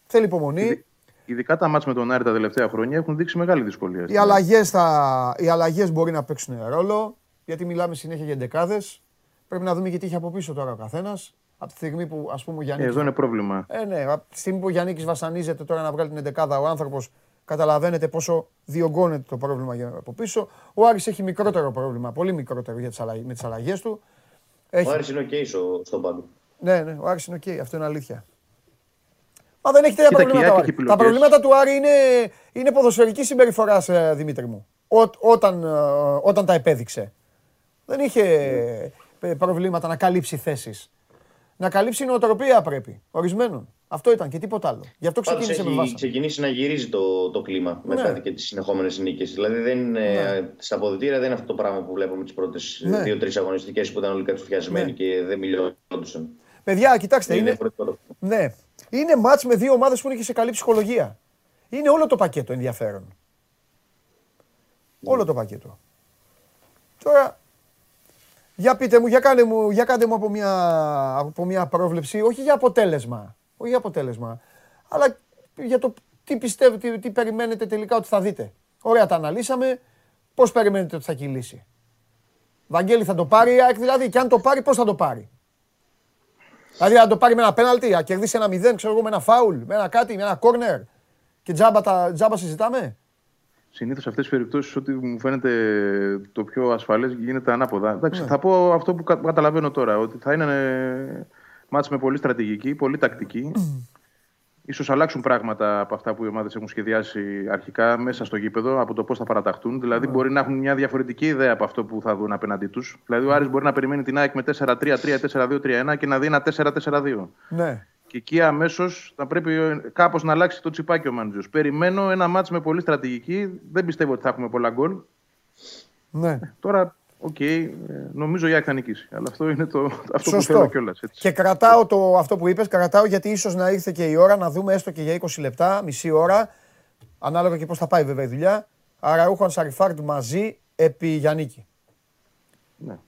Θέλει υπομονή. Ειδι- Ειδικά τα μάτς με τον Άρη τα τελευταία χρόνια έχουν δείξει μεγάλη δυσκολία. Οι αλλαγές, θα... οι αλλαγές μπορεί να παίξουν ρόλο, γιατί μιλάμε συνέχεια για εντεκάδες. Πρέπει να δούμε γιατί έχει από πίσω τώρα ο καθένας. Από τη στιγμή που ας πούμε ο Ε, Γιάννης... Εδώ είναι πρόβλημα. Ε, ναι, από τη στιγμή που ο Γιάννης βασανίζεται τώρα να βγάλει την εντεκάδα ο άνθρωπος, καταλαβαίνετε πόσο διωγγώνεται το πρόβλημα για- από πίσω. Ο Άρης έχει μικρότερο πρόβλημα, πολύ μικρότερο για τις αλλαγές, με τις αλλαγές του. Έχει... Ο Άρης είναι οκ στο, στον πάγκο. Ναι, ναι, ο Άρης είναι οκ, αυτό είναι αλήθεια. Μα δεν έχει τέτοια Κοίτα, και η προβλήματα. ο ΑΕΚ Άρης. έχει Τα επιλογές. προβλήματα του Άρη είναι, είναι ποδοσφαιρική συμπεριφορά, Δημήτρη μου. Ό, όταν, ε, όταν τα επέδειξε. Δεν είχε ε, προβλήματα να καλύψει θέσεις. Να καλύψει νοοτροπία πρέπει. Ορισμένων. Αυτό ήταν και τίποτα άλλο. Γι' αυτό Πάντως ξεκίνησε με έχει βάσα. ξεκινήσει να γυρίζει το, το κλίμα μετά Ναι. και τις συνεχόμενες νίκες. Δηλαδή δεν είναι, Ναι. στα αποδητήρια δεν είναι αυτό το πράγμα που βλέπουμε τις πρώτες Ναι. δύο-τρεις αγωνιστικές που ήταν όλοι κατσουφιασμένοι Ναι. και δεν μιλιόντουσαν. Παιδιά, κοιτάξτε, Είναι είναι, διαφορετικό το ναι. είναι μάτς με δύο ομάδες που είναι και σε καλή ψυχολογία. Είναι όλο το πακέτο ενδιαφέρον. Όλο το πακέτο. Τώρα, για πείτε μου, για, κάνε μου, για κάντε μου από μια, από μια πρόβλεψη, όχι για αποτέλεσμα, όχι για αποτέλεσμα, αλλά για το τι πιστεύετε, τι, τι περιμένετε τελικά ότι θα δείτε. Ωραία, τα αναλύσαμε. Πώς περιμένετε ότι θα κυλήσει; Βαγγέλη θα το πάρει η ΑΕΚ δηλαδή και αν το πάρει πώς θα το πάρει; Δηλαδή αν το πάρει με ένα πέναλτι, να κερδίσει ένα μηδέν, ξέρω εγώ, με ένα φάουλ, με ένα κάτι, με ένα κόρνερ και τζάμπα, τα, τζάμπα συζητάμε; Συνήθως σε αυτές τις περιπτώσεις, ό,τι μου φαίνεται το πιο ασφαλές γίνεται ανάποδα. Εντάξει, Ναι. θα πω αυτό που κα- καταλαβαίνω τώρα, ότι θα είναι ε, ματς με πολύ στρατηγική, πολύ τακτική. Ίσως αλλάξουν πράγματα από αυτά που οι ομάδες έχουν σχεδιάσει αρχικά μέσα στο γήπεδο, από το πώς θα παραταχτούν. Δηλαδή, Ναι. μπορεί να έχουν μια διαφορετική ιδέα από αυτό που θα δουν απέναντί τους. Δηλαδή, ο Άρης μπορεί να περιμένει την ΑΕΚ με 4-3-3, 4-2-3-1 και να δει ένα 4-4-2. Ναι. Και εκεί αμέσως θα πρέπει κάπως να αλλάξει το τσιπάκι ο Μάντζιο. Περιμένω ένα ματς με πολύ στρατηγική. Δεν πιστεύω ότι θα έχουμε πολλά γκολ. Ναι. Τώρα, οκ, ε, νομίζω η ΑΕΚ θα νικήσει. Αλλά αυτό είναι το, αυτό που Σωστό. θέλω κιόλας. Και κρατάω το, αυτό που είπες, κρατάω γιατί ίσως να ήρθε και η ώρα να δούμε έστω και για 20 λεπτά, μισή ώρα, ανάλογα και πώς θα πάει βέβαια η δουλειά. Αραούχο Σαριφάρντ μαζί επί Γιαννίκη. Ναι.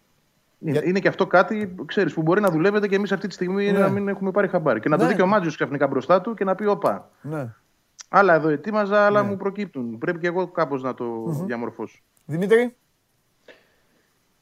Είναι, είναι και αυτό κάτι ξέρεις, που μπορεί να δουλεύετε και εμείς αυτή τη στιγμή Ναι. να μην έχουμε πάρει χαμπάρι. Και να Ναι. το δει και ο Μάτζιος ξαφνικά μπροστά του και να πει: Οπα. Ναι. Άλλα εδώ ετοίμαζα, άλλα Ναι. μου προκύπτουν. Πρέπει και εγώ κάπως να το διαμορφώσω. Δημήτρη;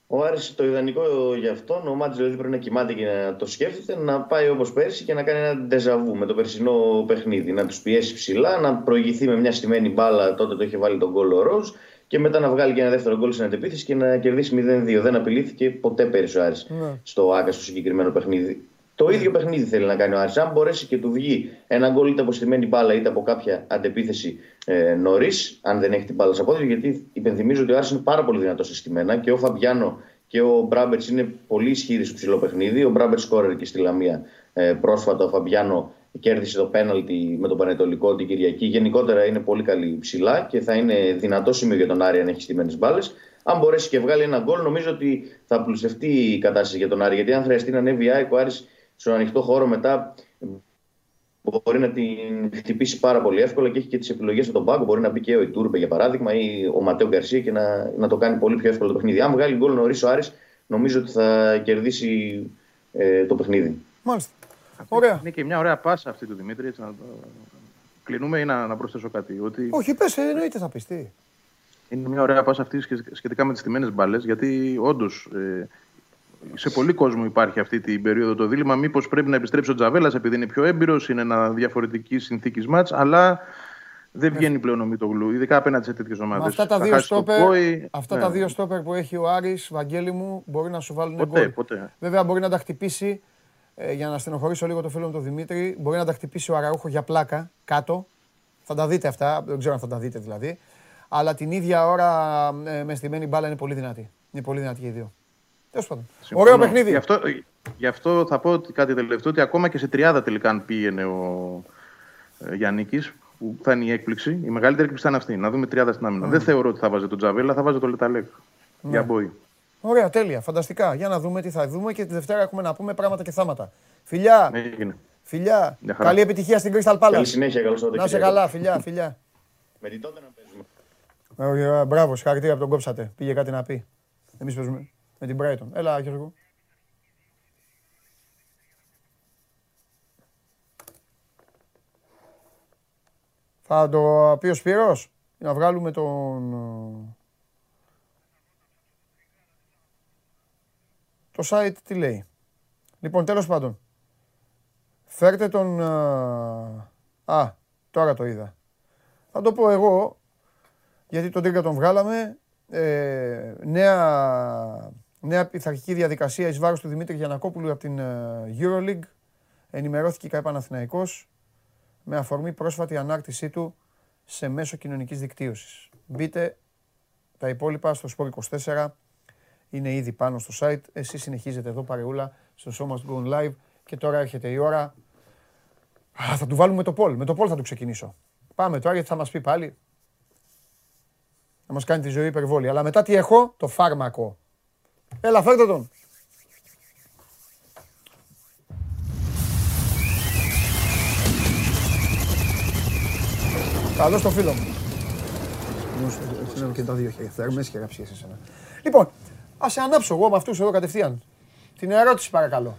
Ο Άρης το ιδανικό για αυτόν, ο Μάτζ δηλαδή πρέπει να κοιμάται και να το σκέφτεται, να πάει όπως πέρσι και να κάνει ένα ντεζαβού με το περσινό παιχνίδι. Να τους πιέσει ψηλά, να προηγηθεί με μια στημένη μπάλα, τότε το είχε βάλει τον γκολ ο Ροζ, και μετά να βγάλει και ένα δεύτερο γκολ στην αντεπίθεση και να κερδίσει 0-2. Δεν απειλήθηκε ποτέ πέρυσι ο Άρης Ναι. στο Άκα στο συγκεκριμένο παιχνίδι. Το ίδιο παιχνίδι θέλει να κάνει ο Άρης. Αν μπορέσει και του βγει ένα γκολ είτε από στημένη μπάλα είτε από κάποια αντεπίθεση ε, νωρίς, αν δεν έχει την μπάλα στα πόδια, γιατί υπενθυμίζω ότι ο Άρης είναι πάρα πολύ δυνατός συστημένα και ο Φαμπιάνο και ο Μπράμπερτς είναι πολύ ισχυροί στο ψηλό παιχνίδι. Ο Μπράμπερτς σκόρερ και στη Λαμία ε, πρόσφατα. Ο Φαμπιάνο κέρδισε το πέναλτι με τον Πανετολικό την Κυριακή. Γενικότερα είναι πολύ καλή ψηλά και θα είναι δυνατό σημείο για τον Άρη αν έχει στημένες μπάλες. Αν μπορέσει και βγάλει ένα γκολ, νομίζω ότι θα πλουστευτεί η κατάσταση για τον Άρη. Γιατί αν χρειαστεί να ανέβει η ΑΕΚ, ο Άρης στον ανοιχτό χώρο μετά μπορεί να την χτυπήσει πάρα πολύ εύκολα και έχει και τις επιλογές από τον πάγκο. Μπορεί να μπει και ο Ιτούρμπε για παράδειγμα ή ο Ματέο Γκαρσία και να, να το κάνει πολύ πιο εύκολο το παιχνίδι. Αν βγάλει γκολ νωρίς ο Άρης, νομίζω ότι θα κερδίσει ε, το παιχνίδι. Μάλιστα. Ωραία. Είναι και μια ωραία πάσα αυτή του Δημήτρη. Έτσι, να το... Κλείνουμε ή να, να προσθέσω κάτι. Ότι Όχι, πες, ε, εννοείται θα πεις. Τι. είναι μια ωραία πάσα αυτή σχε- σχετικά με τις τιμένες μπάλες. Γιατί όντως ε, σε πολύ κόσμο υπάρχει αυτή την περίοδο το δίλημα. Μήπως πρέπει να επιστρέψει ο Τζαβέλας επειδή είναι πιο έμπειρος, είναι ένα διαφορετική συνθήκης μάτς. Αλλά δεν βγαίνει πλέον ο Μητογλου, ειδικά απέναντι σε τέτοιες ομάδες. Με αυτά τα δύο στόπερ, αυτά τα δύο στόπερ που έχει ο Άρης, Βαγγέλη μου, μπορεί να σου βάλουν Ναι. Ποτέ, γκολ. ποτέ. Βέβαια μπορεί να τα χτυπήσει, ε, για να στενοχωρήσω λίγο το φίλο μου τον Δημήτρη, μπορεί να τα χτυπήσει ο Αραούχο για πλάκα κάτω. Θα τα δείτε αυτά, δεν ξέρω αν θα τα δείτε δηλαδή. Αλλά την ίδια ώρα ε, μες στημένη μπάλα είναι πολύ δυνατή. Είναι πολύ δυνατή και οι δύο. Τέλος πάντων. Συμφωνώ. Ωραίο παιχνίδι. Γι' αυτό, γι' αυτό θα πω ότι κάτι τελευταίο, ότι ακόμα και σε 30 τελικά αν πήγαινε ο ε, Γιάννικης, που θα είναι η έκπληξη, η μεγαλύτερη έκπληξη θα είναι αυτή. Να δούμε 30 στην άμυνα. Δεν θεωρώ ότι θα βάζει τον Τζαβέλα, θα βάζει τον Λεταλέκ. Για μπόι. Ωραία, τέλεια, φανταστικά. Για να δούμε τι θα δούμε και τη Δευτέρα έχουμε να πούμε πράγματα και θάματα. Φιλιά, Έγινε. φιλιά. Μια χαρά. Καλή επιτυχία στην Crystal Palace. Καλή συνέχεια, καλό Να σε Σαββατοκύριακο. καλά, φιλιά, φιλιά. Με τη τότε να παίζουμε. Ωραία, μπράβο, συγχαρητήρια που τον κόψατε. Πήγε κάτι να πει. Εμείς παίζουμε με την Brighton. Έλα, Γιώργο. Θα το πει ο Σπύρος ή να βγάλουμε τον... Το site τι λέει. Λοιπόν, τέλος πάντων. Φέρτε τον... ε, Α, τώρα το είδα. Θα το πω εγώ, γιατί τον Τρίγκα τον βγάλαμε. Ε, νέα, νέα πειθαρχική διαδικασία εις βάρος του Δημήτρη Γιανακόπουλου από την ε, EuroLeague. Ενημερώθηκε η ΚΑΕ Παναθηναϊκός με αφορμή πρόσφατη ανάρτησή του σε μέσο κοινωνικής δικτύωσης. Μπείτε τα υπόλοιπα στο Sport 24. Είναι ήδη πάνω στο site. Εσείς συνεχίζετε εδώ παρεούλα στο Show Must Go On Live και τώρα έρχεται η ώρα. Α, θα του βάλουμε το Πολ. Με το Πολ θα του ξεκινήσω. Πάμε τώρα γιατί θα μας πει πάλι. Θα μας κάνει τη ζωή υπερβόλη. Αλλά μετά τι έχω, το φάρμακο. Έλα, φέρτε τον. Καλό στο φίλο μου. Συνέβη και τα δύο χέρια. Θερμές και γραψίες εσένα. Λοιπόν, ας σε ανάψω εγώ με αυτούς εδώ κατευθείαν. Την ερώτηση παρακαλώ.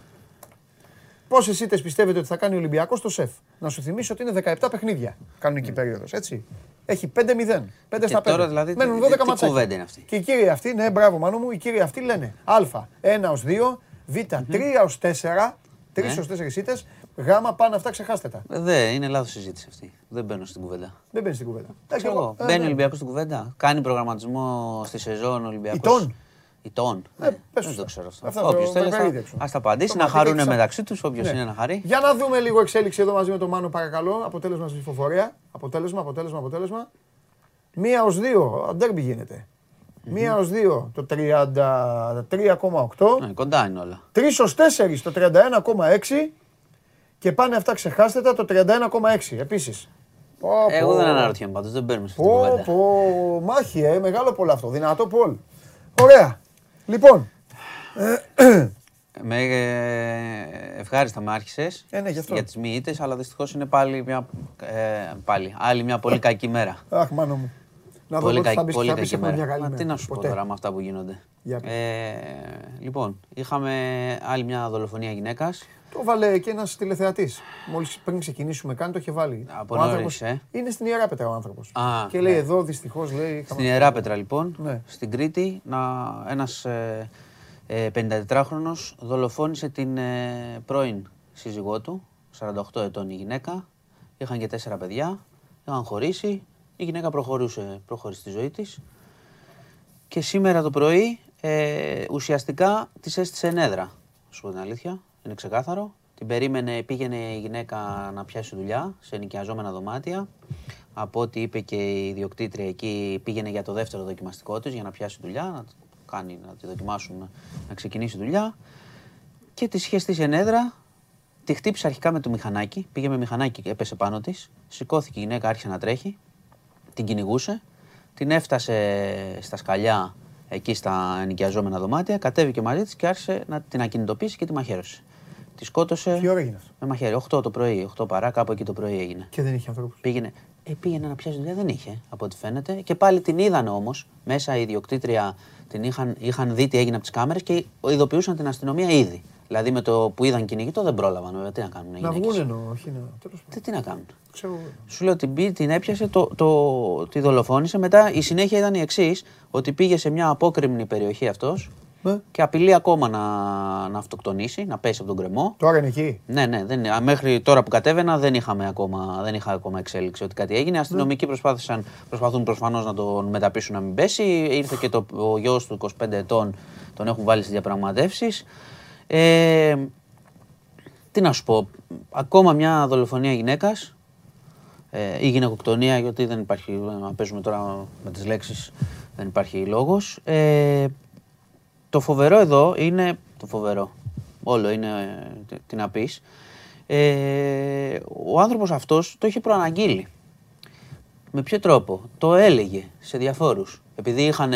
Πόσες ήττε πιστεύετε ότι θα κάνει ο Ολυμπιακός στο σεφ; Να σου θυμίσω ότι είναι 17 παιχνίδια κανονική περίοδος. Έτσι. Έχει 5-0. 5 Και στα 5. τώρα δηλαδή τι- Μένουν τι 12 ματσάκια. κουβέντα είναι αυτή; Και οι κύριοι αυτοί, ναι, μπράβο μάνο μου, οι κύριοι αυτοί λένε Α, 1 ως 2, Β, 3 ως 4, 3 Ναι. ως 4 ήττε, Γ, πάνε αυτά, ξεχάστε τα. Ε, Δεν, είναι λάθος συζήτηση αυτή. Δεν μπαίνω στην κουβέντα. Δεν μπαίνει στην κουβέντα. Ξέρω εγώ. Ε, Μπαίνει ναι. ο Ολυμπιακός στην κουβέντα; Κάνει προγραμματισμό στη σεζόν Ολυμπιακός; Ητών. Ητών. Ε, Ναι, πες δεν σου το τα. ξέρω αυτό. Αυτά το Όποιος θέλει βαρβαρίδεξο. ας τα απαντήσει, Το να μαθητή χαρούν ξα- μεταξύ τους. Όποιος Ναι. είναι να χαρεί. Για να δούμε λίγο εξέλιξη εδώ μαζί με τον Μάνο, παρακαλώ. Αποτέλεσμα στη ψηφοφορία. Αποτέλεσμα, αποτέλεσμα, αποτέλεσμα. Μία ως δύο, ντέρμπι γίνεται. Μία ως δύο το 33,8. Ναι, κοντά είναι όλα. 3 ως 4 το 31,6 και πάνε αυτά ξεχάστε τα το 31,6 επίσης. Πω, Εγώ πω. δεν αναρωτιέμαι πάντως, δεν μπαίνουμε στην Πω, κουβέντα. πω, μάχη, ε, μεγάλο πόλ αυτό, δυνατό πόλ. Ωραία. Λοιπόν, Με ε, ευχάριστα με άρχισες Ε, ναι, γι' αυτό. για τις μη ήττες, αλλά δυστυχώς είναι πάλι μια, ε, πάλι, άλλη μια πολύ κακή μέρα. αχ μάνο μου. Να Πολύ, δω τις θα κακή, πεις, πολύ θα πεις κακή έχουμε μια μέρα. καλή Μα τι μέρα. να σου πω Ποτέ. τώρα με αυτά που γίνονται. Για πες. Ε, λοιπόν, είχαμε άλλη μια δολοφονία γυναίκας. Το βάλε και ένας τηλεθεατής. Μόλις πριν ξεκινήσουμε καν το είχε βάλει. Από Ο νωρίς, άνθρωπος ε. Είναι στην Ιερά Πέτρα ο άνθρωπος. Α, και λέει ναι. εδώ δυστυχώς λέει... είχαμε- Στην Ιερά Πέτρα λοιπόν, Ναι. στην Κρήτη, να, ένας ε, ε, 54χρονος δολοφόνησε την ε, πρώην σύζυγό του, 48 ετών η γυναίκα. Είχαν και τέσσερα παιδιά, είχαν χωρίσει. Η γυναίκα προχωρούσε, προχώρησε τη ζωή της. Και σήμερα το πρωί ε, ουσιαστικά της έστησε ενέδρα, σου πω την αλήθεια, είναι ξεκάθαρο. Την περίμενε, πήγαινε η γυναίκα να πιάσει δουλειά σε νοικιαζόμενα δωμάτια. Από ό,τι είπε και η ιδιοκτήτρια εκεί, πήγαινε για το δεύτερο δοκιμαστικό της για να πιάσει δουλειά, να, το κάνει, να τη δοκιμάσουν να, να ξεκινήσει δουλειά. Και της είχε στήσει ενέδρα, τη χτύπησε αρχικά με το μηχανάκι, πήγε με μηχανάκι και έπεσε πάνω της. Σηκώθηκε η γυναίκα, άρχισε να τρέχει, την κυνηγούσε, την έφτασε στα σκαλιά εκεί στα ενοικιαζόμενα δωμάτια, κατέβηκε μαζί της και άρχισε να την ακινητοποιήσει και τη μαχαίρωσε. Τη σκότωσε Τι ώρα έγινε αυτό; με μαχαίρι. 8 το πρωί, 8 παρά, κάπου εκεί το πρωί έγινε. Και δεν είχε ανθρώπους; Πήγαινε. Ε, πήγαινε να πιάσει δουλειά, δεν είχε από ό,τι φαίνεται. Και πάλι την είδαν όμως μέσα η ιδιοκτήτρια, την είχαν, είχαν δει τι έγινε από τις κάμερες και ειδοποιούσαν την αστυνομία ήδη. Δηλαδή με το που είδαν κυνηγητό δεν πρόλαβαν. Βέβαια, τι να κάνουν. οι Να γυναίκες. βγουν εννοώ, όχι να. τέλος πάντων. Τι, τι να κάνουν. Ξέρω εγώ. Σου λέω την, πή- την έπιασε, το, το, τη δολοφόνησε. Μετά η συνέχεια ήταν η εξής: Ότι πήγε σε μια απόκρημνη περιοχή αυτός Ναι. και απειλεί ακόμα να, να αυτοκτονήσει, να πέσει από τον κρεμό. Τώρα είναι εκεί. Ναι, ναι, δεν, α, μέχρι τώρα που κατέβαινα δεν, είχαμε ακόμα, δεν είχα ακόμα εξέλιξη ότι κάτι έγινε. Οι αστυνομικοί προσπάθησαν, προσπαθούν προφανώς να τον μεταπίσουν να μην πέσει. Ήρθε και το, ο γιος του 25 ετών, τον έχουν βάλει στις διαπραγματεύσεις. Ε, τι να σου πω, ακόμα μια δολοφονία γυναίκας ε, ή γυναικοκτονία, γιατί δεν υπάρχει, να παίζουμε τώρα με τις λέξεις, δεν υπάρχει λόγος. Ε, το φοβερό εδώ είναι, το φοβερό, όλο είναι, ε, τι- τι να πεις, ε, ο άνθρωπος αυτός το είχε προαναγγείλει. Με ποιο τρόπο, το έλεγε σε διαφόρους. Επειδή είχαν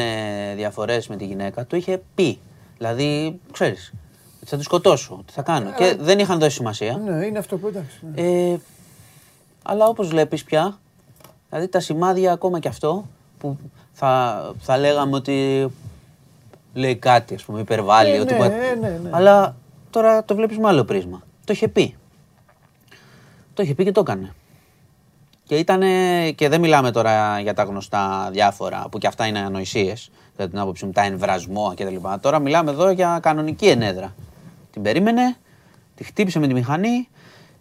διαφορές με τη γυναίκα, το είχε πει. Δηλαδή, ξέρεις, ότι θα τη σκοτώσω, τι θα κάνω. Και δεν είχαν δώσει σημασία. Ναι, είναι αυτό που εντάξει. ναι. Ε, αλλά όπως βλέπεις πια, δηλαδή τα σημάδια ακόμα και αυτό, που θα, θα λέγαμε ότι λέει κάτι, ας πούμε, υπερβάλλει. Ε, ότι ναι, μπορεί- ε, ναι, ναι. Αλλά τώρα το βλέπεις με άλλο πρίσμα. Το είχε πει. Το είχε πει και το έκανε. Και ήταν και δεν μιλάμε τώρα για τα γνωστά διάφορα, που και αυτά είναι ανοησίες, κατά την άποψή μου, τα εμβρασμό κτλ. Τώρα μιλάμε εδώ για κανονική ενέδρα. Την περίμενε, τη χτύπησε με τη μηχανή.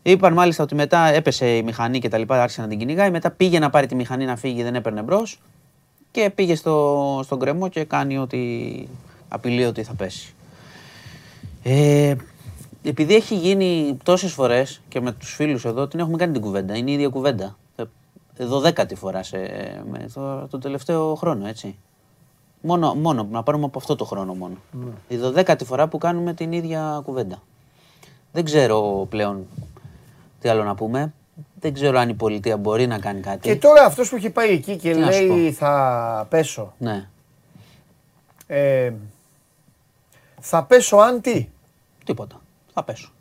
Είπαν μάλιστα ότι μετά έπεσε η μηχανή και τα λοιπά, άρχισε να την κυνηγάει. Μετά πήγε να πάρει τη μηχανή να φύγει, δεν έπαιρνε μπρος. Και πήγε στο, στον κρεμό και κάνει ότι απειλεί ότι θα πέσει. Ε, επειδή έχει γίνει τόσες φορές και με τους φίλους εδώ, την έχουμε κάνει την κουβέντα. Είναι η ίδια κουβέντα. Ε, Εδώ δέκατη φορά σε, με το, το τελευταίο χρόνο, έτσι. Μόνο, μόνο, να πάρουμε από αυτό το χρόνο μόνο. Η δωδέκατη φορά που κάνουμε την ίδια κουβέντα. Δεν ξέρω πλέον τι άλλο να πούμε. Δεν ξέρω αν η πολιτεία μπορεί να κάνει κάτι. Και τώρα αυτός που έχει πάει εκεί και Τι να σου λέει θα πέσω. Ναι. Ε, θα πέσω αν τι. Τίποτα. Θα πέσω.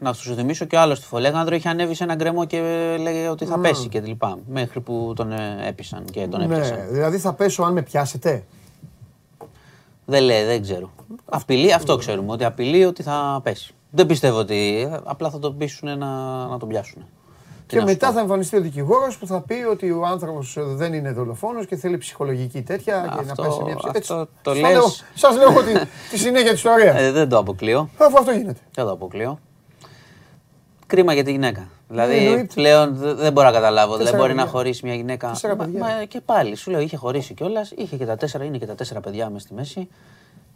Να σου θυμίσω και ο άλλος του Φολέγανδρο είχε ανέβει σε ένα γκρεμό και λέγε ότι θα πέσει και λοιπά. Μέχρι που τον ε, έπεισαν και τον έπιασαν. Ναι, δηλαδή θα πέσω αν με πιάσετε; Δεν λέει, δεν ξέρω. Απειλεί, αυτό ξέρουμε. Ότι απειλεί ότι θα πέσει. Δεν πιστεύω ότι. Απλά θα τον πείσουν να, να τον πιάσουν. Τι Και να σου μετά πω. θα εμφανιστεί ο δικηγόρος που θα πει ότι ο άνθρωπος δεν είναι δολοφόνος και θέλει ψυχολογική τέτοια και να Αυτό- πέσει μια ψυχή. αυτό το Σας λες. λέω- Σας λέω εγώ τη, τη συνέχεια της ιστορίας. Ε, δεν το αποκλείω. Αφού αυτό γίνεται. Δεν το αποκλείω. Κρίμα για τη γυναίκα. Δηλαδή εννοείται. πλέον δε- δεν μπορώ να καταλάβω. Τέσσερα δεν μπορεί να παιδιά. χωρίσει μια γυναίκα. Τέσσερα Μα- παιδιά. μα και πάλι σου λέω είχε χωρίσει κιόλας. Είχε και τα τέσσερα, είναι και τα τέσσερα παιδιά μέσα στη μέση.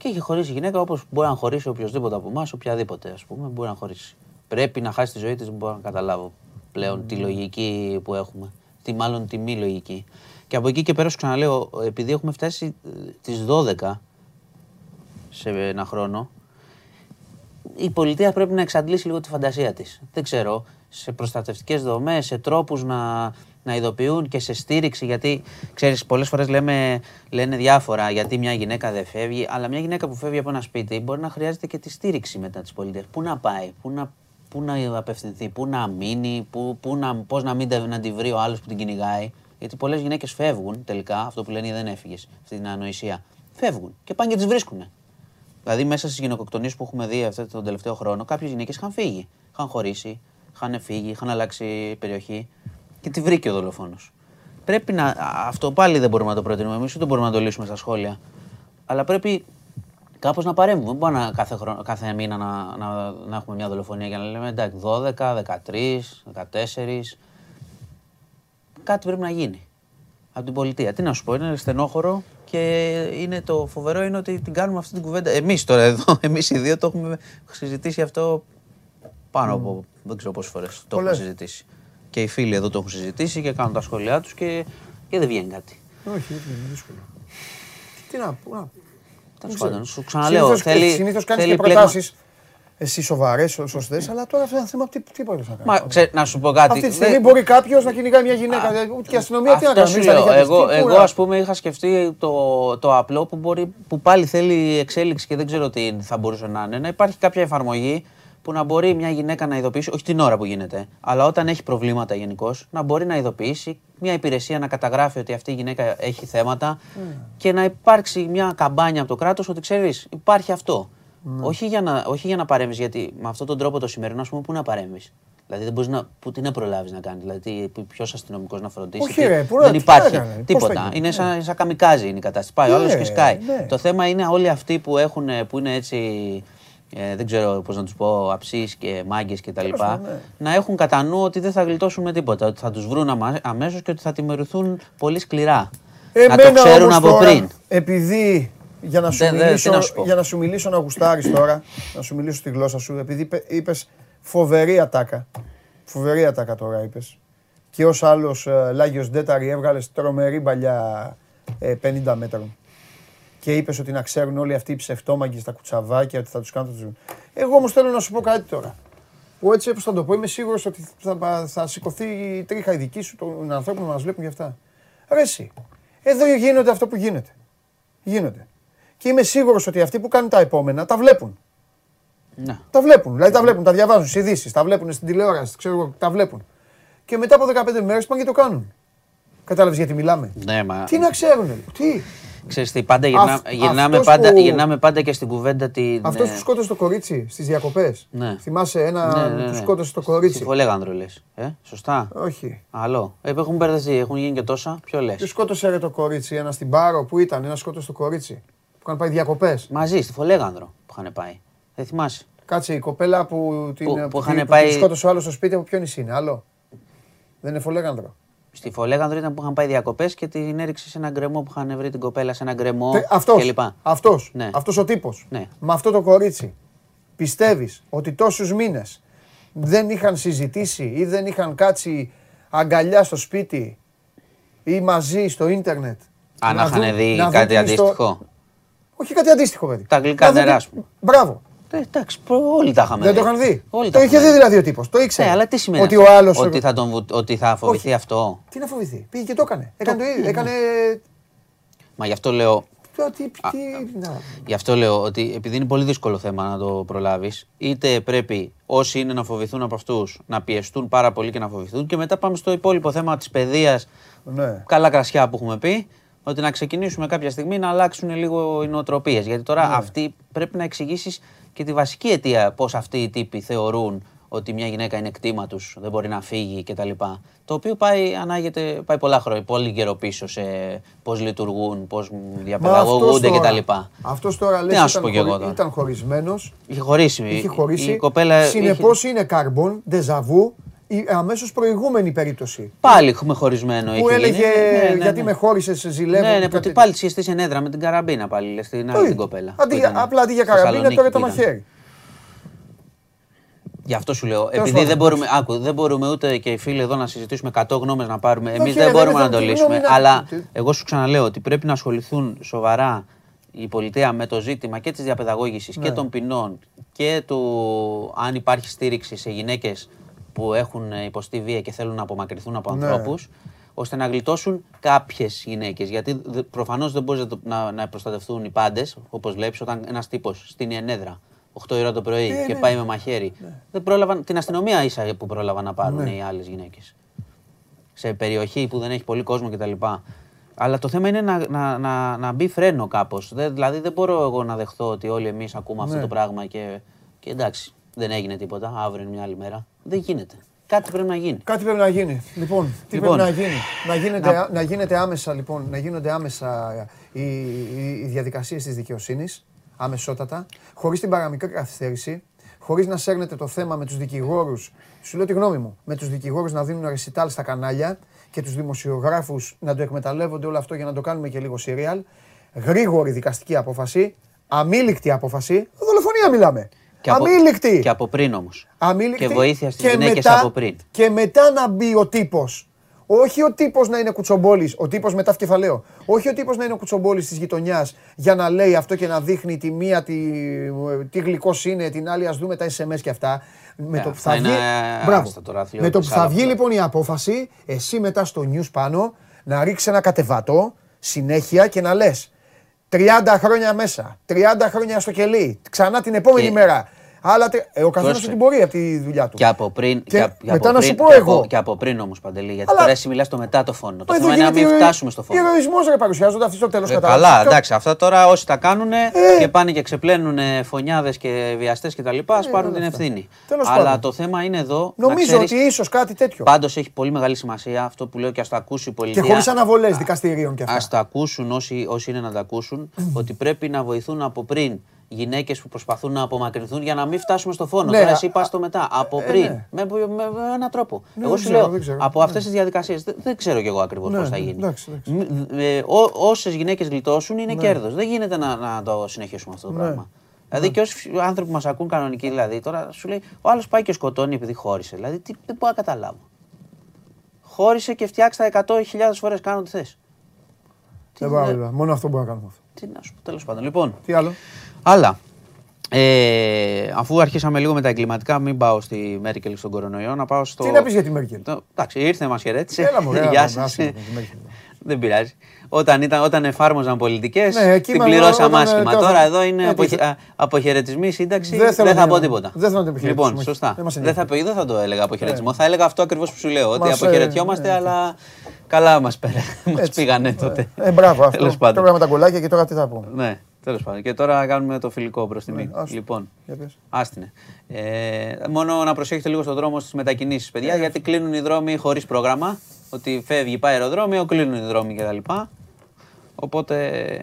Και είχε χωρίσει η γυναίκα όπως μπορεί να χωρίσει οποιοδήποτε από εμάς, οποιαδήποτε ας πούμε. Μπορεί να χωρίσει. Πρέπει να χάσει τη ζωή της, δεν μπορώ να καταλάβω πλέον τη λογική που έχουμε. Τι μάλλον τη μη λογική. Και από εκεί και πέρα σου ξαναλέω, επειδή έχουμε φτάσει τις 12 σε ένα χρόνο, η πολιτεία πρέπει να εξαντλήσει λίγο τη φαντασία της. Δεν ξέρω, σε προστατευτικές δομές, σε τρόπους να, να ειδοποιούν και σε στήριξη, γιατί ξέρεις πολλές φορές λέμε, λένε διάφορα γιατί μια γυναίκα δεν φεύγει, αλλά μια γυναίκα που φεύγει από ένα σπίτι μπορεί να χρειάζεται και τη στήριξη μετά της πολιτείας. Πού να πάει, πού να, πού να απευθυνθεί, πού να μείνει, πού, πού να, πώς να μην τα- να τη βρει ο άλλος που την κυνηγάει. Γιατί πολλές γυναίκες φεύγουν τελικά, αυτό που λένε δεν έφυγες, αυτή την ανοησία. Φεύγουν και πάνε και τις βρίσκουν. Δηλαδή, μέσα στις γυναικοκτονίες που έχουμε δει αυτό τον τελευταίο χρόνο, κάποιες γυναίκες είχαν φύγει. Είχαν χωρίσει, είχαν φύγει, είχαν αλλάξει περιοχή και τη βρήκε ο δολοφόνος. Πρέπει να. α, Αυτό πάλι δεν μπορούμε να το προτείνουμε εμείς, ούτε μπορούμε να το λύσουμε στα σχόλια. Αλλά πρέπει κάπως να παρέμβουμε. Δεν μπορεί να, κάθε, χρόνο, κάθε μήνα να, να, να έχουμε μια δολοφονία για να λέμε εντάξει 12, 13, 14. Κάτι πρέπει να γίνει από την πολιτεία. Τι να σου πω, είναι στενόχωρο και είναι το φοβερό είναι ότι την κάνουμε αυτή την κουβέντα. Εμείς τώρα εδώ, εμείς οι δύο το έχουμε συζητήσει αυτό πάνω από δεν ξέρω πόσες φορές το έχουμε Πολλές. συζητήσει. Και οι φίλοι εδώ το έχουν συζητήσει και κάνουν τα σχόλιά τους και, και δεν βγαίνει κάτι. Όχι, δεν είναι δύσκολο. Τι να πω. να- Τέλος δεν πάντων, ξέρω. σου ξαναλέω. Συνήθως- θέλει, Συνήθως κάνεις θέλει και πλέγμα- προτάσεις εσύ σοβαρές, σωστές, αλλά τώρα αυτό είναι ένα θέμα τι, τι μπορείς να κάνεις. Μα ξέ, να σου πω κάτι. Αυτή τη στιγμή δεν- μπορεί κάποιος να κυνηγάει μια γυναίκα. δηλαδή, Ούτε και η αστυνομία τι να Αυτό κάνει. σου μην στα λέω. νύχια της, Εγώ, τι, πού εγώ να- ας πούμε είχα σκεφτεί το, το απλό που, μπορεί, που πάλι θέλει εξέλιξη και δεν ξέρω τι θα μπορούσε να είναι. Να υπάρχει κάποια εφαρμογή που να μπορεί μια γυναίκα να ειδοποιήσει, όχι την ώρα που γίνεται, αλλά όταν έχει προβλήματα γενικώ, να μπορεί να ειδοποιήσει μια υπηρεσία να καταγράφει ότι αυτή η γυναίκα έχει θέματα και να υπάρξει μια καμπάνια από το κράτος ότι ξέρεις, υπάρχει αυτό. Όχι για να, όχι για να παρέμβεις, γιατί με αυτόν τον τρόπο το σημερινό, ας πούμε, πού να παρέμβεις; Δηλαδή δεν μπορείς να. Που, τι να προλάβεις να κάνεις; Δηλαδή, ποιος αστυνομικός να φροντίσει. Όχι, τι- ρε, πού να- δεν τι υπάρχει να κάνει, πώς θα τίποτα. γίνει, Είναι ναι. σαν, σαν καμικάζι είναι η κατάσταση. Πάει ο άλλος Ναι, και σκάει. ναι. Το θέμα είναι όλοι αυτοί που, έχουν, που είναι έτσι. Ε, δεν ξέρω πώς να τους πω, αψεί και μάγκες κτλ. πάντων, ναι. Να έχουν κατά νου ότι δεν θα γλιτώσουν με τίποτα. Ότι θα τους βρουν αμέσως και ότι θα τιμωρηθούν πολύ σκληρά. να το Εμένα ξέρουν όμως από τώρα, πριν. Επειδή για να, σου Δεν- δεν- μιλήσω, τι να σου πω. για να σου μιλήσω να γουστάρεις τώρα, να σου μιλήσω στη γλώσσα σου, επειδή είπε- είπες φοβερή ατάκα. Φοβερή ατάκα τώρα είπες. Και ως άλλος ε, Λάγιος Ντέταρη έβγαλες τρομερή παλιά ε, 50 μέτρων. Και είπες ότι να ξέρουν όλοι αυτοί οι ψευτόμαγκοι στα κουτσαβάκια ότι θα τους κάνουν. θα τους- Εγώ όμως θέλω να σου πω κάτι τώρα. Που έτσι όπως θα το πω είμαι σίγουρος ότι θα, θα σηκωθεί η τρίχα η δική σου των ανθρώπων που μας βλέπουν γι' αυτά. Ρε εσύ, εδώ γίνονται αυτό που γίνεται. Γίνονται. Και είμαι σίγουρος ότι αυτοί που κάνουν τα επόμενα τα βλέπουν. Ναι. Τα βλέπουν. Δηλαδή τα βλέπουν, τα διαβάζουν στις ειδήσεις, τα βλέπουν στην τηλεόραση, ξέρω εγώ, τα βλέπουν. Και μετά από 15 μέρες πάνε και το κάνουν. Κατάλαβες γιατί μιλάμε. Ναι, μα Τι να ξέρουν, τι; Ξέρεις τι, πάντα γυρνά, Αυ- γυρνάμε, αυτός πάντα, που- γυρνάμε πάντα και στην κουβέντα την. Αυτός ε, που σκότωσε το κορίτσι στις διακοπές. Ναι. Θυμάσαι ένα ναι, ναι, που ναι. σκότωσε το κορίτσι; Στη Φολέγανδρο λες. Ε, σωστά. Όχι. Άλλο. Ε, έχουν μπερδευτεί, έχουν γίνει και τόσα. Ποιο λες. Ποιος σκότωσε ρε το κορίτσι, ένα στην Πάρο που ήταν, ένας σκότωσε το κορίτσι. Που είχαν πάει διακοπές. Μαζί, στη Φολέγανδρο που είχαν πάει. Δεν θυμάσαι. Κάτσε η κοπέλα που την, Που- που, που την- είχαν που πάει- την σκότωσε ο άλλος στο σπίτι από ποιο νησί είναι, άλλο; Δεν είναι φολέγανδρο. Στη Φολέγανδρο ήταν που είχαν πάει διακοπές και την έριξε σε ένα γκρεμό που είχαν βρει την κοπέλα σε ένα γκρεμό Αυτός. κλπ. Αυτός, Ναι. αυτός ο τύπος. Ναι. Με αυτό το κορίτσι. Πιστεύεις ότι τόσους μήνες δεν είχαν συζητήσει ή δεν είχαν κάτσει αγκαλιά στο σπίτι ή μαζί στο ίντερνετ. Αν να είχαν δουν- δει να δουν κάτι την ιστο- αντίστοιχο; Όχι κάτι αντίστοιχο, παιδί. Τα γλυκά Να δουν νερά, την- ας πούμε. Μπράβο. Ε, εντάξει, προ- όλοι τα είχαμε Δεν δει. το είχαν δει. Όλοι το τα είχε είχαμε δει δηλαδή ο τύπος. Το ήξερε. Ναι, αλλά τι σημαίνει ότι αυτό, ο άλλος... ότι, θα τον, βου- ότι θα φοβηθεί Όχι. αυτό; Τι να φοβηθεί; Πήγε και το έκανε. Έκανε το ναι, ίδιο. Έκανε... Μα γι' αυτό λέω, Το τι... τι- να. Γι' αυτό λέω ότι επειδή είναι πολύ δύσκολο θέμα να το προλάβεις, είτε πρέπει όσοι είναι να φοβηθούν από αυτούς να πιεστούν πάρα πολύ και να φοβηθούν, και μετά πάμε στο υπόλοιπο θέμα της παιδείας. Ναι. Καλά κρασιά που έχουμε πει, ότι να ξεκινήσουμε κάποια στιγμή να αλλάξουν λίγο οι νοοτροπίες. Γιατί τώρα Ναι. αυτοί πρέπει να εξηγήσεις και τη βασική αιτία πώς αυτοί οι τύποι θεωρούν ότι μια γυναίκα είναι κτήμα τους, δεν μπορεί να φύγει κτλ. Το οποίο πάει, ανάγεται, πάει πολλά χρόνια, πολύ καιρό πίσω σε πώς λειτουργούν, πώς διαπαιδαγωγούνται κτλ. Αυτός τώρα Τι λες να σου ήταν, πω κι εγώ χωρι- τώρα. ήταν χωρισμένος, Είχε χωρίσει. είχε χωρίσει. Η κοπέλα. Συνεπώς είχε- είναι καρμπον, ντεζαβού, η αμέσως προηγούμενη περίπτωση. Πάλι έχουμε χωρισμένο. Που είχε έλεγε γίνει. Ναι, ναι, γιατί ναι. με χώρισες, σε ζηλεύω. Ναι, ναι, κάτι- που τι- πάλι τη στη ενέδρα με την καραμπίνα πάλι, λες, την Το άλλη την ίδιο. κοπέλα. Αντί που για- ήταν Απλά αντί για στη καραμπίνα Θεσσαλονίκη τώρα το που ήταν. μαχαίρι. Γι' αυτό σου λέω. Τέλος Επειδή πάντων, δεν μπορούμε, άκου, δεν μπορούμε ούτε και οι φίλοι εδώ να συζητήσουμε 100 γνώμες να πάρουμε. Εμείς Όχι, δεν ρε, μπορούμε δεν να το θέλω τη λύσουμε. γνώμη να- Αλλά τι- εγώ σου ξαναλέω ότι πρέπει να ασχοληθούν σοβαρά η πολιτεία με το ζήτημα και της διαπαιδαγώγησης Ναι. και των ποινών και του αν υπάρχει στήριξη σε γυναίκες που έχουν υποστεί βία και θέλουν να απομακρυνθούν από Ναι. ανθρώπους, ώστε να γλιτώσουν κάποιες γυναίκες. Γιατί προφανώς δεν μπορείς να, το- να, να προστατευτούν οι πάντες, όπως βλέπεις, όταν ένας τύπος στην Ιενέδρα 8 η ώρα το πρωί Ε, και ναι. πάει με μαχαίρι. Δεν πρόλαβαν, την αστυνομία ίσα που πρόλαβαν να πάρουν Ναι. οι άλλες γυναίκες. Σε περιοχή που δεν έχει πολύ κόσμο κτλ. Αλλά το θέμα είναι να, να, να, να μπει φρένο κάπως. Δηλαδή δεν μπορώ εγώ να δεχθώ ότι όλοι εμείς ακούμε αυτό Ναι. το πράγμα και, και εντάξει, δεν έγινε τίποτα. Αύριο είναι μια άλλη μέρα. Δεν γίνεται. Κάτι πρέπει να γίνει. Κάτι πρέπει να γίνει. Λοιπόν, τι Λοιπόν. πρέπει να γίνει. Να γίνεται, Να- να... γίνεται άμεσα, λοιπόν, να γίνονται άμεσα οι, οι, οι διαδικασίες της δικαιοσύνης, αμεσότατα, χωρίς την παραμικρή καθυστέρηση, χωρίς να σέρνετε το θέμα με τους δικηγόρους, σου λέω τη γνώμη μου, με τους δικηγόρους να δίνουν ρεσιτάλ στα κανάλια και τους δημοσιογράφους να το εκμεταλλεύονται όλο αυτό για να το κάνουμε και λίγο serial, γρήγορη δικαστική απόφαση, αμήλικτη απόφαση, δολοφονία μιλάμε. Και από, αμήλικτη. και από πριν όμως. Αμήλικτη. Και βοήθεια στις και γυναίκες μετά- από πριν. Και μετά να μπει ο τύπος. Όχι ο τύπος να είναι κουτσομπόλης, ο τύπος μετά κεφαλαίο. Όχι ο τύπος να είναι ο κουτσομπόλης της γειτονιάς για να λέει αυτό και να δείχνει τη μία τι, τι γλυκός είναι, την άλλη ας δούμε τα SMS και αυτά. Με Ε, το που αυτά θα είναι βγει. άστα Μπράβο. τώρα, Με το που θα άλλα βγει αυτά. λοιπόν η απόφαση, εσύ μετά στο news πάνω να ρίξει ένα κατεβατό συνέχεια και να λες 30 χρόνια μέσα, 30 χρόνια στο κελί, ξανά την επόμενη Και- μέρα. Άλλα, τε- ε, ο καθένας Πρόσεξε. την μπορεί από τη δουλειά του. Και από πριν. Και και από- και μετά από να σου πριν- πω και εγώ. από- Και από πριν όμως παντελή. Γιατί Αλλά- τώρα εσύ μιλάς το μετά το φόνο. Το Μα εδώ θέμα είναι να μην γίνεται φτάσουμε στο φόνο. Ηρωισμός ρε παρουσιάζονται αυτοί στο τέλος Ε, καλά, εντάξει. Αυτά τώρα όσοι τα κάνουν και πάνε και ξεπλένουν φωνιάδες και βιαστές κτλ. Α πάρουν την ευθύνη. Τέλος Αλλά πάντων. το θέμα είναι εδώ. να Νομίζω ξέρεις, ότι ίσως κάτι τέτοιο. Πάντως έχει πολύ μεγάλη σημασία αυτό που λέω και ας το ακούσει η Και πολιτεία. χωρίς αναβολές δικαστηρίων και Α αυτά. το ακούσουν όσοι, όσοι είναι να τα ακούσουν, ότι πρέπει να βοηθούν από πριν γυναίκες που προσπαθούν να απομακρυνθούν για να μην φτάσουμε στο φόνο. Ναι, Τώρα α- εσύ πας στο μετά. Από ε, πριν. ναι. Με, με, με έναν τρόπο. Ναι, εγώ δεν σου ξέρω, λέω δεν ξέρω. από Ναι. αυτές τις διαδικασίες δεν, δεν ξέρω κι εγώ ακριβώς Ναι, πώς θα ναι, γίνει. εντάξει, εντάξει. Όσες γυναίκες γλιτώσουν είναι κέρδος. Δεν γίνεται να, να το συνεχίσουμε αυτό το Ναι. πράγμα. Δηλαδή και όσοι άνθρωποι που μας ακούν κανονικοί, δηλαδή τώρα σου λέει ο άλλος πάει και σκοτώνει επειδή χώρισε. Δηλαδή τι, δεν μπορώ να καταλάβω. Χώρισε και φτιάξει τα 100.000 φορές κάνω τι θες. Δεν μπορώ να καταλάβω. Μόνο αυτό μπορώ να κάνουμε. αυτό. Τι να σου πω, τέλος πάντων. Λοιπόν, Τι άλλο; Άλλα. Ε, αφού αρχίσαμε λίγο με τα εγκληματικά, μην πάω στη Μέρκελ στον κορονοϊό, να πάω στο. Τι να πεις για τη Μέρκελ; Το- Εντάξει, ήρθε, μας χαιρέτησε. Έλα μου, έλα, Γεια μου, σας. άσχημα με τη Μέρκελ. Δεν πειράζει. Όταν, ήταν, όταν εφάρμοζαν πολιτικές, Ναι, εκεί την μα- πληρώσαμε όταν, ε, άσχημα. τώρα- Τώρα εδώ είναι Ε, αποχε... τι- α, αποχαιρετισμοί, σύνταξη. Δεν Δεν, θέλω θα να- πω τίποτα. δεν θέλω να το αποχαιρετήσουμε, Λοιπόν, όχι. σωστά. Δεν μας Δεν θα, δεν θα το έλεγα αποχαιρετισμό. Θα έλεγα αυτό ακριβώς που σου λέω. Ότι Μας, ε, αποχαιρετιόμαστε, ε, αλλά καλά μας μας Έτσι. πήγανε τότε. Ε, μπράβο αυτό. Τέλος πάντων. Τώρα με τα κολλάκια και τώρα τι θα πούμε. Ναι, τέλος πάντων. Και τώρα κάνουμε το φιλικό προς τιμή. Ναι, άστο. λοιπόν, Για πες. άστινε. Ε, μόνο να προσέχετε λίγο στον δρόμο στις μετακινήσεις, Ε. παιδιά, γιατί κλείνουν οι δρόμοι χωρίς πρόγραμμα. Ότι φεύγει, πάει αεροδρόμιο, κλείνουν οι δρόμοι κτλ. Οπότε,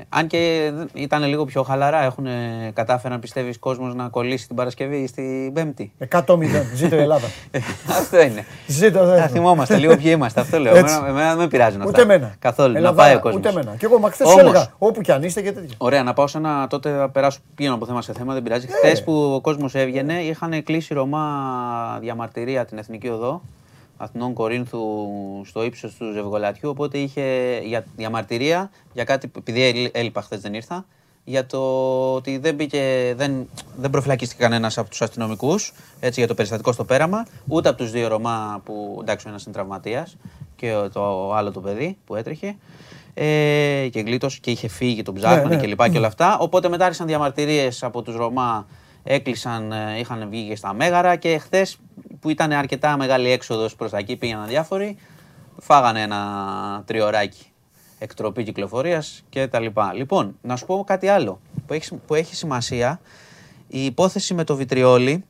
αν και ήταν λίγο πιο χαλαρά, έχουν κατάφεραν πιστεύεις κόσμος να κολλήσει την Παρασκευή ή στην Πέμπτη. 100-0. Ζήτω η Ελλάδα. Αυτό είναι. Ζήτω. Θα δεν- θυμόμαστε λίγο ποιοι είμαστε. Αυτό λέω. Έτσι. Εμένα, εμένα δεν με πειράζουν αυτά. Ούτε εμένα. Καθόλου. Ελλάδα, να πάει ο κόσμος. Ούτε εμένα. Και εγώ, μα χθες σου Όμως- έλεγα όπου κι αν είστε και τέτοια. Ωραία, να πάω σε ένα. Τότε θα περάσω πήγαινε από θέμα σε θέμα, δεν πειράζει. Ναι. Χθες που ο κόσμος έβγαινε, είχαν κλείσει Ρωμά διαμαρτυρία την Εθνική Οδό Αθηνών Κορίνθου στο ύψος του Ζευγολατιού. Οπότε είχε για διαμαρτυρία για κάτι, που- επειδή έλ- έλειπα χθες δεν ήρθα, για το ότι δεν, μπήκε, δεν, δεν προφυλακίστηκε κανένας από τους αστυνομικούς για το περιστατικό στο πέραμα, ούτε από τους δύο Ρωμά που εντάξει, ο ένας είναι τραυματίας και ο- το άλλο το παιδί που έτρεχε. Ε, και γλίτωσε και είχε φύγει, τον ψάχνανε ναι. και λοιπά και όλα αυτά. Οπότε μετά άρχισαν διαμαρτυρίες από τους Ρωμά, έκλεισαν, ε, είχαν βγει και στα Μέγαρα και χθες που ήταν αρκετά μεγάλη έξοδος προς τα εκεί, πήγαιναν διάφοροι, φάγανε ένα τριωράκι εκτροπή κυκλοφορίας και τα λοιπά. Λοιπόν, να σου πω κάτι άλλο που έχει, που έχει σημασία. Η υπόθεση με το βιτριόλι,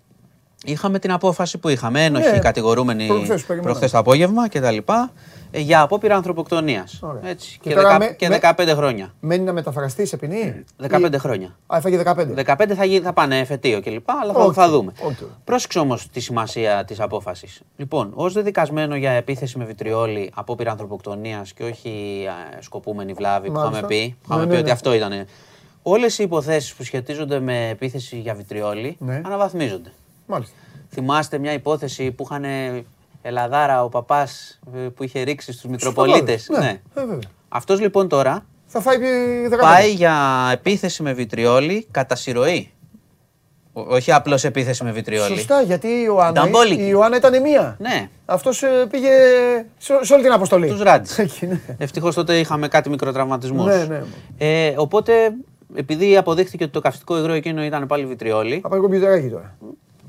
είχαμε την απόφαση που είχαμε. Ένοχοι Ναι, κατηγορούμενοι προχθές περιμέναμε. προχθές το απόγευμα και τα λοιπά, ε, για απόπειρα ανθρωποκτονίας. Ωραία. Έτσι, Και και, τώρα δεκα- με- και με- 15 χρόνια. Μένει να μεταφραστεί σε ποινή; 15 Ή- χρόνια. Α, έφαγε 15. 15 θα, γι- θα πάνε εφετείο κλπ. Αλλά θα, Οκ, θα δούμε. οκ. Πρόσεξε όμως τη σημασία της απόφασης. Λοιπόν, ως δεδικασμένο για επίθεση με βιτριόλι, απόπειρα ανθρωποκτονίας και όχι α, σκοπούμενη βλάβη που Μάλιστα. είχαμε πει. που Ναι, Είχαμε ναι, πει ότι ναι. αυτό ήταν. Όλες οι υποθέσεις που σχετίζονται με επίθεση για βιτριόλι Ναι. αναβαθμίζονται. Μάλιστα. Θυμάστε μια υπόθεση που είχαν Ελαδάρα ο παπάς που είχε ρίξει στους Μητροπολίτες. Ναι, Ναι. ε, βέβαια. Αυτός λοιπόν τώρα Θα φάει 15. πάει για επίθεση με βιτριόλι κατά συρροή. Ό- όχι απλώς επίθεση με βιτριόλι. Σωστά, γιατί η Ιωάννα, Νταμπόλικη. η Ιωάννα ήταν μία. Ναι, Αυτός πήγε σε, σε όλη την αποστολή. τους ράντισε. Εκεί, ναι. Ευτυχώς τότε είχαμε κάτι μικροτραυματισμούς. Ναι, ναι. Ε, οπότε, επειδή αποδείχθηκε ότι το καυστικό υγρό εκείνο ήταν πάλι βιτριόλι, Θα πάει κομπιουτεράκι τώρα.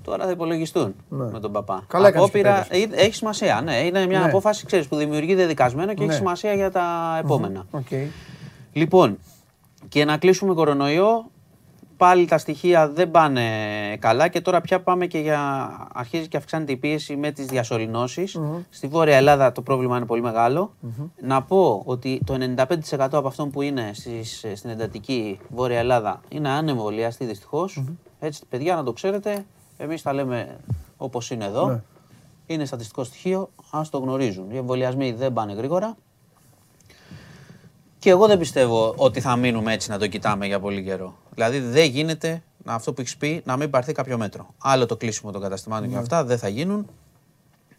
Τώρα θα υπολογιστούν Ναι. με τον παπά. Καλά έκανες και Απόπειρα, πέτρες. ε, έχει σημασία. Ναι, είναι μια Ναι. απόφαση ξέρεις, που δημιουργεί δεδικασμένο και Ναι. έχει σημασία για τα επόμενα. Οκ. Λοιπόν, και να κλείσουμε κορονοϊό, πάλι τα στοιχεία δεν πάνε καλά και τώρα πια πάμε και για... αρχίζει και αυξάνεται η πίεση με τις διασωληνωσεις Στη Βόρεια Ελλάδα το πρόβλημα είναι πολύ μεγάλο. Να πω ότι το 95% από αυτών που είναι στις, στην εντατική Βόρεια Ελλάδα είναι ανεμβολιαστοί δυστυχώς. Έτσι, παιδιά, να το ξέρετε, εμείς τα λέμε όπως είναι εδώ. Ναι. Είναι στατιστικό στοιχείο, ας το γνωρίζουν. Οι εμβολιασμοί δεν πάνε γρήγορα. Και εγώ δεν πιστεύω ότι θα μείνουμε έτσι να το κοιτάμε για πολύ καιρό. Δηλαδή δεν γίνεται αυτό που έχεις πει να μην πάρθει κάποιο μέτρο. Άλλο το κλείσιμο των καταστημάτων Ναι. και αυτά δεν θα γίνουν.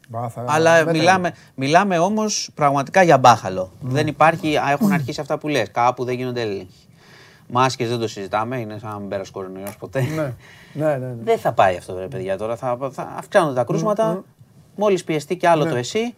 Μπα, θα- Αλλά δεν μιλάμε, μιλάμε όμως πραγματικά για μπάχαλο. Δεν υπάρχει, α, έχουν αρχίσει αυτά που λες. Κάπου δεν γίνονται έλεγχοι. Μάσκες δεν το συζητάμε, είναι σαν να μην πέρασε κορονοϊός ποτέ. είναι. Ναι, ναι, ναι. ναι. Δεν θα πάει αυτό, ρε παιδιά τώρα. Θα, θα αυξάνονται τα κρούσματα. Μόλις πιεστεί κι άλλο Ναι. το εσύ,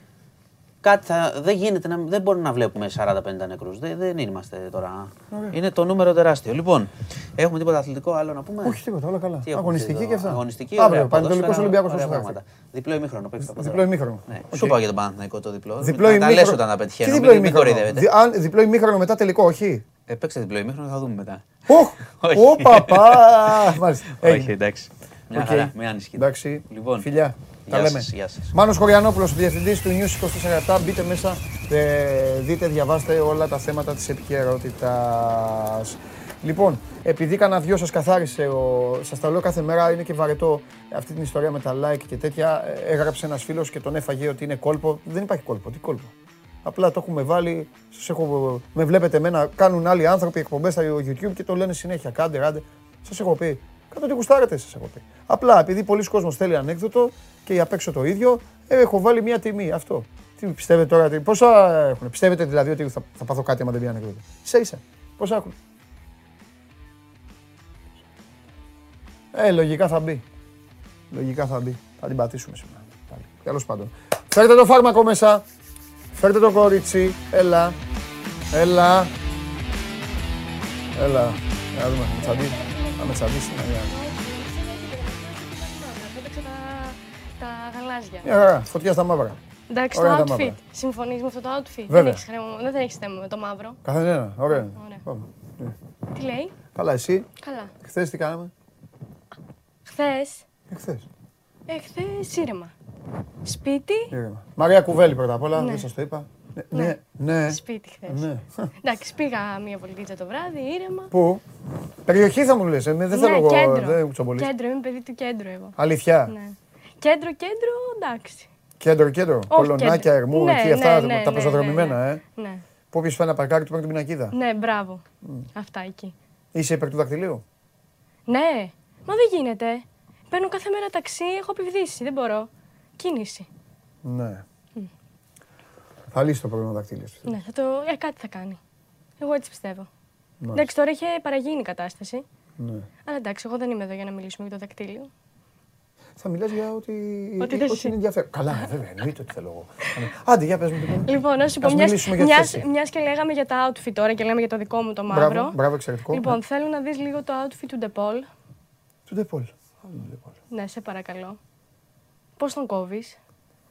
Κάτι θα, δεν γίνεται, να, δεν μπορούμε να βλέπουμε 40-50 νεκρούς. Δεν, δεν είμαστε τώρα. Είναι το νούμερο τεράστιο. Λοιπόν, έχουμε τίποτα αθλητικό άλλο να πούμε; Όχι τίποτα, όλα καλά. Τι έχουμε Αγωνιστική εδώ, και αυτά. Αγωνιστική, Αύριο, ωραία, Πανετολικός ποδόσφαιρα, Ολυμπιακός ωραία πώς θα έρθει. πράγματα. Διπλό ημίχρονο, παίξτε τα Διπλό ποδόσφαιρα. ημίχρονο. Ναι. Οκ. Σου πάω για τον Παναθηναϊκό το διπλό. Διπλό τα, τα ημίχρονο. λες όταν τα Τι πετυχαίνω. διπλό Μην, μην ημίχρονο. κοροϊδεύετε. Δι- αν- Διπλό ημίχρονο μετά τελικό, όχι. Ε, παίξτε διπλό ημίχρονο, θα δούμε μετά. Οχ, Όχι. Ω, παπά. Μάλιστα. Όχι, Έγινε. εντάξει. Μια Οκ. χαρά, μην ανησυχείτε. Εντάξει. Λοιπόν, Φιλιά. Τα Γεια λέμε. σας, γεια σας. Μάνος Χωριανόπουλος, διευθυντής του News 24. Μπείτε μέσα, ε, δείτε, διαβάστε όλα τα θέματα της επικαιρότητας. Λοιπόν, επειδή κανένα δυο σας καθάρισε, ο, σας τα λέω κάθε μέρα, είναι και βαρετό αυτή την ιστορία με τα like και τέτοια. Ε, Έγραψε ένας φίλος και τον έφαγε ότι είναι κόλπο. Δεν υπάρχει κόλπο, τι κόλπο; Απλά το έχουμε βάλει, σας έχω, με βλέπετε εμένα, κάνουν άλλοι άνθρωποι εκπομπές στα YouTube και το λένε συνέχεια, κάντε, ράντε. Σας έχω πει, κάτω ότι γουστάρετε, σας έχω πει. Απλά επειδή πολλοί κόσμος θέλει ανέκδοτο και απ' έξω το ίδιο, ε, έχω βάλει μια τιμή, αυτό. Τι πιστεύετε τώρα, τι- πόσα έχουν, πιστεύετε δηλαδή ότι θα, θα πάθω κάτι άμα δεν πει ανέκδοτο; Ίσα ίσα, πόσα έχουν. Ε, λογικά θα μπει. Λογικά θα μπει. Θα την πατήσουμε σήμερα. Πάλι. Τέλος πάντων. Φέρτε το φάρμακο μέσα. Φέρτε το κορίτσι. Έλα. Έλα. Έλα. Να δούμε. Θα με τσαντήσει. Θα με τσαντήσει. να δει. Πέταξε τα, τα γαλάζια. Μια χαρά. Φωτιά στα μαύρα. Εντάξει, Ωραία το τα outfit. μαύρα. Συμφωνείς με αυτό το outfit; Βέβαια. Δεν έχεις, χρέο- δεν έχεις θέμα με το μαύρο. Καθένα. Ωραία. Ωραία. Πάμε. Τι λέει; Καλά, εσύ; Καλά. Χθες τι κάναμε; Χθες, Εχθές. εχθές ήρεμα. Σπίτι, Ήρεμα. Μαρία Κουβέλη πρώτα απ' όλα. Ναι. Δεν σας το είπα. Ναι. Ναι. ναι. σπίτι χθες. ναι. Εντάξει, πήγα μία βολτίτσα το βράδυ, ήρεμα. Πού; Περιοχή θα μου λες. ε, Δεν θέλω ναι, εγώ. κέντρο. Δεν κουτσομπολείς. Κέντρο, είμαι παιδί του κέντρου εγώ. Αλήθεια; Ναι. Κέντρο, κέντρο, εντάξει. Κέντρο, κέντρο. Όχι Κολονάκια, κέντρο. Ερμού, Ναι, εκεί ναι, αυτά ναι, τα ναι, πεζοδρομημένα, ναι, ε. Ναι, Που όποιος φάει ένα παρκάρι του παίρνει την πινακίδα; ναι, μπράβο. Αυτά εκεί. Είσαι υπέρ του δακτυλίου; Ναι, μα δεν γίνεται. Παίρνω κάθε μέρα ταξί, έχω επιβδίσει, δεν μπορώ. Κίνηση. Ναι. Θα λύσει το πρόβλημα δακτυλίου. Ναι, θα το... ε, κάτι θα κάνει. Εγώ έτσι πιστεύω. Εντάξει, τώρα είχε παραγίνει η κατάσταση. Ναι. Αλλά εντάξει, εγώ δεν είμαι εδώ για να μιλήσουμε για το δακτύλιο. Θα μιλάς για ό,τι, Ό,τι θες ό,τι εσύ. είναι ενδιαφέρον. Καλά, βέβαια, εννοείται ότι θέλω εγώ. Άντε, για πες μου λοιπόν. Λοιπόν, να σου πω, Ας μιας, μιλήσουμε για τη μιας, θέση. μιας και λέγαμε για τα outfit τώρα και λέμε για το δικό μου το Μπράβο, μαύρο. μπράβο, εξαιρετικό. Λοιπόν, Ναι. θέλω να δεις λίγο το outfit του Ντεπόλ. Του Ντεπόλ. Ναι, σε παρακαλώ. Πώς τον κόβεις;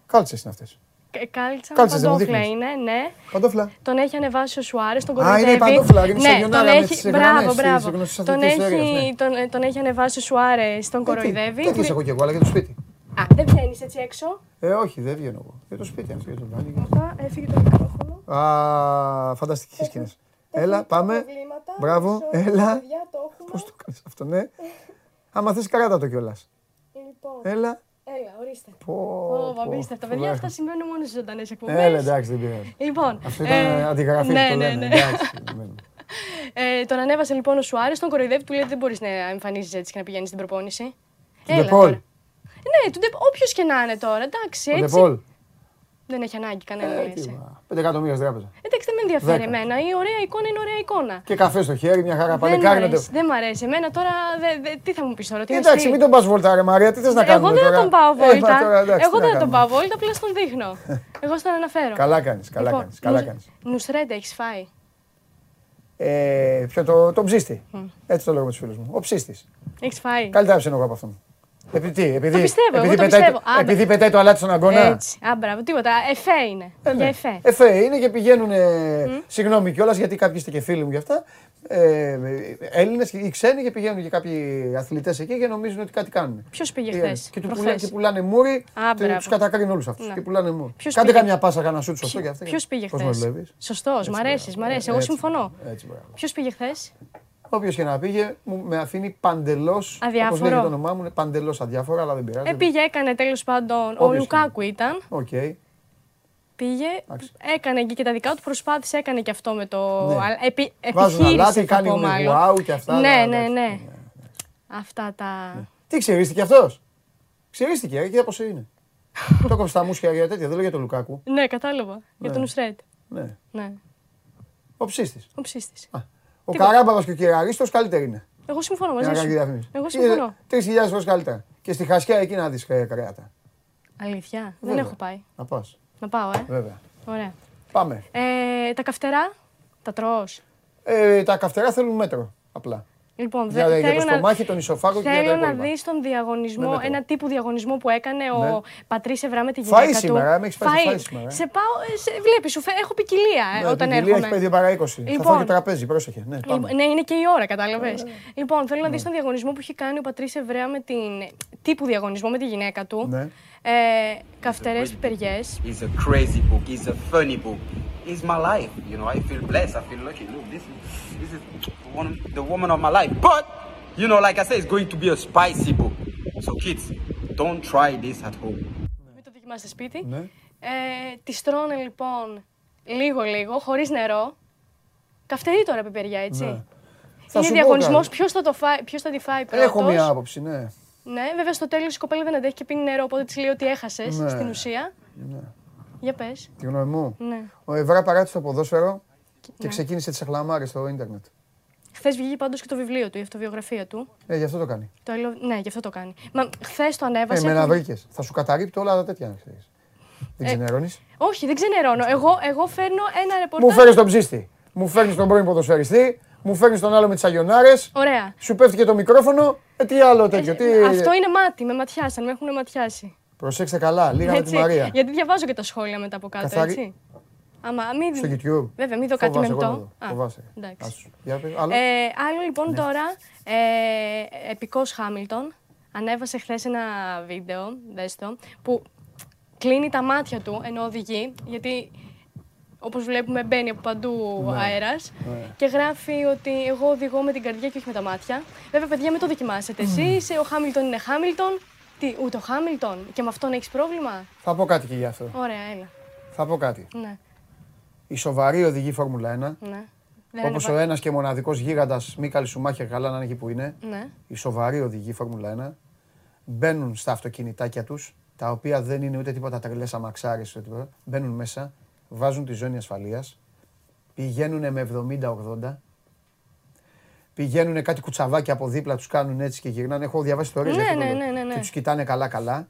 Κάλτσες είναι αυτές. Κα- Κάλτσα, Κάλτσες, δεν μου παντόφλα δείχνεις. είναι, ναι. Παντόφλα. Τον έχει ανεβάσει ο Σουάρες, τον Α, είναι η κοροϊδεύει. παντόφλα, είναι ναι, σαγιονάρα τον με έχει, τις μπράβο, γραμμές, μπράβο. τις γνωστές Τον αθλητικές έχει, έργας, ναι. τον, τον έχει ανεβάσει ο Σουάρες, τον κοροϊδεύει. Τέτοιες έχω και εγώ, αλλά για το σπίτι. Α, δεν βγαίνεις έτσι έξω; Ε, όχι, δεν βγαίνω εγώ. Για το σπίτι αυτό, για το μπάνι. Αυτά, έφυγε το μικρόφωνο. Α, φανταστικές σκηνές. Έλα, πάμε. Προβλήματα, Μπράβο, μισό, έλα. παιδιά, το έχουμε. Πώς το κάνεις αυτό, ναι. Άμα θες καράτα το κιόλας. Λοιπόν, Έλα. Έλα, ορίστε. Πω, Ω, πω, απίστευτα. φοβερά. Παιδιά, αυτά συμβαίνουν μόνο στις ζωντανές εκπομπές. Έλα, εντάξει, δεν πειράζει. Λοιπόν, Αυτό ήταν ε, αντιγραφή ναι, που το ναι, λένε. ναι. Εντάξει. ναι. Ε, τον ανέβασε λοιπόν ο Σουάρες, τον κοροϊδεύει, του λέει δεν μπορείς να εμφανίζεις έτσι και να πηγαίνεις στην προπόνηση. Του Ντεπόλ. τώρα. Ναι, του Ντεπόλ. Όποιος και να είναι τώρα, εντάξει. Ο Έτσι. Ντεπόλ. Δεν έχει ανάγκη κανένα Ε, λύση. τι, μα, Πέντε εκατομμύρια στην τράπεζα. Εντάξει, δεν με ενδιαφέρει Δέκα. εμένα. Η ωραία εικόνα είναι ωραία εικόνα. Και καφέ στο χέρι, μια χαρά Δεν μ' παλικάρι. να το- αρέσει, δεν μ' αρέσει. Εμένα τώρα δε- δε- τι θα μου πεις τώρα, τι είναι Εντάξει, στυλ; μην τον πας βόλτα, ρε Μαρία, τι θες να κάνουμε Εγώ δεν τώρα; θα τον πάω Ε, μα βόλτα. τώρα, εντάξει, Εγώ τι να δεν θα τον κάνουμε; πάω βόλτα, απλά στον δείχνω. Εγώ στον αναφέρω. Καλά κάνεις, καλά Λοιπόν, κάνεις. Καλά νους- κάνεις. Νουσρέντε έχεις φάει; Ε, ποιο το, το ψίστη. Έτσι το λέω με τους φίλους μου. Ο ψίστη. Έχεις φάει; Καλύτερα ψήνω εγώ από αυτόν. Επειδή, τι, επειδή, πιστεύω, εγώ επειδή, το πετάει, πιστεύω. Άντε. επειδή πετάει το αλάτι στον αγκώνα. Έτσι. Α, μπράβο, τίποτα. Εφέ είναι. Ε, Για ναι. εφέ. Εφέ είναι και πηγαίνουν. Συγγνώμη κιόλας γιατί κάποιοι είστε και φίλοι μου γι' αυτά. Ε, Έλληνες ή ξένοι και πηγαίνουν και κάποιοι αθλητές εκεί και νομίζουν ότι κάτι κάνουν. Ποιος πήγε Ε, χθες. Και, του πουλά, και πουλάνε μούρι, Α, τους μπράβο. κατακρίνουν όλους αυτούς. Ναι. Και πουλάνε μούρι. Ποιος Κάντε πήγε; καμιά πάσα, κανένα σούτσο αυτό και αυτά. Ποιο πήγε Πώς χθε. με βλέπεις; Σωστό, μ' αρέσει, μ' αρέσει. Εγώ Έτσι, συμφωνώ. Έτσι, μπράβο. Ποιο πήγε χθε. Όποιος και να πήγε, μου, με αφήνει παντελώς. Αδιάφορο. Όπως λέγεται το όνομά μου, είναι παντελώς αδιάφορα, αλλά δεν πειράζει. Ε, πήγε, έκανε τέλος πάντων. Ο Όποιος Λουκάκου ήταν. Οκ. Πήγε, Εντάξει. έκανε εκεί και τα δικά του, προσπάθησε, έκανε και αυτό με το. Ναι. α- Επι, Βάζουν επιχείρησε, αλάτι, θα κάνει πω μάλλον. wow και αυτά. Ναι, αλλά ναι, εντάξει. ναι. Αυτά τα. Τι ξερίστηκε αυτός; Ξερίστηκε, ε, κοίτα πώς είναι. το κόψε τα μουσια για τέτοια, δεν λέω για τον Λουκάκου. Ναι, κατάλαβα. Για Ναι. τον Ουσρέτ. Ναι. Ναι, Ο ψήστη. ο ψήστη. Ο Τίποτα. Καράμπαβα και ο Κυραρίστο καλύτεροι είναι. Εγώ συμφωνώ Για μαζί να κάνει σου. διαφήμιση. Εγώ συμφωνώ. Τρεις χιλιάδες φορές καλύτερα. Και στη χασιά εκεί να δεις κρέατα. Αλήθεια. Δεν Βέβαια. έχω πάει. Να πας. Να πάω, ε. Βέβαια. Ωραία. Πάμε. Ε, τα καυτερά, τα τρως. Ε, τα καυτερά θέλουν μέτρο. Απλά. Λοιπόν, Για, δε- για θέλω το να- στομάχι, τον ισοφάγο και για τα Θέλω να υπόλοιπα. δεις τον διαγωνισμό, Ναι, μέτρο. ένα τύπου διαγωνισμό που έκανε Ναι. ο Πατρίς Ευρά με τη Φαΐ γυναίκα του. σήμερα, με έχεις πάει σε φαΐ σήμερα, ε. Σε πάω, ε, σε, βλέπεις, σου φε- έχω ποικιλία ε, Ναι, όταν την κοιλία έρχομαι. έχει πάει δύο παρά 20. Θα Λοιπόν. φάω και τραπέζι, πρόσεχε. Ναι, πάμε. Λοιπόν, Ναι, είναι και η ώρα, κατάλαβες. Λοιπόν, θέλω να δεις τον διαγωνισμό που έχει κάνει ο Πατρίς Εβραία με την. τύπου διαγωνισμό με τη γυναίκα του. Ναι. Ε, Καυτερές πιπεριέ. It's a crazy book. It's a funny book. It's my life. You know, I feel blessed. I feel lucky. Look, this is this is one, the woman of my life. But you know, like I said, it's going to be a spicy book. So kids, don't try this at home. Μην το δοκιμάσετε σπίτι. Ναι. Ε, τη τρώνε λοιπόν λίγο-λίγο, χωρίς νερό. Καυτερή τώρα πιπεριά, έτσι. Ναι. Θα Είναι σου πω διαγωνισμός κάτι. ποιος θα, το φάει- ποιος θα τη φάει πρώτος. Έχω μία άποψη, ναι. Ναι, βέβαια στο τέλος η κοπέλα δεν αντέχει και πίνει νερό, οπότε της λέει ότι έχασες Ναι. στην ουσία. ναι. Για πες. Τη γνώμη μου. Ναι. Ο Ευρά παράτησε το ποδόσφαιρο και Ναι. ξεκίνησε τις αχλαμάρε στο ίντερνετ. Χθες βγήκε πάντως και το βιβλίο του, η αυτοβιογραφία του. Ε, γι' αυτό το κάνει. Το άλλο... Ναι, γι' αυτό το κάνει. Μα χθες το Ε, ανέβασε. με να έχω- βρήκε. Θα σου καταρρύπτει όλα τα τέτοια, να ξέρεις. Δεν Ε, ξενερώνεις; Όχι, δεν ξενερώνω. Εγώ, εγώ φέρνω ένα ρεπορτάζ. Μου φέρνεις τον ψίστη. Μου φέρνεις τον πρώην ποδοσφαιριστή. Μου φέρνεις τον άλλο με τις αγιονάρες. Ωραία. Σου πέφτει και το μικρόφωνο. Ε, τι άλλο τέτοιο. Τι... Αυτό είναι μάτι, με ματιάσαν, με έχουν ματιάσει. Προσέξτε καλά. Λίγα με τη Έτσι. Μαρία. Γιατί διαβάζω και τα σχόλια μετά από κάτω, Καθαρι- έτσι. Άμα, μην... Στο YouTube. Βέβαια, μην δω κάτι Φοβάσαι, μεμπτό. εγώ να δω. Α, Φοβάσαι. εντάξει. Άσου. Για πες, άλλο. Ε, άλλο λοιπόν τώρα, ε, επικός Χάμιλτον ανέβασε χθες ένα βίντεο, δες το, που κλείνει τα μάτια του ενώ οδηγεί, γιατί όπως βλέπουμε μπαίνει από παντού Ναι. αέρας Ναι. και γράφει ότι εγώ οδηγώ με την καρδιά και όχι με τα μάτια. Βέβαια, παιδιά, μην το δοκιμάσετε εσείς, ο Χάμιλτον είναι Χάμιλτον, τι, ούτε ο Χάμιλτον και με αυτόν έχεις πρόβλημα; Θα πω κάτι και γι' αυτό. Ωραία, έλα. Θα πω κάτι. Ναι, Οι σοβαροί οδηγοί Φόρμουλα 1, ναι. Δεν όπως ανεβα- ο ένας και μοναδικός γίγαντας Μίκαλ Σουμάχερ, καλά να είναι εκεί που είναι, Ναι. οι σοβαροί οδηγοί Φόρμουλα 1 μπαίνουν στα αυτοκινητάκια τους, τα οποία δεν είναι ούτε τίποτα τρελές αμαξάρε, ούτε τίποτα. Μπαίνουν μέσα, βάζουν τη ζώνη ασφαλείας, πηγαίνουν με 70-80, πηγαίνουν κάτι κουτσαβάκια από δίπλα, τους κάνουν έτσι και γυρνάνε. Έχω διαβάσει ιστορίες Ναι, ναι, ναι, ναι, ναι. και τους κοιτάνε καλά-καλά.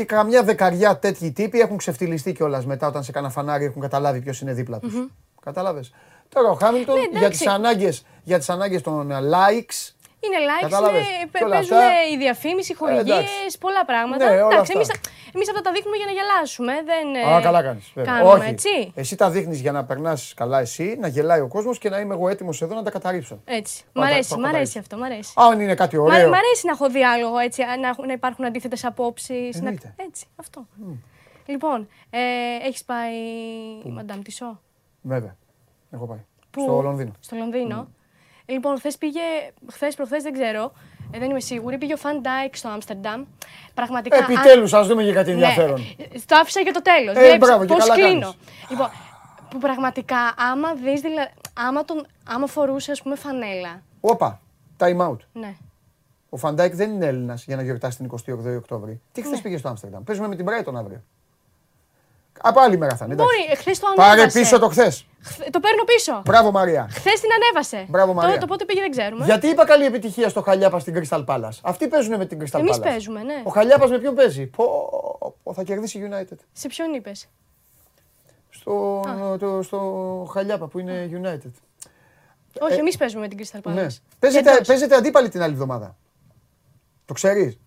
Και καμιά δεκαριά τέτοιοι τύποι έχουν ξεφτυλιστεί κιόλας μετά όταν σε κάνα φανάρι έχουν καταλάβει ποιος είναι δίπλα τους. Κατάλαβες; Τώρα ο Χάμιλτον Ναι, για εντάξει. τι ανάγκες για τις ανάγκες των ε, likes. Είναι likes, Κατάλαβες. είναι, Και όλα παίζουν αυτά. η διαφήμιση, οι Ε, χορηγίες, εντάξει. πολλά πράγματα. Ναι, όλα εντάξει, αυτά. εμείς, εμείς αυτά τα δείχνουμε για να γελάσουμε. Δεν, Α, ε, καλά κάνεις. Κάνουμε, Όχι. έτσι. Εσύ τα δείχνεις για να περνάς καλά εσύ, να γελάει ο κόσμος και να είμαι εγώ έτοιμος εδώ να τα καταρρύψω. Έτσι. Μ' Πάντα αρέσει, το μ' αρέσει καταλάβεις. αυτό, μ' αρέσει. Αν είναι κάτι Μ' ωραίο. μ' αρέσει να έχω διάλογο έτσι, να, έχουν- να υπάρχουν αντίθετες απόψεις. Εννοείται. Έτσι, αυτό. Λοιπόν, ε, έχεις πάει η Μαντάμ Τισό. Βέβαια. Έχω πάει. Πού; Στο Λονδίνο. Στο Λονδίνο. Λοιπόν, χθες πήγε, χθες προχθές δεν ξέρω, ε, δεν είμαι σίγουρη, πήγε ο Φαν Ντάικ στο Άμστερνταμ. Πραγματικά. αν- Επιτέλους, ας δούμε και κάτι ενδιαφέρον. Ναι, το άφησα για το τέλος. Ε, μπράβο, και Πώς καλά κλείνω. κάνεις. Λοιπόν, που πραγματικά άμα δεις, δηλα... άμα, τον... άμα φορούσε, ας πούμε, φανέλα. Όπα. Time out. Ναι. Ο Φαν Ντάικ δεν είναι Έλληνας για να γιορτάσει την 28η Οκτώβρη. Τι χθες Ναι. πήγε στο Άμστερνταμ. Παίζουμε με την Brighton αύριο. Από άλλη μέρα θα είναι. εντάξει. Μπορεί, χθες το Πάρε ανέβασε. πίσω το χθες. Χθε- Το παίρνω πίσω. Μπράβο Μαρία. Χθες την ανέβασε. Μπράβο, Μαρία. Το, το πότε πήγε δεν ξέρουμε. Γιατί είπα καλή επιτυχία στο Χαλιάπα στην Crystal Palace. Αυτοί παίζουν με την Crystal Palace. Εμεί παίζουμε, ναι. Ο Χαλιάπας με ποιον παίζει; Πω, πω, θα κερδίσει η United. Σε ποιον είπες; Στο, το, στο Χαλιάπα που είναι United. Όχι, Ε, εμείς παίζουμε με την Crystal Palace. Ναι. Παίζετε, Εντός. παίζετε αντίπαλοι την άλλη εβδομάδα. Το ξέρεις;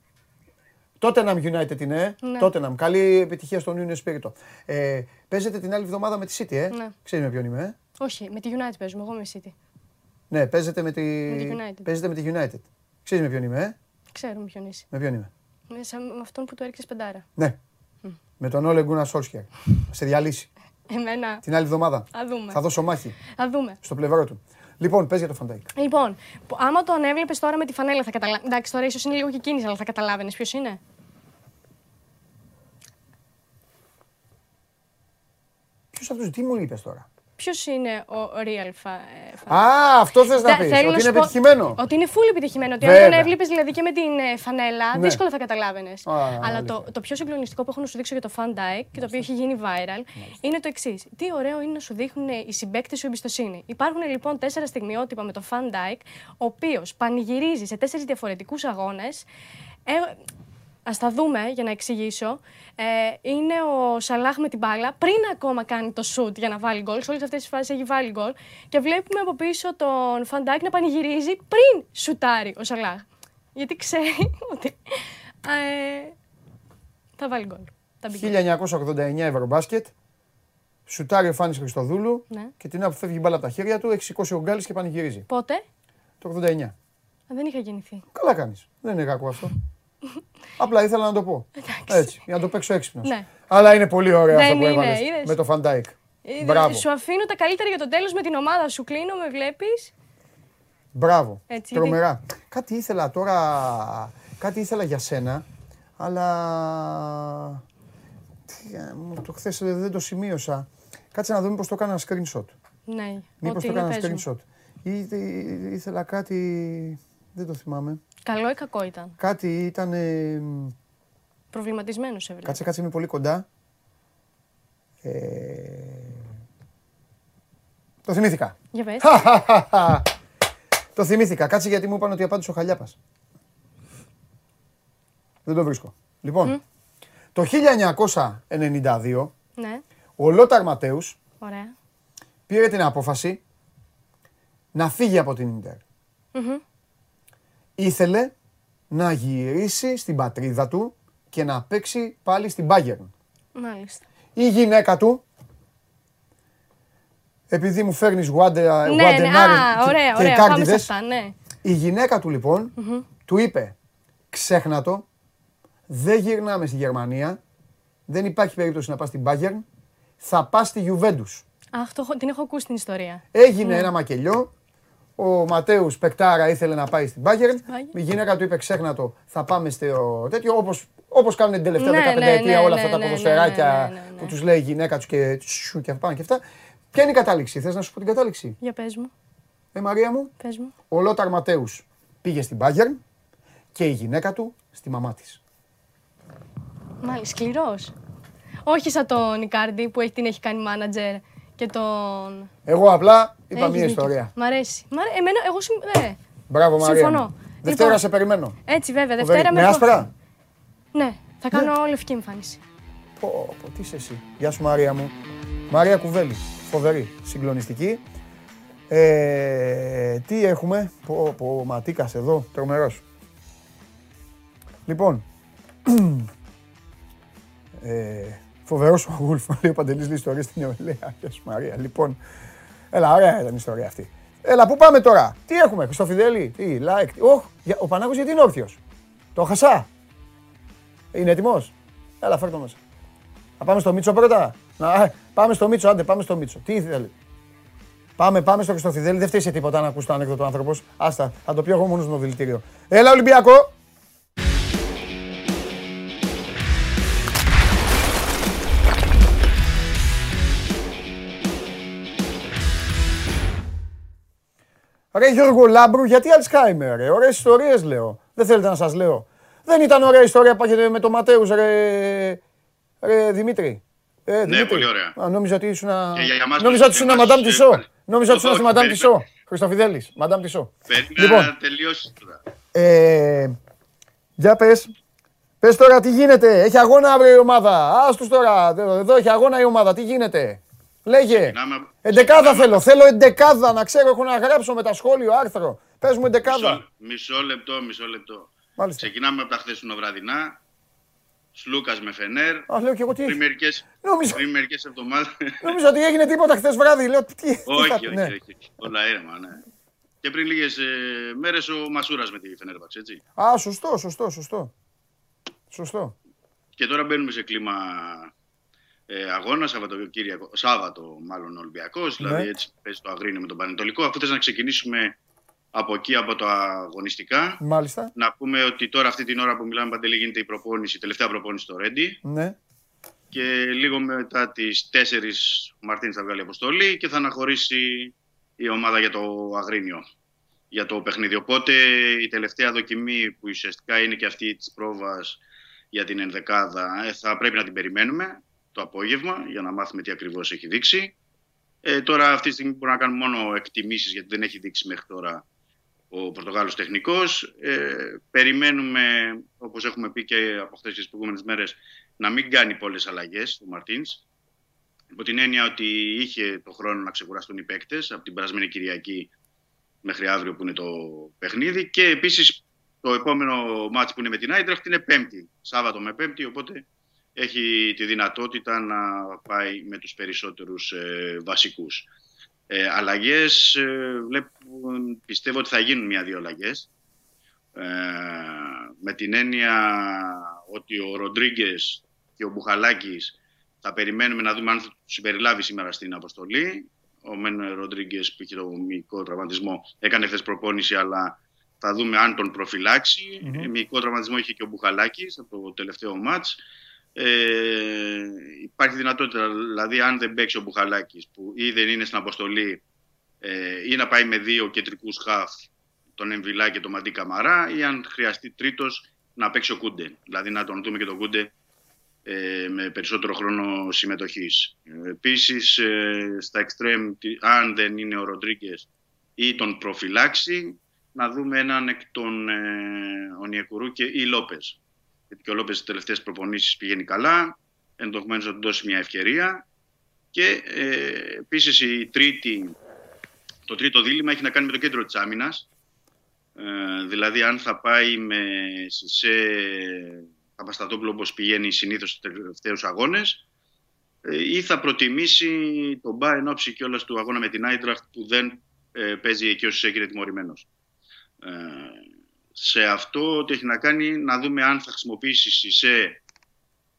Τότε να United είναι. ε. Ναι. Τότε να Καλή επιτυχία στον Νούνο Εσπίριτο. Ε, παίζετε την άλλη εβδομάδα με τη City, ε; Ναι. Ξέρεις με ποιον είμαι, ε; Όχι, με τη United παίζουμε. Εγώ με City. Ναι, παίζετε με τη, Με τη United. παίζετε με τη United. Ξέρεις με ποιον είμαι, ε; Ξέρουμε ποιον είσαι. Με ποιον είμαι. Μέσα με αυτόν που του έριξες πεντάρα. Ναι. Με τον Όλε Γκούναρ Σόλσκερ. Θα σε διαλύσει. Εμένα. Την άλλη εβδομάδα. Θα δούμε. Θα δώσω μάχη Θα δούμε. στο πλευρό του. Λοιπόν, πες για το Φαν Ντάικ. Λοιπόν, που- άμα τον έβλεπες τώρα με τη φανέλα θα καταλάβει. Εντάξει, τώρα ίσως είναι λίγο και κίνηση, αλλά θα καταλάβαινες ποιος είναι. Ποιος από του τι μου είπες τώρα; Ποιος είναι ο real fa- ε, fan. Α, αυτός θες να Θε- πεις. θέλω Ότι να είναι σου πω επιτυχημένο. Ότι είναι full επιτυχημένο. Ότι αν Βέβαια. τον έβλεπες δηλαδή και με την ε, φανέλα, Ναι. δύσκολα θα καταλάβαινες. Α, Αλλά το, αλήθεια. το πιο συγκλονιστικό που έχω να σου δείξω για το Fan Dyke και το οποίο έχει γίνει viral είναι το εξής. Τι ωραίο είναι να σου δείχνουν οι συμπαίκτες σου εμπιστοσύνη. Υπάρχουν λοιπόν τέσσερα στιγμιότυπα με το Fan Dyke, ο οποίος πανηγυρίζει σε τέσσερις διαφορετικούς αγώνες. Ε, ας τα δούμε για να εξηγήσω. Ε, είναι ο Σαλάχ με την μπάλα πριν ακόμα κάνει το σουτ για να βάλει γκολ. Σε όλες αυτές τις φάσεις έχει βάλει γκολ. Και βλέπουμε από πίσω τον Φαντάκ να πανηγυρίζει πριν σουτάρει ο Σαλάχ. Γιατί ξέρει ότι ε, θα βάλει γκολ. Θα μπει γκολ. 1989 Ευρωμπάσκετ. Σουτάρει ο Φάνης Χριστοδούλου Ναι. και την ώρα που φεύγει η μπάλα από τα χέρια του έχει σηκώσει ο Γκάλης και πανηγυρίζει. Πότε; Το 89. Α, δεν είχα γεννηθεί. Καλά κάνεις. Δεν είναι κακό αυτό. Απλά ήθελα να το πω. Έτσι, για να το παίξω έξυπνος. Ναι. Αλλά είναι πολύ ωραίο Δεν αυτό που είναι, έβαλες είδες. με το Φαν Ντάικ. Είδες, Μπράβο. Σου αφήνω τα καλύτερα για το τέλος με την ομάδα σου. Κλείνω, με βλέπεις. Μπράβο. Έτσι, Τρομερά. Κάτι ήθελα τώρα, κάτι ήθελα για σένα, αλλά τι, ε, μου το χθες ε, δεν το σημείωσα. Κάτσε να δούμε πώς το έκανα screenshot. Ναι, Μήπως ό,τι το είναι έκανα πες μου. screenshot. Ή, ή- ήθελα κάτι, δεν το θυμάμαι. Καλό ή κακό ήταν; Κάτι ήταν, ε, Προβληματισμένος σε βλέπω. κάτσε κάτσε είμαι πολύ κοντά. Ε, το θυμήθηκα. Για πες. το θυμήθηκα. Κάτσε γιατί μου είπαν ότι απάντησε ο Χαλιάπας. Δεν το βρίσκω. Λοιπόν, το 1992 ναι, ο Λόταρ Ματέους ωραία. πήρε την απόφαση να φύγει από την Ίντερ. Μμμ. Ήθελε να γυρίσει στην πατρίδα του και να παίξει πάλι στην Bayern. Μάλιστα. Η γυναίκα του, επειδή μου φέρνεις γουάντε, Ναι, ναι, γουαντενάρες α, και- ωραία, και ωραία. Πάμε σε κάρτιδες, αυτά, ναι. η γυναίκα του λοιπόν Μμμ. του είπε ξέχνα το, δεν γυρνάμε στη Γερμανία, δεν υπάρχει περίπτωση να πας στην Bayern, θα πας στη Juventus. Αχ, το, έχω- την έχω ακούσει την ιστορία. Έγινε Ναι. ένα μακελιό. Ο Ματέους Πεκτάρα ήθελε να πάει στην Bayern. Bayern. Η γυναίκα του είπε: Ξέχνα το, θα πάμε στο τέτοιο. Όπως όπως κάνουν την τελευταία Ναι, 15 ναι, ετία ναι, όλα ναι, αυτά τα ναι, ποδοσφαιράκια ναι, ναι, ναι, που τους λέει η γυναίκα τους και σου και αυτά και αυτά. Ποια είναι η κατάληξη, θες να σου πω την κατάληξη; Για πες μου, Ε, Μαρία μου, πες μου. ο Λόταρ Ματέους πήγε στην Bayern και η γυναίκα του στη μαμά της. Μάλιστα, σκληρός. Όχι σαν τον Ικάρντι που έχει, την έχει κάνει μάνατζερ και τον... Εγώ απλά είπα Έχεις μια δίκιο. ιστορία. Μ' αρέσει. Μ' αρέ- Εμένα, εγώ συμ... ναι. Μπράβο, Μαρία. Συμφωνώ. μου. Δευτέρα Λοιπόν, σε περιμένω. Έτσι βέβαια, Φοβερή. Δευτέρα Με πο- άσπρα; Ναι, θα κάνω λευκή εμφάνιση. Πω, πω, τι είσαι εσύ. Γεια σου Μαρία μου. Μαρία Κουβέλη. Φοβερή. Συγκλονιστική. Ε, τι έχουμε; Πω, πω, ματίκας εδώ. Τρομερός. Λοιπόν. ε, φοβερός ο Γουλφ. Λέει ο Παντελής λέει ιστορία στην νεολαία. Γεια σου Μαρία. Λοιπόν. Έλα, ωραία ήταν η ιστορία αυτή. Έλα, πού πάμε τώρα; Τι έχουμε, Χριστοφιδέλη. Τι, like. τι- Οχ, για- ο Πανάγος γιατί είναι όρθιος; Το χασά; Είναι έτοιμος; Έλα, φέρ' το μέσα. Να πάμε στο Μίτσο πρώτα; Να, ε, πάμε στο Μίτσο, άντε, πάμε στο Μίτσο. Τι θέλει; Πάμε, πάμε στο Χριστοφιδέλη. Δεν φταίει σε τίποτα να ακούσει το ανέκδοτο άνθρωπος. Άστα, θα το πιω εγώ μόνος στο δηλητήριο. Έλα, Ολυμπιακό! Ρε Γιώργο Λάμπρου, γιατί Αλτσχάιμερ, ρε. Ωραίες ιστορίες λέω. Δεν θέλετε να σας λέω. Δεν ήταν ωραία ιστορία που έχετε με τον Ματέους, ρε, ρε Δημήτρη. Ε, Δημήτρη. Ναι, πολύ ωραία. Α, νόμιζα ότι ήσουν. Και για- για μας Νόμιζα ότι τους- ήσουν για Μαντάμ μας τους- Τισό. ε, Νόμιζα ότι ήσουν όχι, Μαντάμ περίμενε. Τισό. Χριστοφιδέλης, Μαντάμ Τισό. Περίμενα Λοιπόν. να τελειώσει τώρα. Ε, για πες. Πες τώρα τι γίνεται. Έχει αγώνα αύριο η ομάδα. Ας τους τώρα. Εδώ εδώ έχει αγώνα η ομάδα. Τι γίνεται. Λέγε. Ξεκινάμε- Εντεκάδα θέλω. Θέλω εντεκάδα. Να ξέρω. Έχω να γράψω με τα σχόλιο άρθρο. Πες μου εντεκάδα. Μισό, μισό λεπτό, μισό λεπτό. Μάλιστα. Ξεκινάμε από τα χθεσινά βραδινά. Σλούκας με Φενέρ. Α, λέω και εγώ τι. Πριν μερικές, Νόμιζα- πριν μερικές εβδομάδες. Νόμιζα ότι έγινε τίποτα χθες βράδυ. Λέω τι. τι όχι, θα- όχι, ναι. όχι, Όλα ήρεμα, ναι. Και πριν λίγες ε, μέρες ο Μασούρας με τη Φενέρβαξ, έτσι. Α, σωστό, σωστό, σωστό. Σωστό. Και τώρα μπαίνουμε σε κλίμα ε, αγώνας, Σαββατοκύριακο, Σάββατο μάλλον Ολυμπιακός, Ναι. δηλαδή έτσι παίζει το Αγρίνιο με τον Πανετολικό. Αφού θες να ξεκινήσουμε από εκεί, από τα αγωνιστικά, Μάλιστα. να πούμε ότι τώρα αυτή την ώρα που μιλάμε Παντελή γίνεται η προπόνηση, η τελευταία προπόνηση στο Ρέντι Ναι. και λίγο μετά τις 4 ο Μαρτίνς θα βγάλει αποστολή και θα αναχωρήσει η ομάδα για το Αγρίνιο για το παιχνίδι. Οπότε η τελευταία δοκιμή που ουσιαστικά είναι και αυτή της πρόβας για την ενδεκάδα ε, θα πρέπει να την περιμένουμε το απόγευμα για να μάθουμε τι ακριβώς έχει δείξει. Ε, τώρα αυτή τη στιγμή μπορούμε να κάνουμε μόνο εκτιμήσεις γιατί δεν έχει δείξει μέχρι τώρα ο Πορτογάλος τεχνικός. Ε, περιμένουμε, όπως έχουμε πει και από αυτές τις προηγούμενες μέρες, να μην κάνει πολλές αλλαγές ο Μαρτίνς. Υπό την έννοια ότι είχε το χρόνο να ξεκουραστούν οι παίκτες από την περασμένη Κυριακή μέχρι αύριο που είναι το παιχνίδι και επίσης το επόμενο μάτς που είναι με την Άιντραχτ είναι Πέμπτη, Σάββατο με Πέμπτη, οπότε έχει τη δυνατότητα να πάει με τους περισσότερους ε, βασικούς. Ε, αλλαγές, ε, βλέπω, πιστεύω ότι θα γίνουν μια-δύο αλλαγές. Ε, με την έννοια ότι ο Ροντρίγκες και ο Μπουχαλάκης θα περιμένουμε να δούμε αν θα τους συμπεριλάβει σήμερα στην αποστολή. Ο Μεν Ροντρίγκες που είχε το μικρό τραυματισμό έκανε χθες προπόνηση, αλλά θα δούμε αν τον προφυλάξει. Mm-hmm. Μικρό τραυματισμό είχε και ο Μπουχαλάκης από το τελευταίο μάτ. Ε, υπάρχει δυνατότητα, δηλαδή, αν δεν παίξει ο Μπουχαλάκης που ή δεν είναι στην αποστολή, ε, ή να πάει με δύο κεντρικούς χαφ, τον Εμβιλά και τον Μαντί Καμαρά, ή αν χρειαστεί τρίτος να παίξει ο Κούντε. Δηλαδή να τον δούμε και τον Κούντε ε, με περισσότερο χρόνο συμμετοχής. Επίσης, ε, στα εξτρέμ, αν δεν είναι ο Ροντρίγκες ή τον προφυλάξει, να δούμε έναν εκ των ε, Ονιεκουρού και ή Λόπες. Γιατί και ο Λόπες στι τελευταίες προπονήσεις πηγαίνει καλά, ενδεχομένως να του δώσει μια ευκαιρία. Και ε, επίσης το τρίτο δίλημα έχει να κάνει με το κέντρο της άμυνας. Ε, δηλαδή, αν θα πάει με σε Παπαστατόπουλο όπως πηγαίνει συνήθως στους τελευταίους αγώνες ε, ή θα προτιμήσει τον Μπα εν ώψη και του αγώνα με την Άιντραχτ που δεν ε, παίζει εκεί όσο έγινε τιμωρημένος. Ε, σε αυτό ότι έχει να κάνει να δούμε αν θα χρησιμοποιήσει σε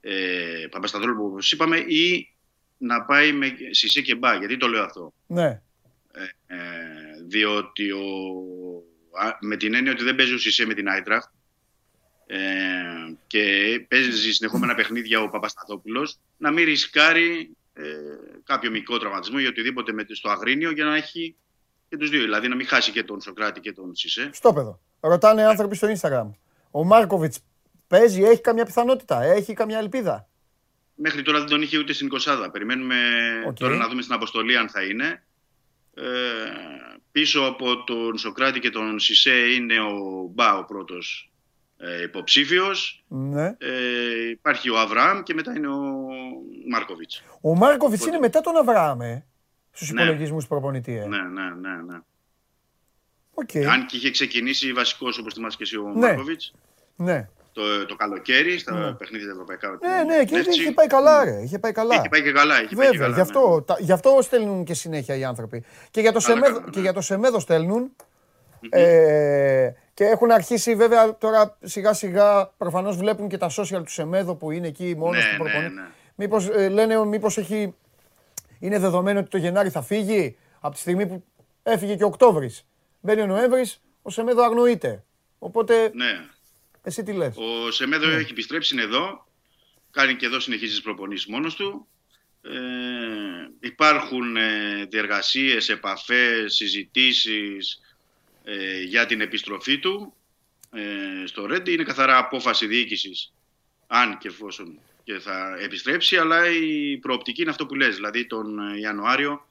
ε, Παπαστατόπουλο όπως είπαμε ή να πάει με Σισε και Μπα. Γιατί το λέω αυτό. Ναι. Ε, διότι ο, με την έννοια ότι δεν παίζει ο Σισε με την Άιντραχτ ε, και παίζει συνεχόμενα παιχνίδια ο Παπασταθόπουλος, να μην ρισκάρει ε, κάποιο μικρό τραυματισμό ή οτιδήποτε με, στο Αγρίνιο για να έχει και τους δύο. Δηλαδή να μην χάσει και τον Σοκράτη και τον Σισε. Στο παιδό. Ρωτάνε άνθρωποι στο Instagram. Ο Μάρκοβιτς παίζει, έχει καμιά πιθανότητα, έχει καμιά ελπίδα. Μέχρι τώρα δεν τον είχε ούτε στην Κοσάδα. Περιμένουμε τώρα να δούμε στην αποστολή αν θα είναι. Ε, πίσω από τον Σοκράτη και τον Σισε είναι ο Μπα ο πρώτος ε, υποψήφιος. Ναι. Ε, υπάρχει ο Αβραάμ και μετά είναι ο Μάρκοβιτς. Ο Μάρκοβιτς είναι μετά τον Αβραάμ, ε, στους ναι. υπολογισμούς προπονητή. Ε. Ναι, ναι, ναι. ναι. Okay. Αν και είχε ξεκινήσει βασικός, όπως θυμάσαι και εσύ, ο ναι. Μάρκοβιτς. Ναι. Το, το καλοκαίρι στα Ναι. παιχνίδια ευρωπαϊκά. Ναι, ναι, και είχε πάει καλά, ρε. Είχε πάει καλά. Είχε πάει και καλά. Είχε πάει Βέβαια, και καλά, γι, ναι. αυτό, τα- γι' αυτό στέλνουν και συνέχεια οι άνθρωποι. Και για το, Καλά Σεμέδο, κάνουν, και ναι. για το Σεμέδο στέλνουν. Ε, και έχουν αρχίσει βέβαια τώρα σιγά σιγά προφανώς βλέπουν και τα social του Σεμέδο που είναι εκεί μόνος Ναι, του προπονητή. ναι, ναι. Μήπως ε, λένε μήπως έχει, είναι δεδομένο ότι το Γενάρη θα φύγει από τη στιγμή που έφυγε και ο Οκτώβρης. Μπαίνει ο Νοέμβρης, ο Σεμέδο αγνοείται. Οπότε Ναι. εσύ τι λες; Ο Σεμέδο έχει επιστρέψει, είναι εδώ. Κάνει και εδώ συνεχίζει τις προπονήσεις μόνος του. Ε, υπάρχουν ε, διεργασίες, επαφές, συζητήσεις ε, για την επιστροφή του ε, στο Ρέντι. Είναι καθαρά απόφαση διοίκησης, αν και εφόσον και θα επιστρέψει, αλλά η προοπτική είναι αυτό που λες, δηλαδή τον ε, Ιανουάριο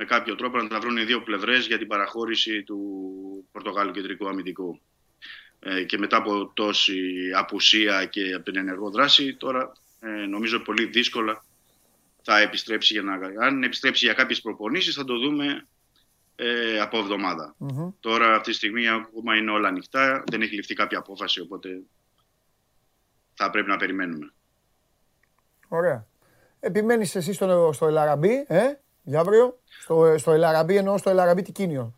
με κάποιο τρόπο να τα βρουν οι δύο πλευρές για την παραχώρηση του Πορτογάλου κεντρικού αμυντικού. Ε, και μετά από τόση απουσία και από την ενεργό δράση, τώρα ε, νομίζω πολύ δύσκολα θα επιστρέψει για να... Αν επιστρέψει για κάποιες προπονήσεις θα το δούμε ε, από εβδομάδα. Μμμ. Τώρα αυτή τη στιγμή ακόμα είναι όλα ανοιχτά, δεν έχει ληφθεί κάποια απόφαση, οπότε θα πρέπει να περιμένουμε. Ωραία. Επιμένεις εσύ στο, στο Ελ Αραμπί, ε, για αύριο. Στο, στο Ελ Αραμπί εννοώ στο Ελ Αραμπί Τικίνιο.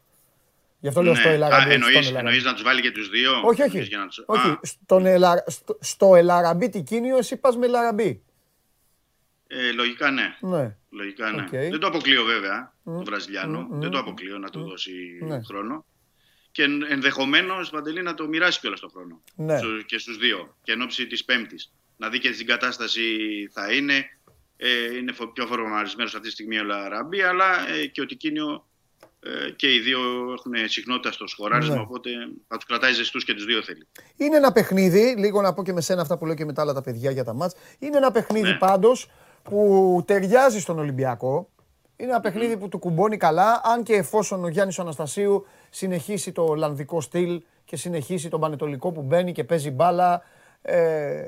Γι' αυτό λέω Ναι. στο Α, Ελ Αραμπί. όχι εννοείς, στον Ελ Αραμπί. εννοείς να τους βάλει και τους δύο; Όχι, εννοείς όχι. για να τους- όχι. Α, Στον Ελ Α... στο, στο Ελ Αραμπί Τικίνιο εσύ πας με Ελ Αραμπί. ε, λογικά ναι. Ναι. Λογικά ναι. Οκ. Δεν το αποκλείω βέβαια, Μμ. τον Βραζιλιάνο. Μμ, Δεν το μμ. αποκλείω να του δώσει Ναι. χρόνο. Και ενδεχομένως, Παντελή, να το μοιράσει κιόλας τον χρόνο. Ναι. Στου- και στους δύο. Και εν ώψη της Πέμπτης. Να δει και την κατάσταση θα είναι. Ε, είναι φο- πιο φορμαρισμένος αυτή τη στιγμή ο Λαραμπή, αλλά ε, και ο Τικίνιο ε, και οι δύο έχουν συχνότητα στο σχοράρισμα. Ναι. Οπότε θα τους κρατάει ζεστούς και τους δύο θέλει. Είναι ένα παιχνίδι, λίγο να πω και με σένα αυτά που λέω και με τα άλλα τα παιδιά για τα μάτς. Είναι ένα παιχνίδι Ναι. πάντως που ταιριάζει στον Ολυμπιακό. Είναι ένα παιχνίδι που του κουμπώνει καλά, αν και εφόσον ο Γιάννης ο Αναστασίου συνεχίσει το Ολλανδικό στυλ και συνεχίσει τον Πανετολικό που μπαίνει και παίζει μπάλα, ε,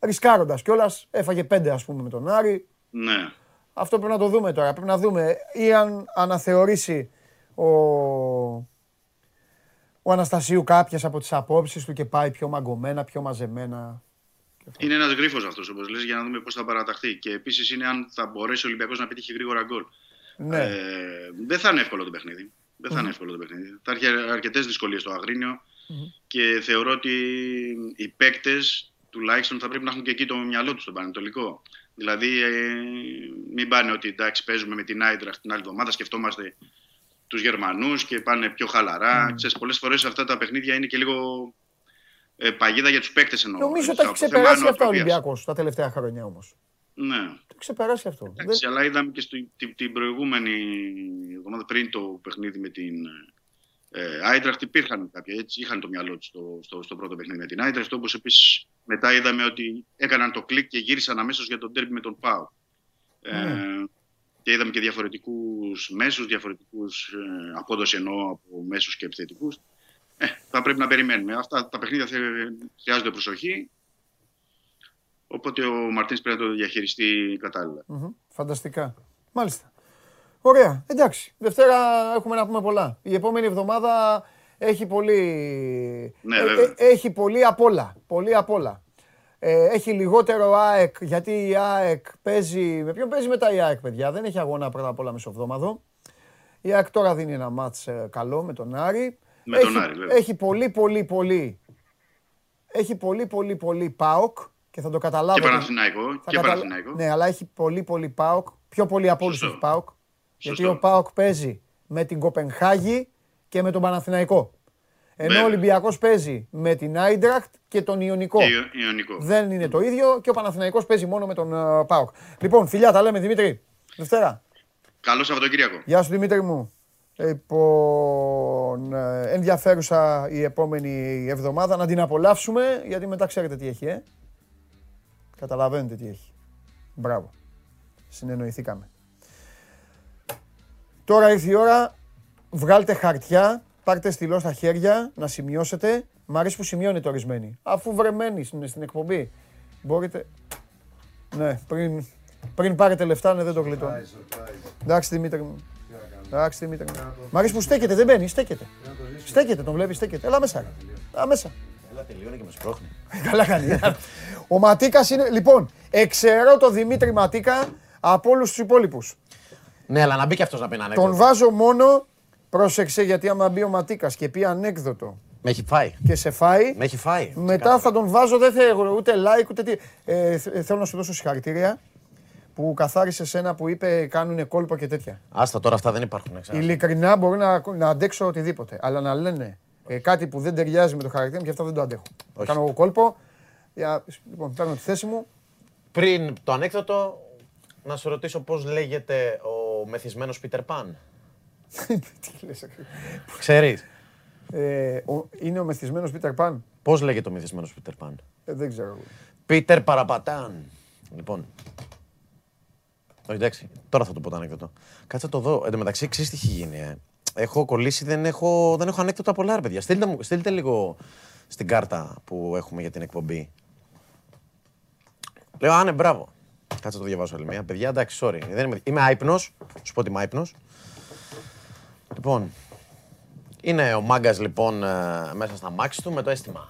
ρισκάροντας κιόλας, έφαγε πέντε ας πούμε με τον Άρη. Ναι. Αυτό πρέπει να το δούμε τώρα. Πρέπει να δούμε ή αν αναθεωρήσει ο, ο Αναστασίου κάποιες από τις απόψεις του και πάει πιο μαγκωμένα, πιο μαζεμένα. Είναι ένας γρίφος αυτός, όπως λες, για να δούμε πώς θα παραταχθεί. Και επίσης είναι αν θα μπορέσει ο Ολυμπιακός να πετύχει γρήγορα γκολ. Ναι. Ε, δεν θα είναι εύκολο το παιχνίδι. Δεν θα είναι εύκολο το παιχνίδι. Θα έχει αρκετές δυσκολίες στο αγρινιο και θεωρώ ότι οι παίκτες τουλάχιστον θα πρέπει να έχουν και εκεί το μυαλό τους στον Πανετολικό. Δηλαδή, ε, μην πάνε ότι εντάξει, παίζουμε με την Άιντραχτ την άλλη εβδομάδα, σκεφτόμαστε τους Γερμανούς και πάνε πιο χαλαρά. Mm. Ξέρεις, πολλές φορές αυτά τα παιχνίδια είναι και λίγο ε, παγίδα για τους παίκτες εννοώ. Νομίζω Έτσι, ότι έχει από θέμα ξεπεράσει αυτό ο νοοτροπίας. Ολυμπιακός τα τελευταία χρόνια όμως. Ναι. Το έχει ξεπεράσει αυτό. Εντάξει, αλλά είδαμε και στο, την, την προηγούμενη εβδομάδα πριν το παιχνίδι με την ε, Άιντραχτ υπήρχαν κάποια έτσι, είχαν το μυαλό τους στο, στο, στο πρώτο παιχνίδι με την Άιντραχτ. Όπως επίσης μετά είδαμε ότι έκαναν το κλικ και γύρισαν αμέσως για τον τέρμι με τον Πάου. Ε, Ναι. και είδαμε και διαφορετικούς μέσους, διαφορετικούς ε, απόδοση εννοώ από μέσους και επιθετικούς. Ε, θα πρέπει να περιμένουμε. Αυτά τα παιχνίδια θε- χρειάζονται προσοχή. Οπότε ο Μαρτίνς πρέπει να το διαχειριστεί κατάλληλα. Μμμ. Φανταστικά. Μάλιστα. Ωραία. Εντάξει. Δευτέρα έχουμε να πούμε πολλά. Η επόμενη εβδομάδα έχει πολύ. Ναι, ε, βέβαια. ε, έχει πολύ απ' όλα. Πολύ απ' όλα. Ε, έχει λιγότερο ΑΕΚ γιατί η ΑΕΚ παίζει. Με ποιον παίζει μετά η ΑΕΚ, παιδιά; Δεν έχει αγώνα πρώτα απ' όλα μεσοβδόμαδο. Η ΑΕΚ τώρα δίνει ένα μάτς ε, καλό με τον Άρη. Με τον έχει, Άρη, βέβαια. Έχει πολύ, πολύ, πολύ. Έχει πολύ, πολύ, πολύ ΠΑΟΚ και θα το καταλάβω. Και Παναθηναϊκό. Και Παναθηναϊκό. Ναι, αλλά έχει πολύ, πολύ ΠΑΟΚ. Πιο πολύ από όλους Σωστό. έχει ΠΑΟΚ. Γιατί Σωστό. ο ΠΑΟΚ παίζει με την Κοπενχάγη και με τον Παναθηναϊκό. Ενώ ο Βέβαια. Ολυμπιακός παίζει με την Άιντραχτ και τον Ιωνικό. Και Ιω- Ιωνικό. Δεν είναι το ίδιο και ο Παναθηναϊκός παίζει μόνο με τον ε, ΠΑΟΚ. Λοιπόν, φιλιά, τα λέμε Δημήτρη. Δευτέρα. Καλό Σαββατοκύριακο. Γεια σου Δημήτρη μου. Λοιπόν, ε, ενδιαφέρουσα η επόμενη εβδομάδα να την απολαύσουμε γιατί μετά ξέρετε τι έχει, ε. Καταλαβαίνετε τι έχει. Μπράβο. Συνεννοηθήκαμε. Τώρα ήρθε η ώρα. Βγάλτε χαρτιά, πάρτε στυλό στα χέρια, να σημειώσετε. Μ' αρέσει που σημειώνετε ορισμένοι. Αφού βρεμένοι στην, στην εκπομπή, μπορείτε... Ναι, πριν, πριν πάρετε λεφτά, ναι, δεν το γλιτώνω. Εντάξει, Δημήτρη μου. Εντάξει, Δημήτρη μου. Μ' αρέσει που στέκεται, δεν μπαίνει, στέκεται. Στέκεται, τον βλέπει, στέκεται. Έλα μέσα. ρε. Έλα μέσα. Έλα τελειώνει και με σπρώχνει. Καλά κάνει. Ο Ματίκας είναι. Λοιπόν, εξαιρώ το Δημήτρη Ματίκα από όλους τους υπόλοιπους. Ναι, αλλά να μπει και αυτός να πει ένα Τον ανέκδοτο. βάζω μόνο. Πρόσεξε γιατί άμα μπει ο Ματίκας και πει ανέκδοτο Με έχει φάει. και σε φάει, Με έχει φάει. μετά θα τον βάζω. Δεν θέλω ούτε like ούτε τι. Ε, θε- θέλω να σου δώσω συγχαρητήρια που καθάρισε ένα που είπε κάνουν κόλπο και τέτοια. Άστα τώρα αυτά δεν υπάρχουν. Ξέρω. Ειλικρινά μπορώ να, να αντέξω οτιδήποτε. Αλλά να λένε ε, κάτι που δεν ταιριάζει με το χαρακτήρα μου και αυτό δεν το αντέχω. Όχι. Κάνω κόλπο. Για, λοιπόν, παίρνω τη θέση μου. Πριν το ανέκδοτο, να σε ρωτήσω πώς λέγεται ο μεθυσμένος Πίτερ Παν. Τι λες, ακριβώς. Ξέρεις. ε, ο, είναι ο μεθυσμένος Πίτερ Παν. Πώς λέγεται ο μεθυσμένος Πίτερ Παν; Ε, δεν ξέρω. Πίτερ Παραπατάν. Λοιπόν. Όχι, εντάξει, τώρα θα το πω το ανέκδοτο. Κάτσε να το δω. Εν τω μεταξύ, ξέρεις τι έχει γίνει. Ε. Έχω κολλήσει, δεν έχω, δεν έχω ανέκδοτα πολλά, ρε παιδιά. Στείλτε, μου- στείλτε λίγο στην κάρτα που έχουμε για την εκπομπή. Λέω, άνε, μπράβο. Κάτσε να το διαβάσω άλλη μία. Παιδιά, εντάξει, sorry. Δεν είμαι, είμαι άϊπνος. Σου πω ότι είμαι άϊπνος. Λοιπόν, είναι ο μάγκας λοιπόν ε, μέσα στα μάξι του με το αίσθημα.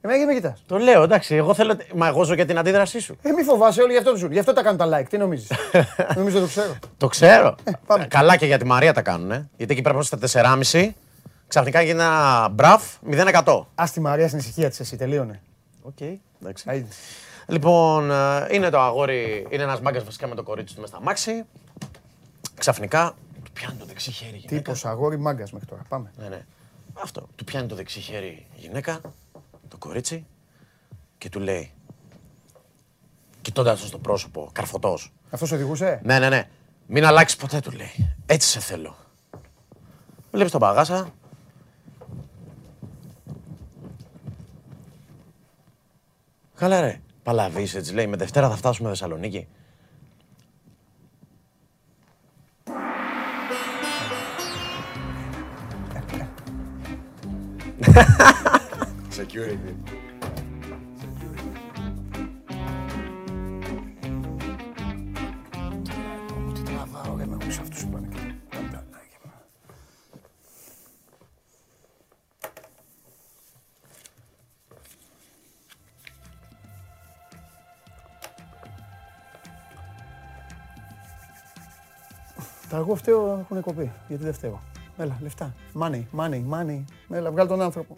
Εμένα γιατί με κοιτάς. Το λέω, εντάξει, εγώ θέλω. Μα εγώ ζω για την αντίδρασή σου. Ε, μη φοβάσαι, όλοι γι' αυτό ζουν. Γι' αυτό τα κάνουν τα like. Τι νομίζεις. Νομίζω το ξέρω. Το ξέρω. πάμε. Καλά και για τη Μαρία τα κάνουν. Γιατί εκεί πρέπει να είμαστε στα 4,5. Ξαφνικά γίνει ένα μπραφ 0%. Α τη Μαρία στην ησυχία της εσύ, τελείωνε. Οκ, εντάξει. Άιντε. Λοιπόν, ε, είναι το αγόρι, είναι ένας μάγκας βασικά με το κορίτσι του μέσα στα μάξι. Ξαφνικά του πιάνει το δεξί χέρι η γυναίκα. Τύπος αγόρι μάγκας μέχρι τώρα. Πάμε. Ναι, ναι. Αυτό. Του πιάνει το δεξί χέρι η γυναίκα, το κορίτσι, και του λέει. Κοιτώντας το στο πρόσωπο, καρφωτός. Αυτός οδηγούσε; Ναι, ναι, ναι. Μην αλλάξεις ποτέ, του λέει. Έτσι σε θέλω. Βλέπεις τον παγάσα. Καλά ρε. Παλαβείς έτσι λέει. Με Δευτέρα θα φτάσουμε Θεσσαλονίκη. Πανταλάκια. Τα εγώ φταίω έχουν κοπεί. Γιατί δεν φταίω. Έλα, λεφτά. Money, money, money. Έλα, βγάλ τον άνθρωπο.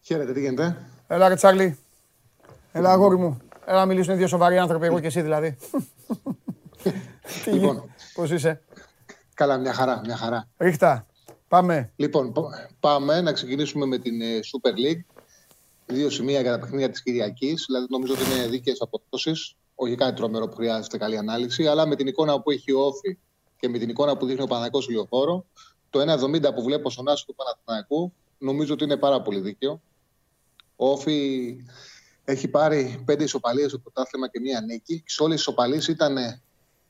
Χαίρετε, τι γίνεται; Έλα, ρε Τσάρλι. Έλα, αγόρι μου. Έλα, να μιλήσουν δύο σοβαροί άνθρωποι, εγώ και εσύ δηλαδή. Τι Λοιπόν. γίνεται, πώς είσαι; Καλά, μια χαρά, μια χαρά. Ρίχτα, πάμε. Λοιπόν, πα- πάμε να ξεκινήσουμε με την ε, Super League. Δύο σημεία για τα παιχνίδια της Κυριακής. Δηλαδή, νομίζω ότι είναι δίκαιες αποδόσει. Όχι κάτι τρομερό που χρειάζεται καλή ανάλυση, αλλά με την εικόνα που έχει ο Όφη και με την εικόνα που δείχνει ο Παναγικό Λιοφόρο, το 1,70 που βλέπω στον άσο του Παναθηναϊκού, νομίζω ότι είναι πάρα πολύ δίκαιο. Ο Όφη έχει πάρει πέντε ισοπαλίες στο πρωτάθλημα και μία νίκη. Σε όλες τις ισοπαλίες ήταν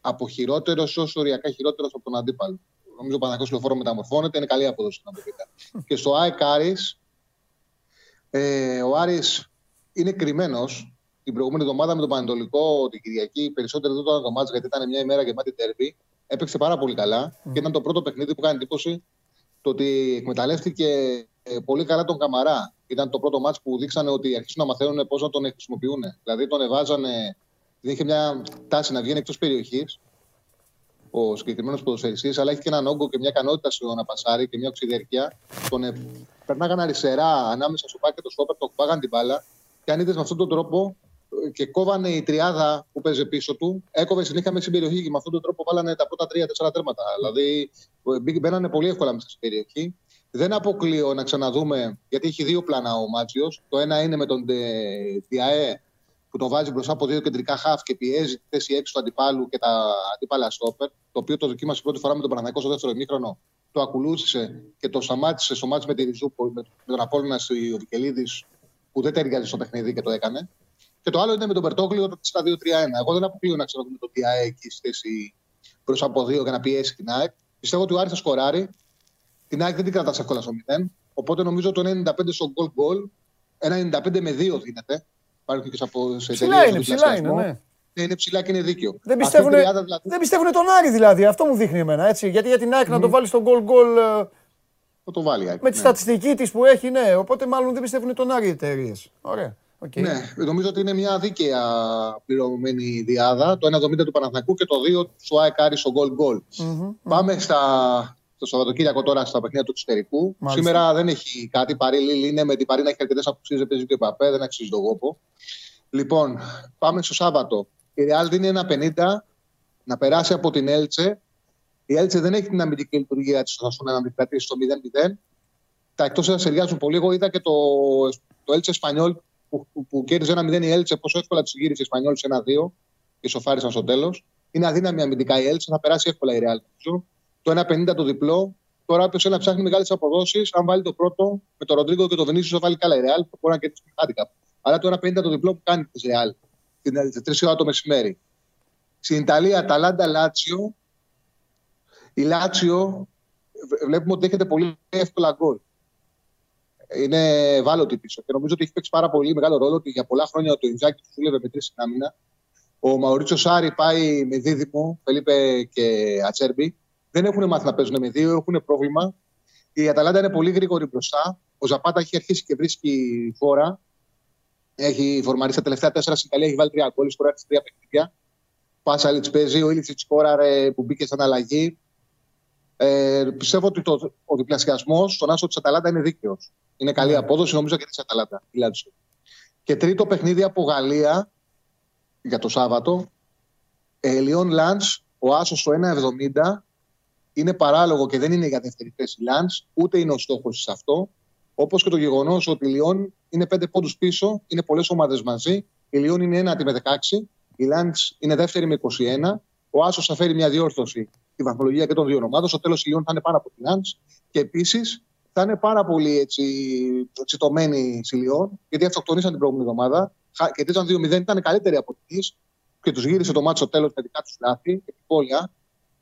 από χειρότερος όσο οριακά χειρότερος από τον αντίπαλο. Νομίζω ο Παναγικό Λεωφόρο μεταμορφώνεται, είναι καλή απόδοση να το πείτε. και στο ΑΕΚ Άρης, ε, ο Άρης είναι κρυμμένος. Την προηγούμενη εβδομάδα με τον Πανετολικό την Κυριακή, περισσότερο δεν ήταν το μάτς γιατί ήταν μια ημέρα γεμάτη τέρμπι. Έπαιξε πάρα πολύ καλά και ήταν το πρώτο παιχνίδι που κάνει εντύπωση το ότι εκμεταλλεύτηκε ε, πολύ καλά τον Καμαρά. Ήταν το πρώτο μάτς που δείξανε ότι αρχίσουν να μαθαίνουν πώς να τον χρησιμοποιούν. Δηλαδή τον εβάζανε, δεν είχε μια τάση να βγαίνει εκτός περιοχής ο συγκεκριμένος ποδοσφαιριστής, αλλά έχει και έναν όγκο και μια ικανότητα στο να πασάρει και μια οξυδερκιά. Τον ε, περνάγαν αριστερά ανάμεσα στο πάκι και το σόπερ, το κουπάγαν την μπάλα. Και αν είδες με αυτόν τον τρόπο ε, και κόβανε η τριάδα που παίζει πίσω του, έκοβε συνέχεια μέσα στην περιοχή και με αυτόν τον τρόπο βάλανε τα πρώτα τρία-τέσσερα τέρματα. Δηλαδή ε, μπή- μπαίνανε πολύ εύκολα μέσα στην περιοχή. Δεν αποκλείω να ξαναδούμε, γιατί έχει δύο πλάνα ο Μάτσιος. Το ένα είναι με τον Ντε- Διαέ που τον βάζει μπροστά από δύο κεντρικά χαφ και πιέζει τη θέση έξω του αντιπάλου και τα αντίπαλα στόπερ. Το οποίο το δοκίμασε πρώτη φορά με τον Παναγικό στο δεύτερο ημίχρονο. Το ακολούθησε και το σταμάτησε στο μάτι με τη Ριζούπολη, με με τον Απόλυνα στη Βικελίδη, που δεν ταιριάζει στο παιχνίδι και το έκανε. Και το άλλο είναι με τον Μπερτόγλιο το 4-2-3-1. Εγώ δεν αποκλείω να ξαναδούμε το ΤΙΑΕ εκεί στη θέση προς από δύο για να πιέσει την ΑΕΚ. Πιστεύω ότι ο Άρης θα σκοράρει. Την ΑΕΚ δεν την κρατάς εύκολα στο 0. Οπότε νομίζω το 95 στο goal goal. Ένα 95 με 2 δίνεται. Υπάρχουν και σε απο- σε Ψηλά εταιρείες είναι, του ψηλά διπλασιασμό. είναι, ναι. Ναι, είναι ψηλά και είναι δίκαιο. Δεν Αυτή η πιστεύουν, τριάδα δηλαδή- δεν πιστεύουν τον Άρη δηλαδή. Αυτό μου δείχνει εμένα. Έτσι. Γιατί για την ΑΕΚ να το βάλεις στον goal goal ε, Θα το βάλει η ΑΕΚ, με τη ναι. στατιστική της που έχει, ναι. Οπότε μάλλον δεν πιστεύουν τον Άρη οι εταιρείες. Ωραία. Οκ. Ναι, νομίζω ότι είναι μια δίκαια πληρωμένη διάδα. Το 1,70 του Παναθηναϊκού και το 2 του ΑΕΚ Άρης στο goal goal. Μμμ. Πάμε στα, στο Σαββατοκύριακο τώρα στα παιχνίδια του εξωτερικού. Μάλιστα. Σήμερα δεν έχει κάτι. Παρή Λίλ είναι με την Παρή να έχει αρκετές απουσίε, δεν παίζει και ο Παπέ, δεν αξίζει τον κόπο. Λοιπόν, πάμε στο Σάββατο. Η Ρεάλ δίνει ένα 50 να περάσει από την Έλτσε. Η Έλτσε δεν έχει την αμυντική λειτουργία της στο να μην κρατήσει στο 0-0. Τα εκτός έδρας ταιριάζουν πολύ. Εγώ είδα και το, το Έλτσε Εσπανιόλ που, που, που κέρδιζε ένα 0 η Έλτσε, πόσο εύκολα τη γύρισε η Εσπανιόλ σε ένα 2 και σοφάρισαν στο τέλος. Είναι αδύναμη αμυντικά η Έλτσε, θα περάσει εύκολα η Ρεάλ. Το 1-50 το διπλό. Τώρα, όποιος θέλει να ψάχνει μεγάλες αποδόσεις, αν βάλει το πρώτο με τον Ροντρίγκο και τον Βενίσιο, θα βάλει καλά η Ρεάλ, που μπορεί να κερδίσει το handicap. Αλλά το 1-50 το διπλό που κάνει της Ρεάλ την Έλτσε, 3 ώρα το μεσημέρι. Στην Ιταλία, Ταλάντα Λάτσιο. Η Λάτσιο β- βλέπουμε ότι δέχεται πολύ εύκολα γκολ. Είναι ευάλωτη πίσω και νομίζω ότι έχει παίξει πάρα πολύ μεγάλο ρόλο ότι για πολλά χρόνια το Ιντζάκη του δούλευε με τρεις στην άμυνα. Ο Μαουρίτσο Σάρι πάει με δίδυμο, Φελίπε και Ατσέρμπι. Δεν έχουν μάθει να παίζουν με δύο, έχουν πρόβλημα. Η Αταλάντα είναι πολύ γρήγορη μπροστά. Ο Ζαπάτα έχει αρχίσει και βρίσκει φόρα. Έχει φορμαρίσει τα τελευταία τέσσερα στην Ιταλία, έχει βάλει τρία γκολ, σκοράρει τρία παιχνίδια. Πάσαλιτ παίζει, ο Ήλιτσιτς σκόραρε που μπήκε σαν αλλαγή. Ε, πιστεύω ότι το, ο διπλασιασμός στον άσο της Αταλάντα είναι δίκαιος. Είναι καλή απόδοση, νομίζω και της Αταλάντα. η Λάτσιο. Και τρίτο παιχνίδι από Γαλλία για το Σάββατο. Ε, Λιόν Λαντ, ο Άσος στο 1,70 είναι παράλογο και δεν είναι για δεύτερη θέση Λαντ, ούτε είναι ο στόχος σε αυτό. Όπως και το γεγονός ότι η Λιόν είναι πέντε πόντους πίσω, είναι πολλές ομάδες μαζί. Η Λιόν είναι ένατη με 16, η Λαντ είναι δεύτερη με 21. Ο Άσος θα φέρει μια διόρθωση στη βαθμολογία και των δύο ομάδων. Στο τέλος η Λιόν θα είναι πάρα από τη Λαντ. Και επίσης θα είναι πάρα πολύ έτσι, τσιτωμένη η Λιόν, γιατί αυτοκτονήσαν την προηγούμενη εβδομάδα. Χα- Κερδίζαν 2-0, ήταν καλύτερη από τη Nice. και τους γύρισε το μάτσο στο τέλος με δικά τους λάθη, επιπόλαια,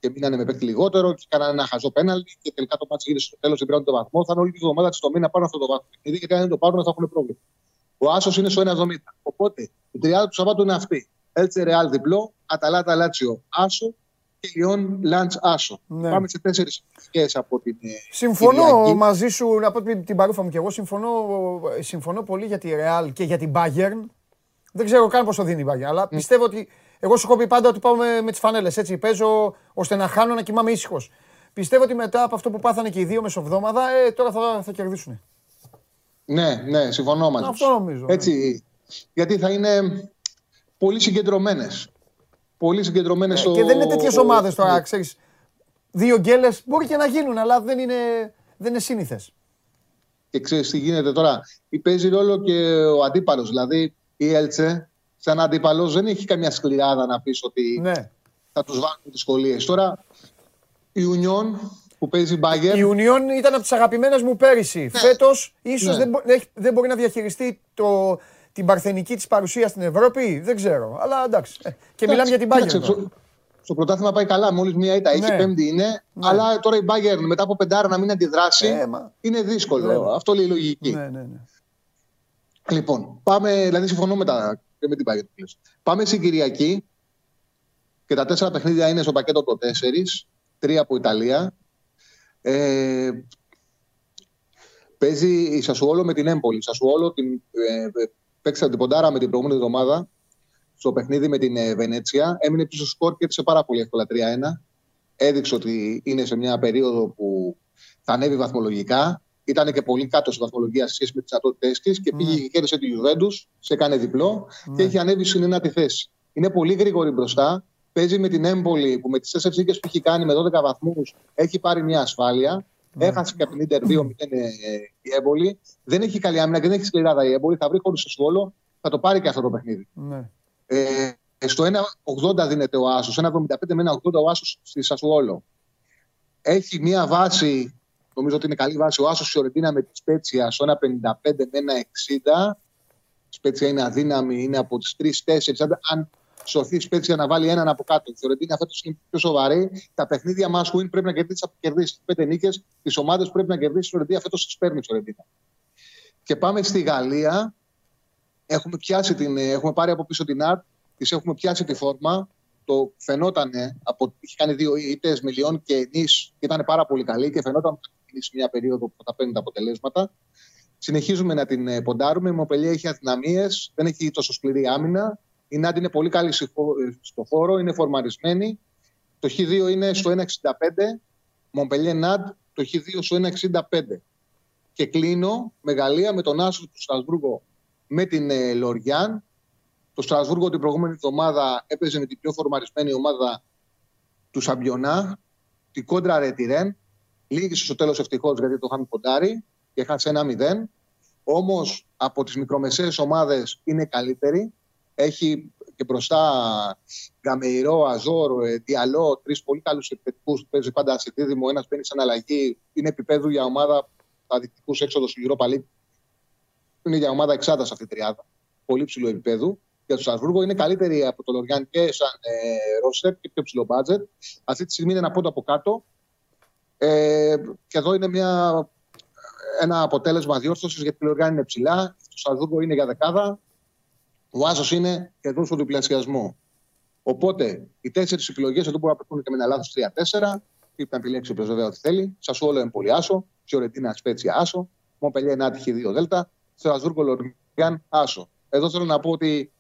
και μείνανε με παίκτη λιγότερο και κάνανε ένα χαζό πέναλτι και τελικά το μάτσο γύρισε στο τέλος και πήραν το βαθμό. Θα είναι όλη τη βδομάδα τη το μήνα πάρουν αυτό το βαθμό. Γιατί αν δεν το πάρουν θα έχουν πρόβλημα. Ο Άσος είναι στο 1,70. Οπότε η τριάδα του Σαββάτου είναι αυτή. Έλτσε Ρεάλ διπλό, Αταλάτα Λάτσιο Άσο και Λιόν Λαντ Άσο. Ναι. Πάμε σε τέσσερις επιλογέ από την. ε, Συμφωνώ Κυριακή. μαζί σου, να πω την την παρούφα μου και εγώ, συμφωνώ, συμφωνώ πολύ για τη Real και για την Bayern. Δεν ξέρω καν πόσο δίνει η Bayern, αλλά πιστεύω ότι. Εγώ σου έχω πει πάντα ότι πάω με, με τις φανέλες. Έτσι παίζω ώστε να χάνω να κοιμάμαι ήσυχος. Πιστεύω ότι μετά από αυτό που πάθανε και οι δύο μεσοβδόμαδα, ε, τώρα θα, θα κερδίσουν. Ναι, ναι, συμφωνώ μαζί Αυτό σου. νομίζω, ναι. Έτσι, γιατί θα είναι πολύ συγκεντρωμένες. Πολύ συγκεντρωμένες Ε, και δεν είναι τέτοιες ομάδες τώρα, ξέρεις. Δύο γκέλες μπορεί και να γίνουν, αλλά δεν είναι, δεν είναι σύνηθες. Και ξέρεις τι γίνεται τώρα. Παίζει ρόλο και ο αντίπαλος. Δηλαδή η Έλτσε, σαν αντίπαλος, δεν έχει καμιά σκληράδα να πεις ότι Ναι. θα τους βάλουν δυσκολίε. Τώρα η Union που παίζει Bayern. Η Union ήταν από τις αγαπημένες μου πέρυσι. Φέτος ίσως Ναι. δεν, μπο- έχει- δεν μπορεί να διαχειριστεί το, την παρθενική της παρουσία στην Ευρώπη. Δεν ξέρω. Αλλά εντάξει. Ε, Και μιλάμε για την Κοίταξε, Bayern. στο, τώρα. στο πρωτάθλημα πάει καλά. Μόλις μία ήττα έχει, Ναι. πέμπτη είναι. Αλλά τώρα η Bayern μετά από πεντάρα να μην αντιδράσει Ε, μα. είναι δύσκολο. Βέβαια. Αυτό λέει η λογική. Ναι, ναι, ναι. Λοιπόν, πάμε, δηλαδή συμφωνώ με, τα, και με την Bayern. που λες. Πάμε στην Κυριακή και τα τέσσερα παιχνίδια είναι στο πακέτο των τέσσερις. Τρία από Ιταλία. Ε, παίζει η Σασουόλο με την Έμπολη. Η Σασουόλο την, ε, ε, παίξατε την ποντάρα με την προηγούμενη εβδομάδα στο παιχνίδι με την ε, Βενέτσια. Έμεινε πίσω στο σκορ και σε πάρα πολύ εύκολα 3-1. Έδειξε ότι είναι σε μια περίοδο που θα ανέβει βαθμολογικά. Ήταν και πολύ κάτω στη βαθμολογία σε σχέση με τις δυνατότητέ της και πήγε και κέρδισε τη Γιουβέντους, σε έκανε διπλό και έχει ανέβει στην ενάτη θέση. Είναι πολύ γρήγορη μπροστά. Παίζει με την Έμπολη που με τις τέσσερις νίκες που έχει κάνει με 12 βαθμούς έχει πάρει μια ασφάλεια. Έχασε και από την Ιντερ 2-0 ε, η Έμπολη. Δεν έχει καλή άμυνα και δεν έχει σκληράδα η Έμπολη. Θα βρει χώρο στο Σβόλο. Θα το πάρει και αυτό το παιχνίδι. ναι. Ε, στο 1,80 δίνεται ο Άσος. 1,75 με 1,80 ο Άσος στη Σασουόλο. Έχει μία βάση, νομίζω ότι είναι καλή βάση, ο Άσος Φιωρεντίνα με τη Σπέτσια στο 1,55 με 1,60. Η Σπέτσια είναι αδύναμη, είναι από τις 3-4. Αν σωθεί η Σπέτσια να βάλει έναν από κάτω. Η Φιωρεντίνα φέτος είναι πιο σοβαρή. Τα παιχνίδια must win πρέπει να κερδίσεις από κερδίσεις. Πέντε νίκες. Τις ομάδες πρέπει να κερδίσεις η Φιωρεντίνα φέτος τις παίρνεις η Φιωρεντίνα. Και πάμε στη Γαλλία. Έχουμε, πιάσει την, ε, έχουμε πάρει από πίσω την ΑΡΤ, της έχουμε πιάσει τη φόρμα. Το φαινόταν, από, είχε κάνει δύο ήττες με Λιόν και Νης και ήταν πάρα πολύ καλή και φαινόταν ότι θα ξεκινήσει μια περίοδο που θα παίρνει τα αποτελέσματα. Συνεχίζουμε να την ε, ποντάρουμε. Η Μοπελία έχει αδυναμίες, δεν έχει τόσο σκληρή άμυνα. Η Νάντι είναι πολύ καλή στη χω- ε, στο χώρο, είναι φορμαρισμένη. Το Χ2 είναι στο 1,65. Μομπελιέ Νάντ, το Χ2 στο 1,65. Και κλείνω με Γαλλία, με τον Άσο του Στρασβούργο με την ε, Λοριάν. Το Στρασβούργο την προηγούμενη εβδομάδα έπαιζε με την πιο φορμαρισμένη ομάδα του Σαμπιονά, την κόντρα Ρετιρέν. Λίγησε στο τέλος ευτυχώς γιατί το είχαμε ποντάρει και χάσε ένα 0. Όμως από τις μικρομεσαίες ομάδες είναι καλύτερη. Έχει και μπροστά Γκαμεϊρό, Αζόρ, ε, Διαλό, τρεις πολύ καλούς επιθετικούς που παίζει πάντα σε δίδυμο. Ένας παίρνει σαν αλλαγή. Είναι επίπεδου για ομάδα τα δυτικού έξοδος του Europa League. Είναι για ομάδα εξάδα αυτή η τριάδα. Πολύ ψηλό επίπεδο. Για το Στρασβούργο είναι καλύτερη από το Λοριάν και σαν ε, ρόστερ και πιο ψηλό μπάτζετ. Αυτή τη στιγμή είναι ένα πόντο από κάτω. Ε, και εδώ είναι μια, ένα αποτέλεσμα διόρθωσης γιατί το Λοριάν είναι ψηλά. Το Στρασβούργο είναι για δεκάδα. Ο Άσος είναι εδώ στο διπλασιασμό. Οπότε οι τέσσερις επιλογές εδώ μπορούν να πετύχουν και με ένα λάθος 3-4. Πρέπει να επιλέξει όποιο βέβαια ό,τι θέλει. Σασουόλο Εμπολί Άσο. Φιωρετίνα Σπέτσια Άσο. Μοπελιέ Νάτυχη 2 Δέλτα. Στρασβούργο Λοριάν Άσο. Εδώ θέλω να πω ότι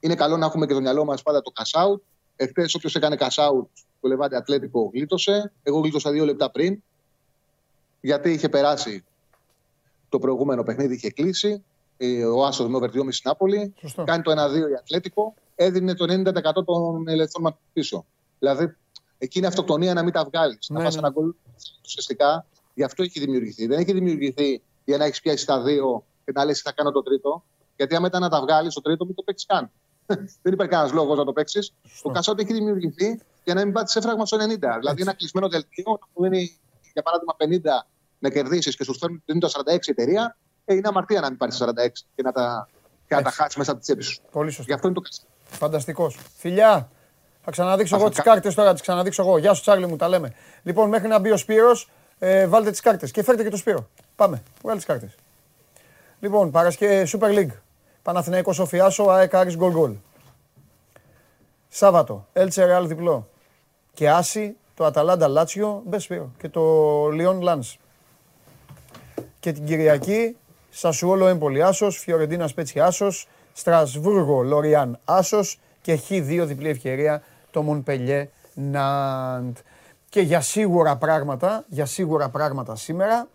είναι καλό να έχουμε και το μυαλό μας πάντα το cash out. Εχθές, όποιος έκανε cash out, το Λεβάντι Ατλέτικο γλίτωσε. Εγώ γλίτωσα δύο λεπτά πριν. Γιατί είχε περάσει το προηγούμενο παιχνίδι, είχε κλείσει. Ε, Ο Άσος με over 2,5 Νάπολη. Σωστό. Κάνει το 1-2 η Ατλέτικο. Έδινε το 90% των ελευθερών μα πίσω. Δηλαδή, εκεί είναι αυτοκτονία να μην τα βγάλεις. να Ναι, πας ναι. ένα γκολ ουσιαστικά. Γι' αυτό έχει δημιουργηθεί. Δεν έχει δημιουργηθεί για να έχεις πιάσει τα δύο και να λες θα κάνω το τρίτο. Γιατί άμα ήταν να τα βγάλεις το τρίτο, μην το παίξεις καν. Δεν υπάρχει κανένας λόγος να το παίξεις. Το κασάουτ έχει δημιουργηθεί για να μην πάτσει έφραγμα στο 90. Δηλαδή ένα κλεισμένο δελτίο που είναι για παράδειγμα 50 να κερδίσεις και σου φέρνουν το 46 εταιρεία, ε, είναι αμαρτία να μην πάρεις 46 και να τα, και να τα χάσεις μέσα από τη τσέπη σου. Πολύ σωστό. Γι' αυτό είναι το κασάουτ. Φανταστικός. Φιλιά. Θα ξαναδείξω εγώ τις κάρτες τώρα, τις ξαναδείξω εγώ. Γεια σου, Τσάρλι μου, τα λέμε. Λοιπόν, μέχρι να μπει ο Σπύρος, ε, βάλτε τις κάρτες και φέρτε και το Σπύρο. Πάμε, βγάλε τις κάρτες. Λοιπόν, Παρασκευή Super League. Παναθηναϊκός Σοφιάσο, ΑΕΚ Άρης Γκολ Γκολ. Σάββατο, Έλτσε Ρεάλ διπλό. Και Άση, το Αταλάντα Λάτσιο, μπες Σπύρο. Και το Λιόν Λάνς. Και την Κυριακή, Σασουόλο Έμπολη Άσος, Φιωρεντίνα Σπέτσι Άσος, Στρασβούργο Λοριάν Άσος και Χ2 διπλή ευκαιρία το Μονπελιέ Ναντ. Και για σίγουρα πράγματα, για σίγουρα πράγματα σήμερα,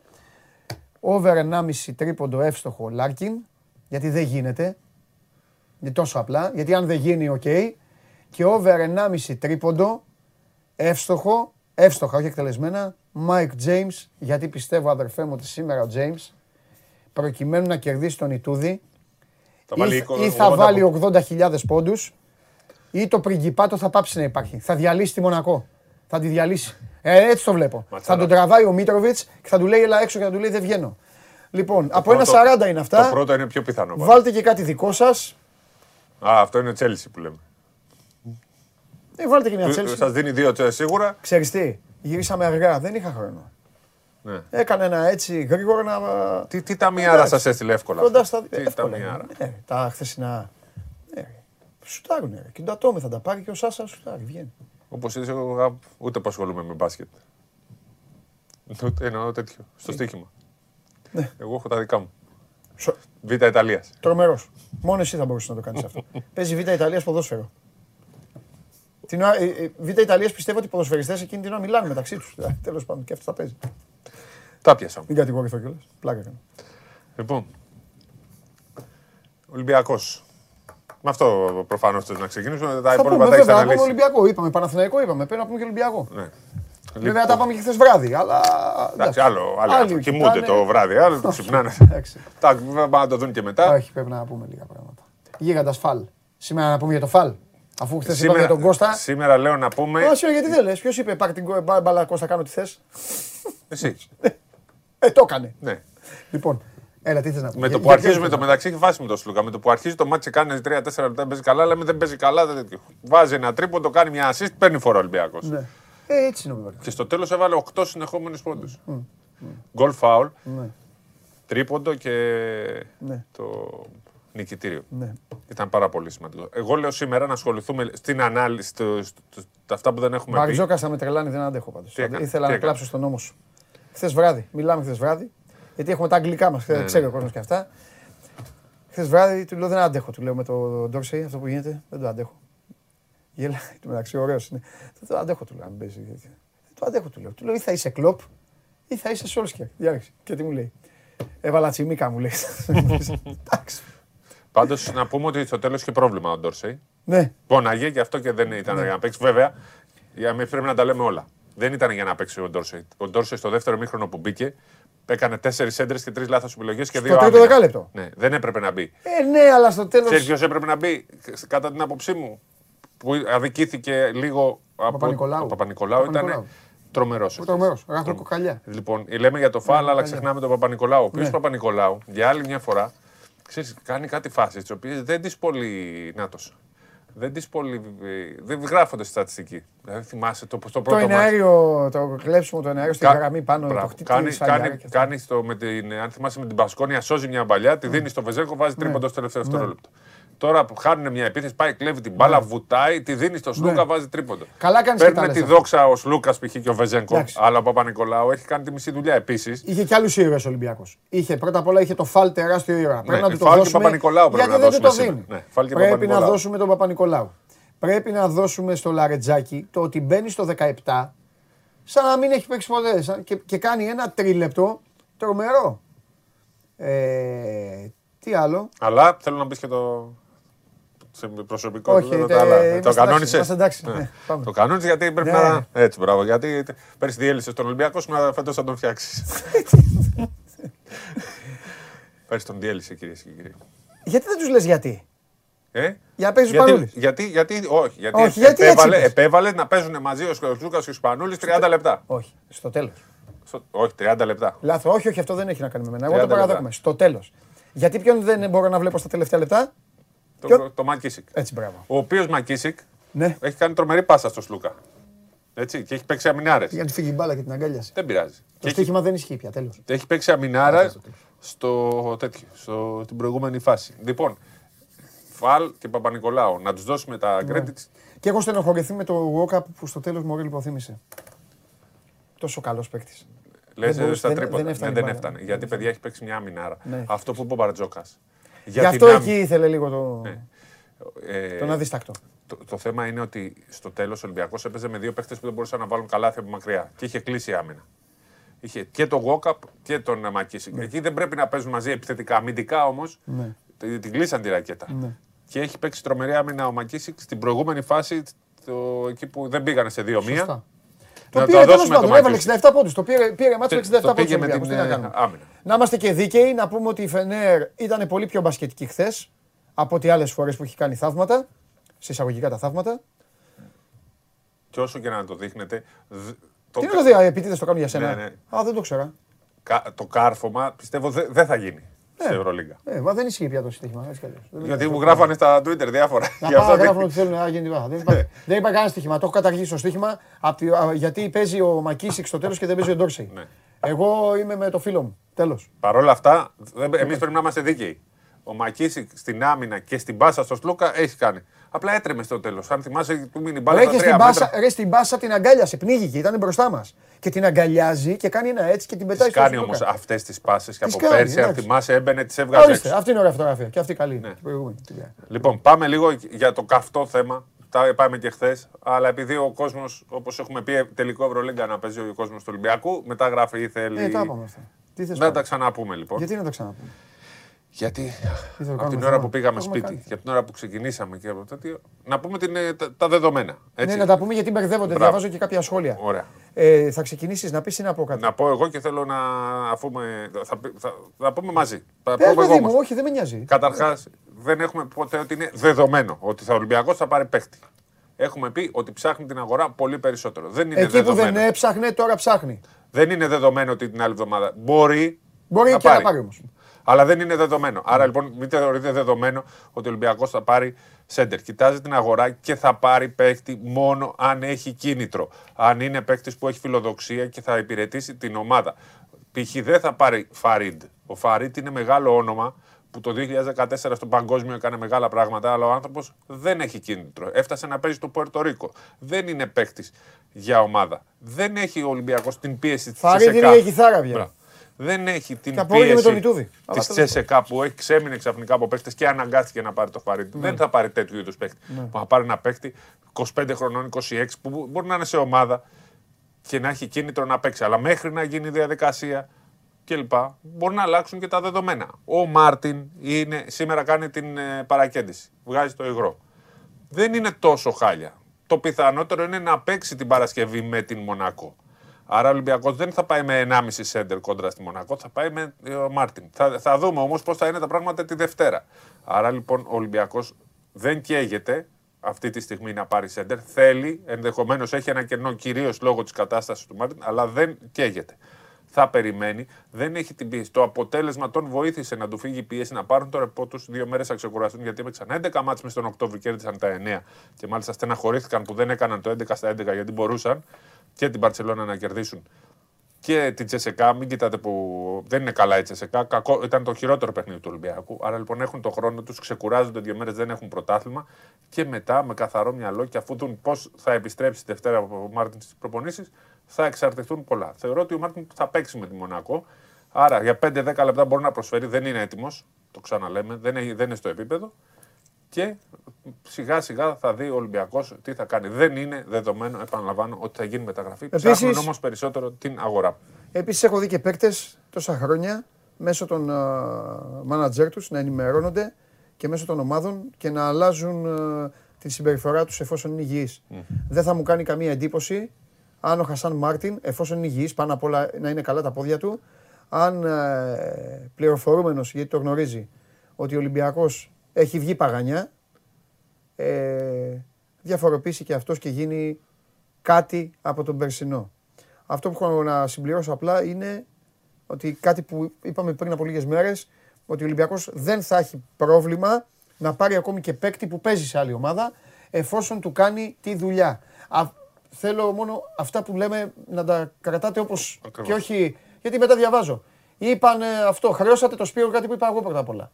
over 1,5 τρίποντο εύστοχο Λάρκιν, γιατί δεν γίνεται, είναι τόσο απλά, γιατί αν δεν γίνει, οκ. Και over 1,5 τρίποντο εύστοχο, εύστοχα, όχι εκτελεσμένα, Mike James, γιατί πιστεύω αδερφέ μου ότι σήμερα ο James, προκειμένου να κερδίσει τον Ιτούδη, Θα βάλει ή, 20 ή θα 80 βάλει 80.000 πόντους ή το πριγκιπάτο θα πάψει να υπάρχει. Θα διαλύσει τη Μονακό. Θα τη διαλύσει. Ε, έτσι το βλέπω. Θα τον τραβάει ο Μίτροβιτς και θα του λέει έλα έξω και θα του λέει δεν βγαίνω. Λοιπόν, από ένα πρώτο- 40 είναι αυτά. Το πρώτο είναι πιο πιθανό. πάντως. Βάλτε και κάτι δικό σας. Α, αυτό είναι Chelsea που λέμε. Ε, βάλτε και μια τσέλση. Σας δίνει δύο τσέλσι σίγουρα. Ξέρεις τι, γυρίσαμε αργά, δεν είχα χρόνο. Ναι. Έκανα ένα έτσι γρήγορα να. Τι, τι ταμιάρα σας έστειλε εύκολα. Κοντά αυτό. στα Τι εύκολα. ταμιάρα. Ναι, τα χθεσινά. Ναι, σουτάρουν. ρε. Και το Ατόμι θα τα πάρει και ο Σάσα σουτάρει. Βγαίνει. Όπως είδες, εγώ γα- ούτε που ασχολούμαι με μπάσκετ. Ούτε εννοώ τέτοιο. Στο στοίχημα. Ναι. Εγώ έχω τα δικά μου. Σο- Β' Ιταλίας. Τρομερός. Μόνο εσύ θα μπορούσες να το κάνεις αυτό. Παίζει Β' Ιταλίας ποδόσφαιρο. Την ώρα, ε, ε, Β' Ιταλίας πιστεύω ότι οι ποδοσφαιριστές εκείνη την ώρα μιλάνε μεταξύ τους. Τέλος πάντων και αυτό θα παίζει. Τα πιάσα. Μην κατηγορηθώ κιόλας. Πλάκα κάνω. Λοιπόν. Ολυμπιακός. Με αυτό προφανώς θες να ξεκινήσουμε. Τα Θα υπόλοιπα πούμε τα έχεις βέβαια, να πούμε αναλύσει. Ολυμπιακό. Είπαμε Παναθηναϊκό, είπαμε. Πρέπει να πούμε και Ολυμπιακό. Ναι. Βέβαια Λοιπόν, τα πάμε και χθες βράδυ. Αλλά. Εντάξει, άλλο. άλλο Άλλοι άνθρωποι κοιμούνται κοιτάνε. το βράδυ, άλλο το ξυπνάνε. Εντάξει. Τα βέβαια πάνε να το δουν και μετά. Όχι, πρέπει να πούμε λίγα πράγματα. Γίγαντας φαλ. Σήμερα να πούμε για το φαλ. Αφού χθες είπαμε Σήμερα, για τον Κώστα. σήμερα λέω να πούμε. Α, σήμερα γιατί δεν λες. Ποιος είπε πάρε την κο- μπα- μπάλα Κώστα, κάνω τι θες. Εσύ. Ε, το έκανε. Ναι. Λοιπόν, έλα, τι θες να πει. Με το που αρχίζουμε το μεταξύ έχει φάση με τον Σλούκα. Με το που αρχίζει το ματς κάνει 3-4 λεπτά παίζει καλά, λέμε δεν παίζει καλά. Δεν τέτοιο. Βάζει ένα τρίποντο, κάνει μια assist, παίρνει φορά ο Ολυμπιακός. Ναι. Ε, έτσι νομίζω. Και στο τέλος έβαλε 8 συνεχόμενους πόντους. Γκολ φάουλ, Ναι. τρίποντο και Ναι. το νικητήριο. Ναι. Ήταν πάρα πολύ σημαντικό. Εγώ λέω σήμερα να ασχοληθούμε στην ανάλυση, στο, στο, στο- αυτά που δεν έχουμε πει. Μαριτζόκα θα με τρελάνει, δεν αντέχω πάντως. Τι έκανε, Ήθελα τι να έκανε. κλάψω στον νόμο σου. Χθες βράδυ, μιλάμε χθες βράδυ. Γιατί έχουμε τα αγγλικά μας, Ναι, ξέρει ναι. ο κόσμος και αυτά. Χθες βράδυ του λέω δεν αντέχω. Του λέω με το Ντόρσεϊ αυτό που γίνεται, δεν το αντέχω. Γέλα, του μεταξύ ωραίος είναι. Δεν το αντέχω, του λέω. Αν παίζει. Δεν το αντέχω, του λέω. Του λέω ή θα είσαι κλοπ ή θα είσαι Σόλσκερ. Διάλεξε. Και τι μου λέει. Έβαλα τσιμίκα μου λέει. Εντάξει. Πάντως να πούμε ότι στο τέλος είχε πρόβλημα ο Ντόρσεϊ. Ναι. Πόναγε και αυτό και δεν ήταν για να παίξει. Βέβαια, για να πρέπει να τα λέμε όλα. Δεν ήταν για να παίξει ο Ντόρσεϊ. Ο Ντόρσεϊ στο δεύτερο μήχρονο που μπήκε έκανε τέσσερις έντρες και τρεις λάθος επιλογές και δύο τρίτο άμυνα. δεκάλεπτο. Ναι, δεν έπρεπε να μπει. Ε, ναι, αλλά στο τέλο. Ξέρεις ποιος έπρεπε να μπει, κατά την άποψή μου, που αδικήθηκε λίγο από Παπα-Νικολάου. ο Παπα-Νικολάου. Ήταν Παπα-Νικολάου. τρομερός. Τρομερός. Γράφω κοκαλιά. Λοιπόν, λέμε για το φάλ, αλλά Κοκαλιά. ξεχνάμε τον Παπα-Νικολάου. Ο οποίος Ναι. Παπα-Νικολάου για άλλη μια φορά ξέρεις, κάνει κάτι φάσει τις οποίες δεν τις πολύ. Νάτος. Δεν τις πολύ. ε, Δεν γράφονται στη στατιστική. Δηλαδή θυμάσαι το, το Το πρώτο μάτι. εναέριο, το κλέψιμο του εναέριου στην Κα- γραμμή πάνω. Μπράβο. Το χτύπημα Κάνει, σφαλιάρα κάνει, και αυτά. κάνει το, με την, αν θυμάσαι με την Πασκόνια, σώζει μια παλιά, τη δίνεις στο Βεζέκο, βάζει τρίποντο στο τελευταίο Ναι. δευτερόλεπτο. Τώρα που χάνουν μια επίθεση, πάει, κλέβει την μπάλα, βουτάει, τη δίνει στο Σλούκα, Ναι. βάζει τρίποντο. Καλά κάνεις και τα Παίρνει λες τη αυτά. δόξα ο Σλούκας π.χ. και ο Βεζέγκο, Εντάξει. αλλά ο Παπα-Νικολάου έχει κάνει τη μισή δουλειά επίσης. Είχε κι άλλους ήρωες Ολυμπιακός. Είχε πρώτα απ' όλα είχε το φάλ τεράστιο ήρωα. Πρέπει να του το φάλ και δώσουμε. Παπα-Νικολάου πρέπει γιατί να δεν του το δώσουμε δίνει. σήμερα. Ναι, φάλ και Πρέπει να Παπα-Νικολάου. δώσουμε τον Παπα-Νικολάου. Πρέπει να δώσουμε στο Λαρετζάκι το ότι μπαίνει στο 17 σαν να μην έχει παίξει ποτέ σαν- και, και κάνει ένα τρίλεπτο τρομερό. Ε, τι άλλο; Αλλά θέλω να μπει και το. Σε προσωπικό Όχι, επίπεδο, τε- τα άλλα. είμαστε Το εντάξει, κανόνισες; είμαστε εντάξει, ναι, πάμε. Το κανόνισες γιατί πρέπει Ναι. να. Έτσι, μπράβο. Γιατί πέρσι διέλυσε τον Ολυμπιακό, σήμερα φέτος θα τον φτιάξεις. πέρσι τον διέλυσε, κυρίες και κύριοι. Γιατί δεν τους λες γιατί; Ε; Για να παίζει ο γιατί, Σπανούλης. γιατί, γιατί, όχι, γιατί, Όχι, γιατί έτσι επέβαλε, είπες. επέβαλε να παίζουν μαζί ο Λούκας και ο Σπανούλης 30 λεπτά. Όχι, στο τέλος. Στο- όχι, 30 λεπτά. Λάθος, όχι, όχι, αυτό δεν έχει να κάνει με μένα. Εγώ 30 το λεπτά. παραδέχομαι. Στο τέλος. Γιατί ποιον δεν μπορώ να βλέπω στα τελευταία λεπτά; Το, Ποιο; το Μακίσικ. Έτσι, μπράβο. Ο οποίος Μακίσικ Ναι. έχει κάνει τρομερή πάσα στο Σλούκα. Έτσι, και έχει παίξει αμυνάρες. Για να φύγει η μπάλα και την αγκάλιασε. Δεν πειράζει. Το Και έχει, στοίχημα δεν ισχύει πια, τέλος. έχει παίξει αμυνάρα στο τέτοιο, στο, την προηγούμενη φάση. Λοιπόν, Φαλ και Παπα-Νικολάου, να τους δώσουμε τα Ναι. credits. Και έχω στενοχωρηθεί με το walk-up που στο τέλος μου υποθύμησε. Τόσο καλός παίκτης. Λες Δεν μπορούσε, στα δεν- τρίποτα. δεν Ναι, έφτανε δεν η μπάλα. έφτανε. Γιατί παιδιά έχει παίξει μια αμυνάρα. Ναι. Αυτό που είπε ο Μπαρτζόκας. Γι' αυτό εκεί ήθελε λίγο το, Ε, τον αδίστακτο. Το, το θέμα είναι ότι στο τέλος ο Ολυμπιακός έπαιζε με δύο παίχτες που δεν μπορούσαν να βάλουν καλάθι από μακριά και είχε κλείσει η άμυνα. Είχε και τον Walkup και τον Μακίσικ. Εκεί δεν πρέπει να παίζουν μαζί επιθετικά. Αμυντικά όμως Ναι. την την κλείσαν τη ρακέτα. Ναι. Και έχει παίξει τρομερή άμυνα ο Μακίσικ στην προηγούμενη φάση, το, εκεί που δεν πήγανε σε 2-1. Σωστά. Το Να πήρε το τέλος δώσουμε πάντων. το Έβαλε Μακίσικ. 67 πόντους. Το πήρε, πήρε μάτσο με 67 Το πόντους. πήγε με την Τι να ε, κάνουμε. άμυνα. Να είμαστε και δίκαιοι, να πούμε ότι η Φενέρ ήταν πολύ πιο μπασκετική χθες από ό,τι άλλες φορές που έχει κάνει θαύματα. Σε εισαγωγικά τα θαύματα. Και όσο και να το δείχνετε. δ- το Τι κα- είναι το δει, επίτηδε το κάνουν για σένα. Ναι, ναι. Α, δεν το ξέρα. κα- το κάρφωμα πιστεύω δεν δεν θα γίνει σε Ευρωλίγκα. Ε, μα δεν ισχύει πια το στοίχημα. έτσι κι αλλιώς. Δεν Γιατί είναι μου το- γράφανε στα Twitter διάφορα. Να Γι' αυτό πάω δεν- γράφουν ότι θέλουν να γίνει τίποτα. Δεν υπάρχει, δεν υπάρχει κανένα στοίχημα. Το έχω καταργήσει το στοίχημα απ' τη- α, γιατί παίζει ο Μακίσικ στο τέλος και δεν παίζει ο Ντόρσεϊ. Ναι. Εγώ είμαι με το φίλο μου. Τέλος. Παρ' όλα αυτά, εμείς πρέπει να είμαστε δίκαιοι. Ο Μακίσικ στην άμυνα και στην πάσα στο Σλούκα έχει κάνει. Απλά έτρεμε στο τέλος. Αν θυμάσαι, του μείνει μπάλα Ρε στα και τρία στην, μέτρα. μπάσα, ρε, στην μπάσα την αγκάλιασε, πνίγηκε, ήταν μπροστά μας. Και την αγκαλιάζει και κάνει ένα έτσι και την πετάει Τις στο κάνει Σλούκα. όμως αυτές τις πάσες και Τις από κάνει, πέρσι, αν εντάξει. θυμάσαι, έμπαινε, τις έβγαζε Ορίστε, έξω. αυτή είναι ωραία φωτογραφία. Και αυτή καλή. είναι. Την προηγούμενη. Τι λέει. Λοιπόν, πάμε λίγο για το καυτό θέμα. Τα είπαμε και χθες. Αλλά επειδή ο κόσμος, όπως έχουμε πει, τελικό Ευρωλίγκα να παίζει ο κόσμος του Ολυμπιακού, μετά γράφει ή θέλει. Ε, τα είπαμε αυτά. Τι θες να πάλι. τα ξαναπούμε λοιπόν. Γιατί να τα ξαναπούμε; Γιατί Τι θα από κάνουμε την θέμα. ώρα που πήγαμε Το έχουμε σπίτι κάνει. και από την ώρα που ξεκινήσαμε και από τέτοιο, να πούμε την, ε, τα, τα δεδομένα. Έτσι. Ναι, να τα πούμε γιατί μπερδεύονται. Μπράβο. Διαβάζω και κάποια σχόλια. Ωραία. Ε, θα ξεκινήσεις να πεις ή να πω κάτι. Να πω εγώ και θέλω να αφού με, θα, πει- θα, θα πούμε μαζί. Θα Πες, πούμε παιδί εγώ μου, όμως. όχι, δεν με νοιάζει. Καταρχάς, δεν έχουμε ποτέ ότι είναι δεδομένο ότι θα Ολυμπιακός θα πάρει παίχτη. Έχουμε πει ότι ψάχνει την αγορά πολύ περισσότερο. Δεν είναι Εκεί που δεδομένο. δεν έψαχνε, τώρα ψάχνει. Δεν είναι δεδομένο ότι την άλλη εβδομάδα μπορεί. Μπορεί και να πάρει όμως. Αλλά δεν είναι δεδομένο. Άρα λοιπόν μην θεωρείτε δεδομένο ότι ο Ολυμπιακός θα πάρει σέντερ. Κοιτάζει την αγορά και θα πάρει παίκτη μόνο αν έχει κίνητρο. Αν είναι παίκτης που έχει φιλοδοξία και θα υπηρετήσει την ομάδα. Π.χ. δεν θα πάρει Φαρίντ. Ο Φαρίντ είναι μεγάλο όνομα που το 2014 στο παγκόσμιο έκανε μεγάλα πράγματα, αλλά ο άνθρωπος δεν έχει κίνητρο. Έφτασε να παίζει στο Πουερτορίκο. Δεν είναι παίκτης για ομάδα. Δεν έχει ο Ολυμπιακός την πίεση της Φαρίντ είναι για κιθάρα, βγαίνει. Δεν έχει την Και απορώ και με τον πίεση Ιτούδη. Αλλά τη τέλος πάντων. Τσέσεκα που έχει ξέμεινε ξαφνικά από παίχτε και αναγκάστηκε να πάρει το Φαρίντ. Δεν θα πάρει τέτοιου είδους παίχτη. Ναι. Που θα πάρει ένα παίχτη 25 χρονών, 26 που μπορεί να είναι σε ομάδα και να έχει κίνητρο να παίξει. Αλλά μέχρι να γίνει η διαδικασία κλπ. Μπορεί να αλλάξουν και τα δεδομένα. Ο Μάρτιν είναι, σήμερα κάνει την ε, παρακέντηση. Βγάζει το υγρό. Δεν είναι τόσο χάλια. Το πιθανότερο είναι να παίξει την Παρασκευή με την Μονακό. Άρα ο Ολυμπιακός δεν θα πάει με 1,5 σέντερ κόντρα στη Μονακό, θα πάει με ε, ο Μάρτιν. Θα, θα δούμε όμως πώς θα είναι τα πράγματα τη Δευτέρα. Άρα λοιπόν ο Ολυμπιακός δεν καίγεται αυτή τη στιγμή να πάρει σέντερ. Θέλει, ενδεχομένως έχει ένα κενό κυρίως λόγω της κατάστασης του Μάρτιν, αλλά δεν καίγεται. Θα περιμένει, δεν έχει την πίεση. Το αποτέλεσμα τον βοήθησε να του φύγει η πίεση να πάρουν το ρεπό τους δύο μέρες να ξεκουραστούν γιατί έπαιξαν 11 ματς μες τον Οκτώβριο και κέρδισαν τα 9 και μάλιστα στεναχωρήθηκαν που δεν έκαναν το 11 στα 11 γιατί μπορούσαν και την Μπαρσελόνα να κερδίσουν και την Τσεσεκά. Μην κοιτάτε που δεν είναι καλά η Τσεσεκά. Κακό, ήταν το χειρότερο παιχνίδι του Ολυμπιακού. Άρα λοιπόν έχουν το χρόνο τους, ξεκουράζονται δύο μέρες, δεν έχουν πρωτάθλημα και μετά με καθαρό μυαλό και αφού δουν πώς θα επιστρέψει τη Δευτέρα ο Μάρτιν στις προπονήσεις, θα εξαρτηθούν πολλά. Θεωρώ ότι ο Μάρτιν θα παίξει με τη Μονακό. Άρα για 5-10 λεπτά μπορεί να προσφέρει, δεν είναι έτοιμος. Το ξαναλέμε, δεν είναι, δεν είναι στο επίπεδο. Και σιγά σιγά θα δει ο Ολυμπιακός τι θα κάνει. Δεν είναι δεδομένο, επαναλαμβάνω, ότι θα γίνει μεταγραφή. Επίσης- Ψάχνουν όμως περισσότερο την αγορά. Επίσης, έχω δει και παίκτες τόσα χρόνια μέσω των μάνατζερ τους να ενημερώνονται και μέσω των ομάδων και να αλλάζουν α, τη συμπεριφορά τους εφόσον είναι υγιείς. Δεν θα μου κάνει καμία εντύπωση αν ο Χασάν Μάρτιν, εφόσον είναι υγιής, πάνω απ' όλα να είναι καλά τα πόδια του, αν ε, πληροφορούμενος, γιατί το γνωρίζει, ότι ο Ολυμπιακός έχει βγει παγανιά, ε, διαφοροποιήσει και αυτός και γίνει κάτι από τον περσινό. Αυτό που έχω να συμπληρώσω απλά είναι ότι κάτι που είπαμε πριν από λίγες μέρες, ότι ο Ολυμπιακός δεν θα έχει πρόβλημα να πάρει ακόμη και παίκτη που παίζει σε άλλη ομάδα, εφόσον του κάνει τη δουλειά. Α, θέλω μόνο αυτά που λέμε να τα κρατάτε όπως Ακριβώς. και όχι... Γιατί μετά διαβάζω. Είπαν ε, αυτό, χρεώσατε το Σπύρο κάτι που είπα εγώ πρώτα απ' όλα.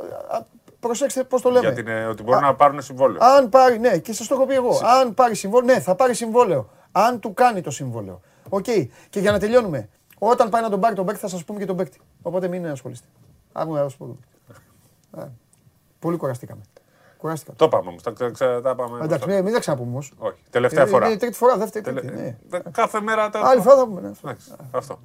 Ε, α, Προσέξτε πώς το λέμε. Για την, ε, ότι μπορούν να πάρουν συμβόλαιο. Αν πάρει, ναι, και σας το έχω πει εγώ. Αν πάρει συμβόλαιο, ναι, θα πάρει συμβόλαιο. Αν του κάνει το συμβόλαιο. Οκ. Και για να τελειώνουμε, όταν πάει να τον πάρει τον παίκτη, θα σας πούμε και τον παίκτη. Οπότε μην ασχολείστε. Άκου με να σας πω. Α, Πολύ κουραστήκαμε. Κουράστηκα. Το είπαμε όμως. Τα, ξα- ξα- τα είπαμε. Εντάξει, ναι, μην τα ξαναπούμε όμως. Όχι. Τελευταία φορά. Είναι τρίτη φορά, δεύτερη. Τελε- τρίτη, ναι. Δε- Κάθε μέρα. τα- Άλλη φορά θα πούμε. ναι. Εντάξει, Αυτό.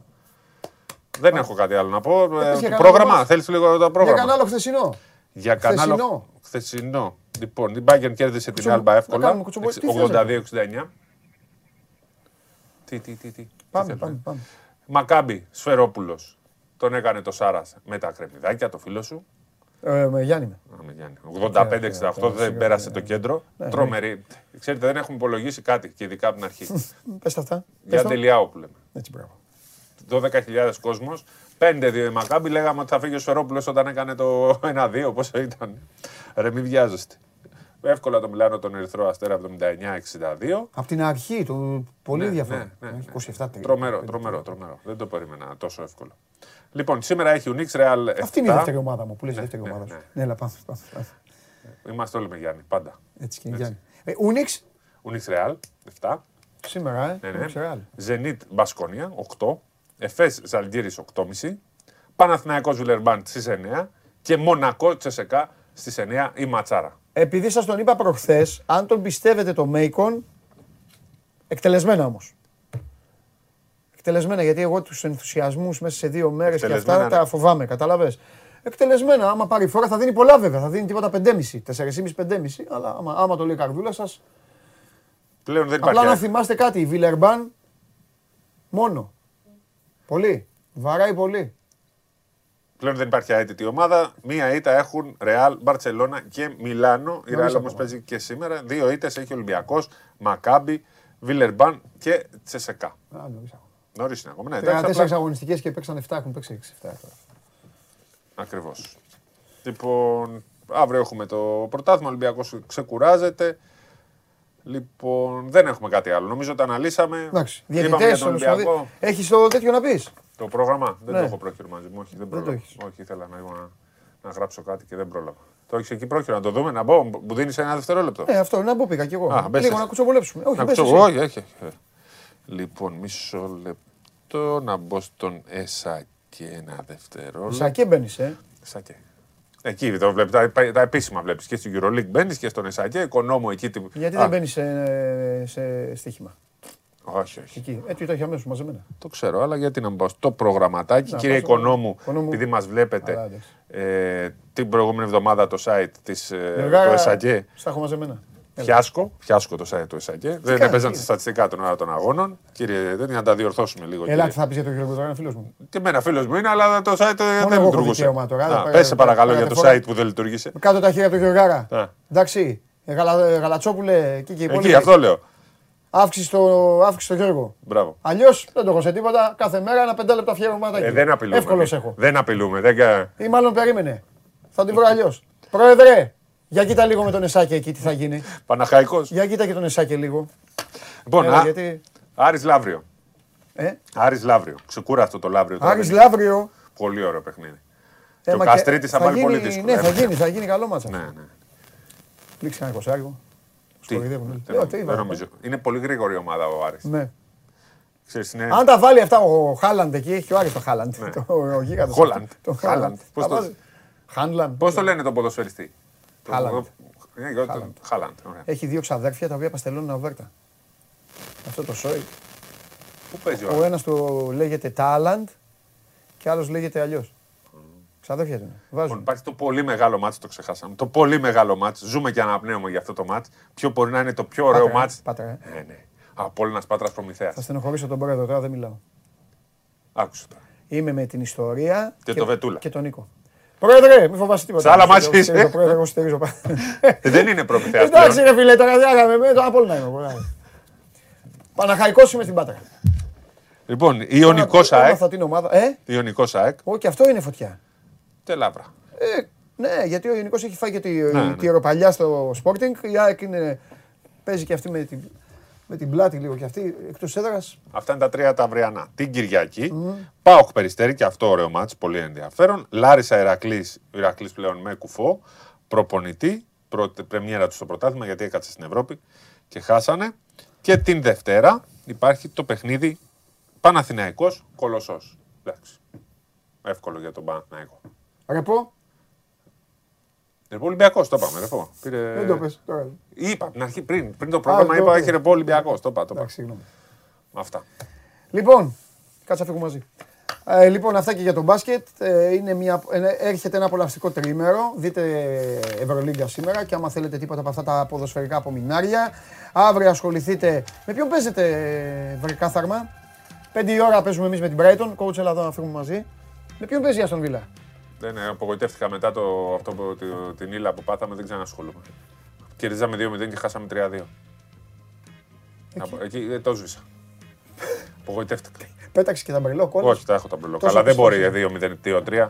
Δεν έχω κάτι άλλο να πω. Ε, πες για το κανένα πρόγραμμα, μας. θέλει λίγο το Για πρόγραμμα. κανένα άλλο χθεσινό. Για κανένα Χθεσινό. χθεσινό. Λοιπόν, η Bayern κέρδισε την Κουτσομπο- Άλμπα να εύκολα. κάνουμε κουτσομπο- τι θες, ρε. 82-69. Τι, τι, τι, τι. Πάμε, θες, πάμε, ε? πάμε. Μακάμπι, Σφερόπουλο. Τον έκανε το Σάρα με τα κρεμμυδάκια, το φίλο σου. Ε, με Γιάννη με. Α, με Γιάννη. 85-68 δεν πέρασε το κέντρο. Ναι, ναι. Τρομερή. Ξέρετε, δεν έχουμε υπολογίσει κάτι και ειδικά από την αρχή. Πες τα αυτά. Πες Για το. Ντελιάου που λέμε. Έτσι, μπράβο. 12.000 κόσμος. 5-2 η Μακάμπη. Λέγαμε ότι θα φύγει ο Σφερόπουλος όταν έκανε το 1-2, πόσο ήταν. Ρε, μην βιάζεστε. Εύκολα το Μιλάνο τον Ερυθρό Αστέρα 79-62. Από την αρχή του πολύ Ναι, διαφορά. ναι, ναι, Έχει 27 τρία. Τρομερό, τρομερό, τρομερό. Δεν το περίμενα τόσο εύκολο. Λοιπόν, σήμερα έχει ο Νίξ Ρεάλ 7. Αυτή είναι η δεύτερη ομάδα μου που λες Ναι, δεύτερη ναι, ομάδα σου. ναι. Ναι, έλα πάμε. πάμε, πάμε. Είμαστε όλοι με Γιάννη, πάντα. Έτσι και είναι Γιάννη. Ε, Ούνιξ Ο Νίξ Ρεάλ 7. σήμερα, ε. Ναι, ναι. Ούνιξ Ρεάλ. Ζενίτ Μπασκόνια 8. Εφές Ζαλγκύρη 8,5. Παναθηναϊκός Βιλερμπάν στις 9. Και Μονακό Τσεσεκά στις 9 η Ματσάρα. Επειδή σας τον είπα προχθές, αν τον πιστεύετε το Μέικον, εκτελεσμένα όμως. Εκτελεσμένα, γιατί εγώ τους ενθουσιασμούς μέσα σε δύο μέρες και Εκτελεσμένα, αυτά ναι. τα φοβάμαι, κατάλαβες. Εκτελεσμένα, άμα πάρει φορά θα δίνει πολλά βέβαια, θα δίνει τίποτα 5,5, 4,5-5,5, αλλά άμα, άμα το λέει η καρδούλα σας, Πλέον δεν απλά υπάρχει. να θυμάστε κάτι, η Βιλερμπάν μόνο. Πολύ. Βαράει πολύ. Πλέον δεν υπάρχει αίτητη ομάδα. Μία ήττα έχουν Ρεάλ, Μπαρσελόνα και Μιλάνο. Η Νωρίς Ρεάλ όμως ακόμα. παίζει και σήμερα. Δύο ήττες έχει ο Ολυμπιακός, Μακάμπι, Βιλερμπάν και Τσεσεκά. Α, νωρίς ακόμα. Νωρίς είναι ακόμα. Ναι, εντάξει, 34 απλά... αγωνιστικές και παίξαν 7, έχουν παίξει 6-7. Ακριβώς. Λοιπόν, αύριο έχουμε το πρωτάθλημα. Ο Ολυμπιακός ξεκουράζεται. Λοιπόν, δεν έχουμε κάτι άλλο. Νομίζω το αναλύσαμε. Εντάξει, Είπαμε διαιτητές, για τον όλος Ολυμπιακό. δηλαδή. Έχεις το τέτοιο να πεις. Το πρόγραμμα; Δεν Ναι. το έχω πρόχειρο μαζί μου. Όχι, δεν, Δεν το πρόλαβα. έχεις. Όχι, ήθελα να, να, να γράψω κάτι και δεν πρόλαβα. Το έχεις εκεί πρόχειρο να το δούμε, να μπω. Μου δίνεις ένα δευτερόλεπτο. Ε, αυτό είναι να μπω πήγα κι εγώ. Α, μπες Λίγο εσύ. να κουτσοβολέψουμε. Όχι, να μπες κουτσο- εσύ. όχι, όχι, όχι. Λοιπόν, μισό λεπτό να μπω στον Εσακέ ένα δευτερόλεπτο. Σακέ μπαίνεις, ε. Εσακέ. Εκεί το βλέπεις, τα, τα επίσημα βλέπεις και στην EuroLeague μπαίνεις και στον Εσακέ, οικονόμο εκεί. τι- Γιατί Α, δεν μπαίνεις σε, σε στοίχημα; Όχι, όχι. Εκεί. Έτσι το έχει αμέσως μαζεμένα. Το ξέρω, αλλά γιατί να μπω στο προγραμματάκι. Να, Κύριε πάω στο Οικονόμου, Οικονόμου. επειδή μας βλέπετε Καλά, εντάξει. ε, την προηγούμενη εβδομάδα το site της, ε, Γαργάρα, του Εσακέ, Στα έχω μαζεμένα. Έλα. Φιάσκο, φιάσκο το site του Εσακέ. Δεν κάνεις, έπαιζαν τι τα στατιστικά των ώρα των αγώνων. Κύριε, δεν να τα διορθώσουμε λίγο. Έλα, κύριε. τι θα πεις για τον κύριο Κουδρά, είναι φίλος μου. Και εμένα φίλος μου είναι, αλλά το site ε, εγώ δεν έχω λειτουργούσε. δικαίωμα τώρα, αλλά Α, πέρα- πες σε παρακαλώ πέρα- για το φορά- site που δεν λειτουργήσε. Κάτω τα χέρια του κύριο Γάρα. Α. Εντάξει. Ε, Γαλα, ε, Γαλατσόπουλε, εκεί και οι Εκεί, υπόλοιποι. αυτό λέω. Αύξηση στο, αύξηση στο Γιώργο. Μπράβο. Αλλιώς δεν το έχω σε τίποτα. Κάθε μέρα ένα πεντάλεπτο αφιέρωματάκι. Ε, δεν απειλούμε. Εύκολος εμείς. έχω. Δεν απειλούμε. Δεν... κα- Ή μάλλον περίμενε. Θα την βρω αλλιώς. Πρόεδρε, για κοίτα λίγο με τον Εσάκη εκεί τι θα γίνει. Παναχαϊκός. Για κοίτα και τον Εσάκη λίγο. Λοιπόν, Έλα, α, γιατί- Άρης Λαύριο. Ε, Άρης Λαύριο. Ξεκούραστο το Λαύριο. τώρα, Άρης δεν είναι. Λαύριο. Πολύ ωραίο παιχνίδι. Ε, Και ο μα Καστρίτης θα πάρει γίνει- πολύ δύσκολο. Ναι, θα Ε, γίνει, θα γίνει καλό μάτσα. Ναι, ναι. Λήξει ένα εικοσάρικο. Τι, κοροϊδεύουν όλοι. δεν, Ε, νομ- τι δεν είπα, νομίζω. Είναι πολύ γρήγορη η ομάδα ο Άρης. Ναι. Ξέρεις, είναι... Αν τα βάλει αυτά ο Χάλαντ εκεί, έχει ο Άρης το Χάλαντ. Ναι. Το- Ο γίγαντας. Χόλαντ. Το Χάλαντ. Χάλαντ. Πώς Τα το- βάζει. Χάνλαντ. Πώς το λένε τον ποδοσφαιριστή; Το- Χάλαντ. Ναι, εγώ το- Χάλαντ. ωραία. Έχει δύο ξαδέρφια τα οποία παστελώνουν αβέρτα. Αυτό το σόι. Πού παίζει ο Ο Άρης. ένας του λέγεται Τάλαντ και άλλος λέγεται αλλιώς. Ξαδέρφια του είναι. Λοιπόν, Βάζουν. υπάρχει το πολύ μεγάλο μάτς, το ξεχάσαμε. Το πολύ μεγάλο μάτς. Ζούμε και αναπνέουμε για αυτό το μάτς. Ποιο μπορεί να είναι το πιο ωραίο Πάτρα, μάτς; Πάτρα, ε. Ναι, ναι. Απόλλωνας Πάτρας Προμηθέας. Θα στενοχωρήσω τον πρόεδρο τώρα, δεν μιλάω. Άκουσε τώρα. Είμαι με την ιστορία Και το Βετούλα. και τον Νίκο. Πρόεδρε, μην φοβάσαι τίποτα. Σε άλλα Εγώ μάτς στηρίζω, είσαι. Πρόεδρε, εγώ στηρίζω. Ε, Δεν είναι Προμηθέας Εντάξει πλέον. ρε φίλε, τώρα διάγαμε με το Απόλλωνα είμαι. εγώ, ναι. Παναχαϊκός είμαι στην Πάτρα. Λοιπόν, Ιωνικός ΑΕΚ. Έμαθα την ομάδα. Ε, Ιωνικός ΑΕΚ. όχι, αυτό είναι φωτιά. Τελάβρα. Ε, Ναι, γιατί ο Ιωνικός έχει φάει και τη, Ναι, τη ναι. ροπαλιά στο Sporting. Η ΑΕΚ είναι, παίζει και αυτή με την, με την πλάτη λίγο και αυτή εκτός έδρας. Αυτά είναι τα τρία τα αυριανά. Την Κυριακή, Πάοκ Περιστέρη και αυτό ωραίο μάτς, πολύ ενδιαφέρον. Λάρισα Ηρακλής, ο Ηρακλής πλέον με κουφό, προπονητή, πρώτη πρεμιέρα του στο πρωτάθλημα γιατί έκατσε στην Ευρώπη και χάσανε. Και την Δευτέρα υπάρχει το παιχνίδι Παναθηναϊκός Κολοσσός. Εντάξει. Εύκολο για τον Παναθηναϊκό. Ρεπό, Ρεπό Ολυμπιακός, το είπαμε. Ρεπό. Πήρε... δεν το πες τώρα. Είπα από την αρχή πριν, πριν το πρόγραμμα, το είπα είπα. έχει ρεπό Ολυμπιακός. Το είπα, το είπα. Εντάξει, συγγνώμη. Αυτά. Λοιπόν, κάτσε να φύγουμε μαζί. Ε, λοιπόν, αυτά και για τον μπάσκετ. Ε, είναι μια, ε, έρχεται ένα απολαυστικό τρίμερο. Δείτε Ευρωλίγκα σήμερα και άμα θέλετε τίποτα από αυτά τα ποδοσφαιρικά απομεινάρια. Αύριο ασχοληθείτε. Με ποιον παίζετε, ε, βρε κάθαρμα; Πέντε η ώρα παίζουμε εμείς με την Brighton. Coach, έλα εδώ να φύγουμε μαζί. Με ποιον παίζει η Αστον Βίλα. Δεν ε, απογοητεύτηκα μετά το, αυτό που, τη- την ύλα που πάθαμε, δεν ξανασχολούμαι. Κερδίζαμε 2-0 και χάσαμε 3-2. Από- Εκεί ε, το σβήσα. Απογοητεύτηκα. Πέταξε και τα μπρελό κόλλο. Όχι, τα έχω τα μπλοκ. Τόσο Αλλά δεν μπορεί πιστός. 2-0, 2-3.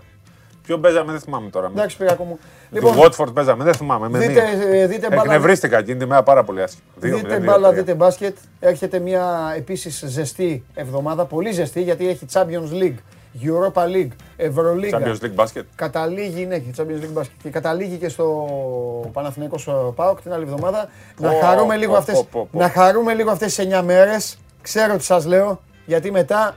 Ποιο παίζαμε, δεν θυμάμαι τώρα. Εντάξει, Σπυράκο μου. Του Λοιπόν, Watford παίζαμε, δεν θυμάμαι. Με δείτε, μία. ε, δείτε μπάλα- Εκνευρίστηκα εκείνη τη μέρα πάρα πολύ άσχημα. 2-0, Δείτε 2-3. μπάλα, δείτε μπάσκετ. Έρχεται μια επίσης ζεστή εβδομάδα, πολύ ζεστή γιατί έχει Champions League, Europa League, Euroliga. Champions League Basket. Καταλήγει, ναι, έχει Champions League Basket και καταλήγει και στο Παναθηναϊκός ε, ΠΑΟΚ την άλλη εβδομάδα. Να Πω, χαρούμε λίγο πω, αυτές, πω, πω, πω. να χαρούμε λίγο αυτές τις 9 μέρες. Ξέρω τι σας λέω, γιατί μετά...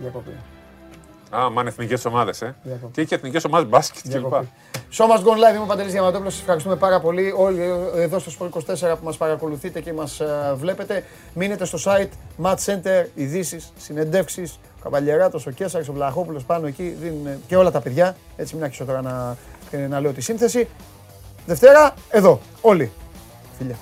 Διακοπή. Α, μαν εθνικές ομάδες, ε. Διακοπή. Και έχει εθνικές ομάδες μπάσκετ κλπ. Διακοπή. Show must go live, είμαι ο Παντελής Διαματόπουλος, σας ευχαριστούμε πάρα πολύ όλοι εδώ στο Sport 24 που μας παρακολουθείτε και μας ε, βλέπετε. Μείνετε στο site, Match Center, ειδήσεις, συνεντεύξεις, ο Καβαλιεράτος, ο Κέσσαρης, ο Βλαχόπουλος πάνω εκεί, δίνουν και όλα τα παιδιά, έτσι μην άρχισω τώρα να, ε, να λέω τη σύνθεση. Δευτέρα, εδώ, όλοι. Φιλιά.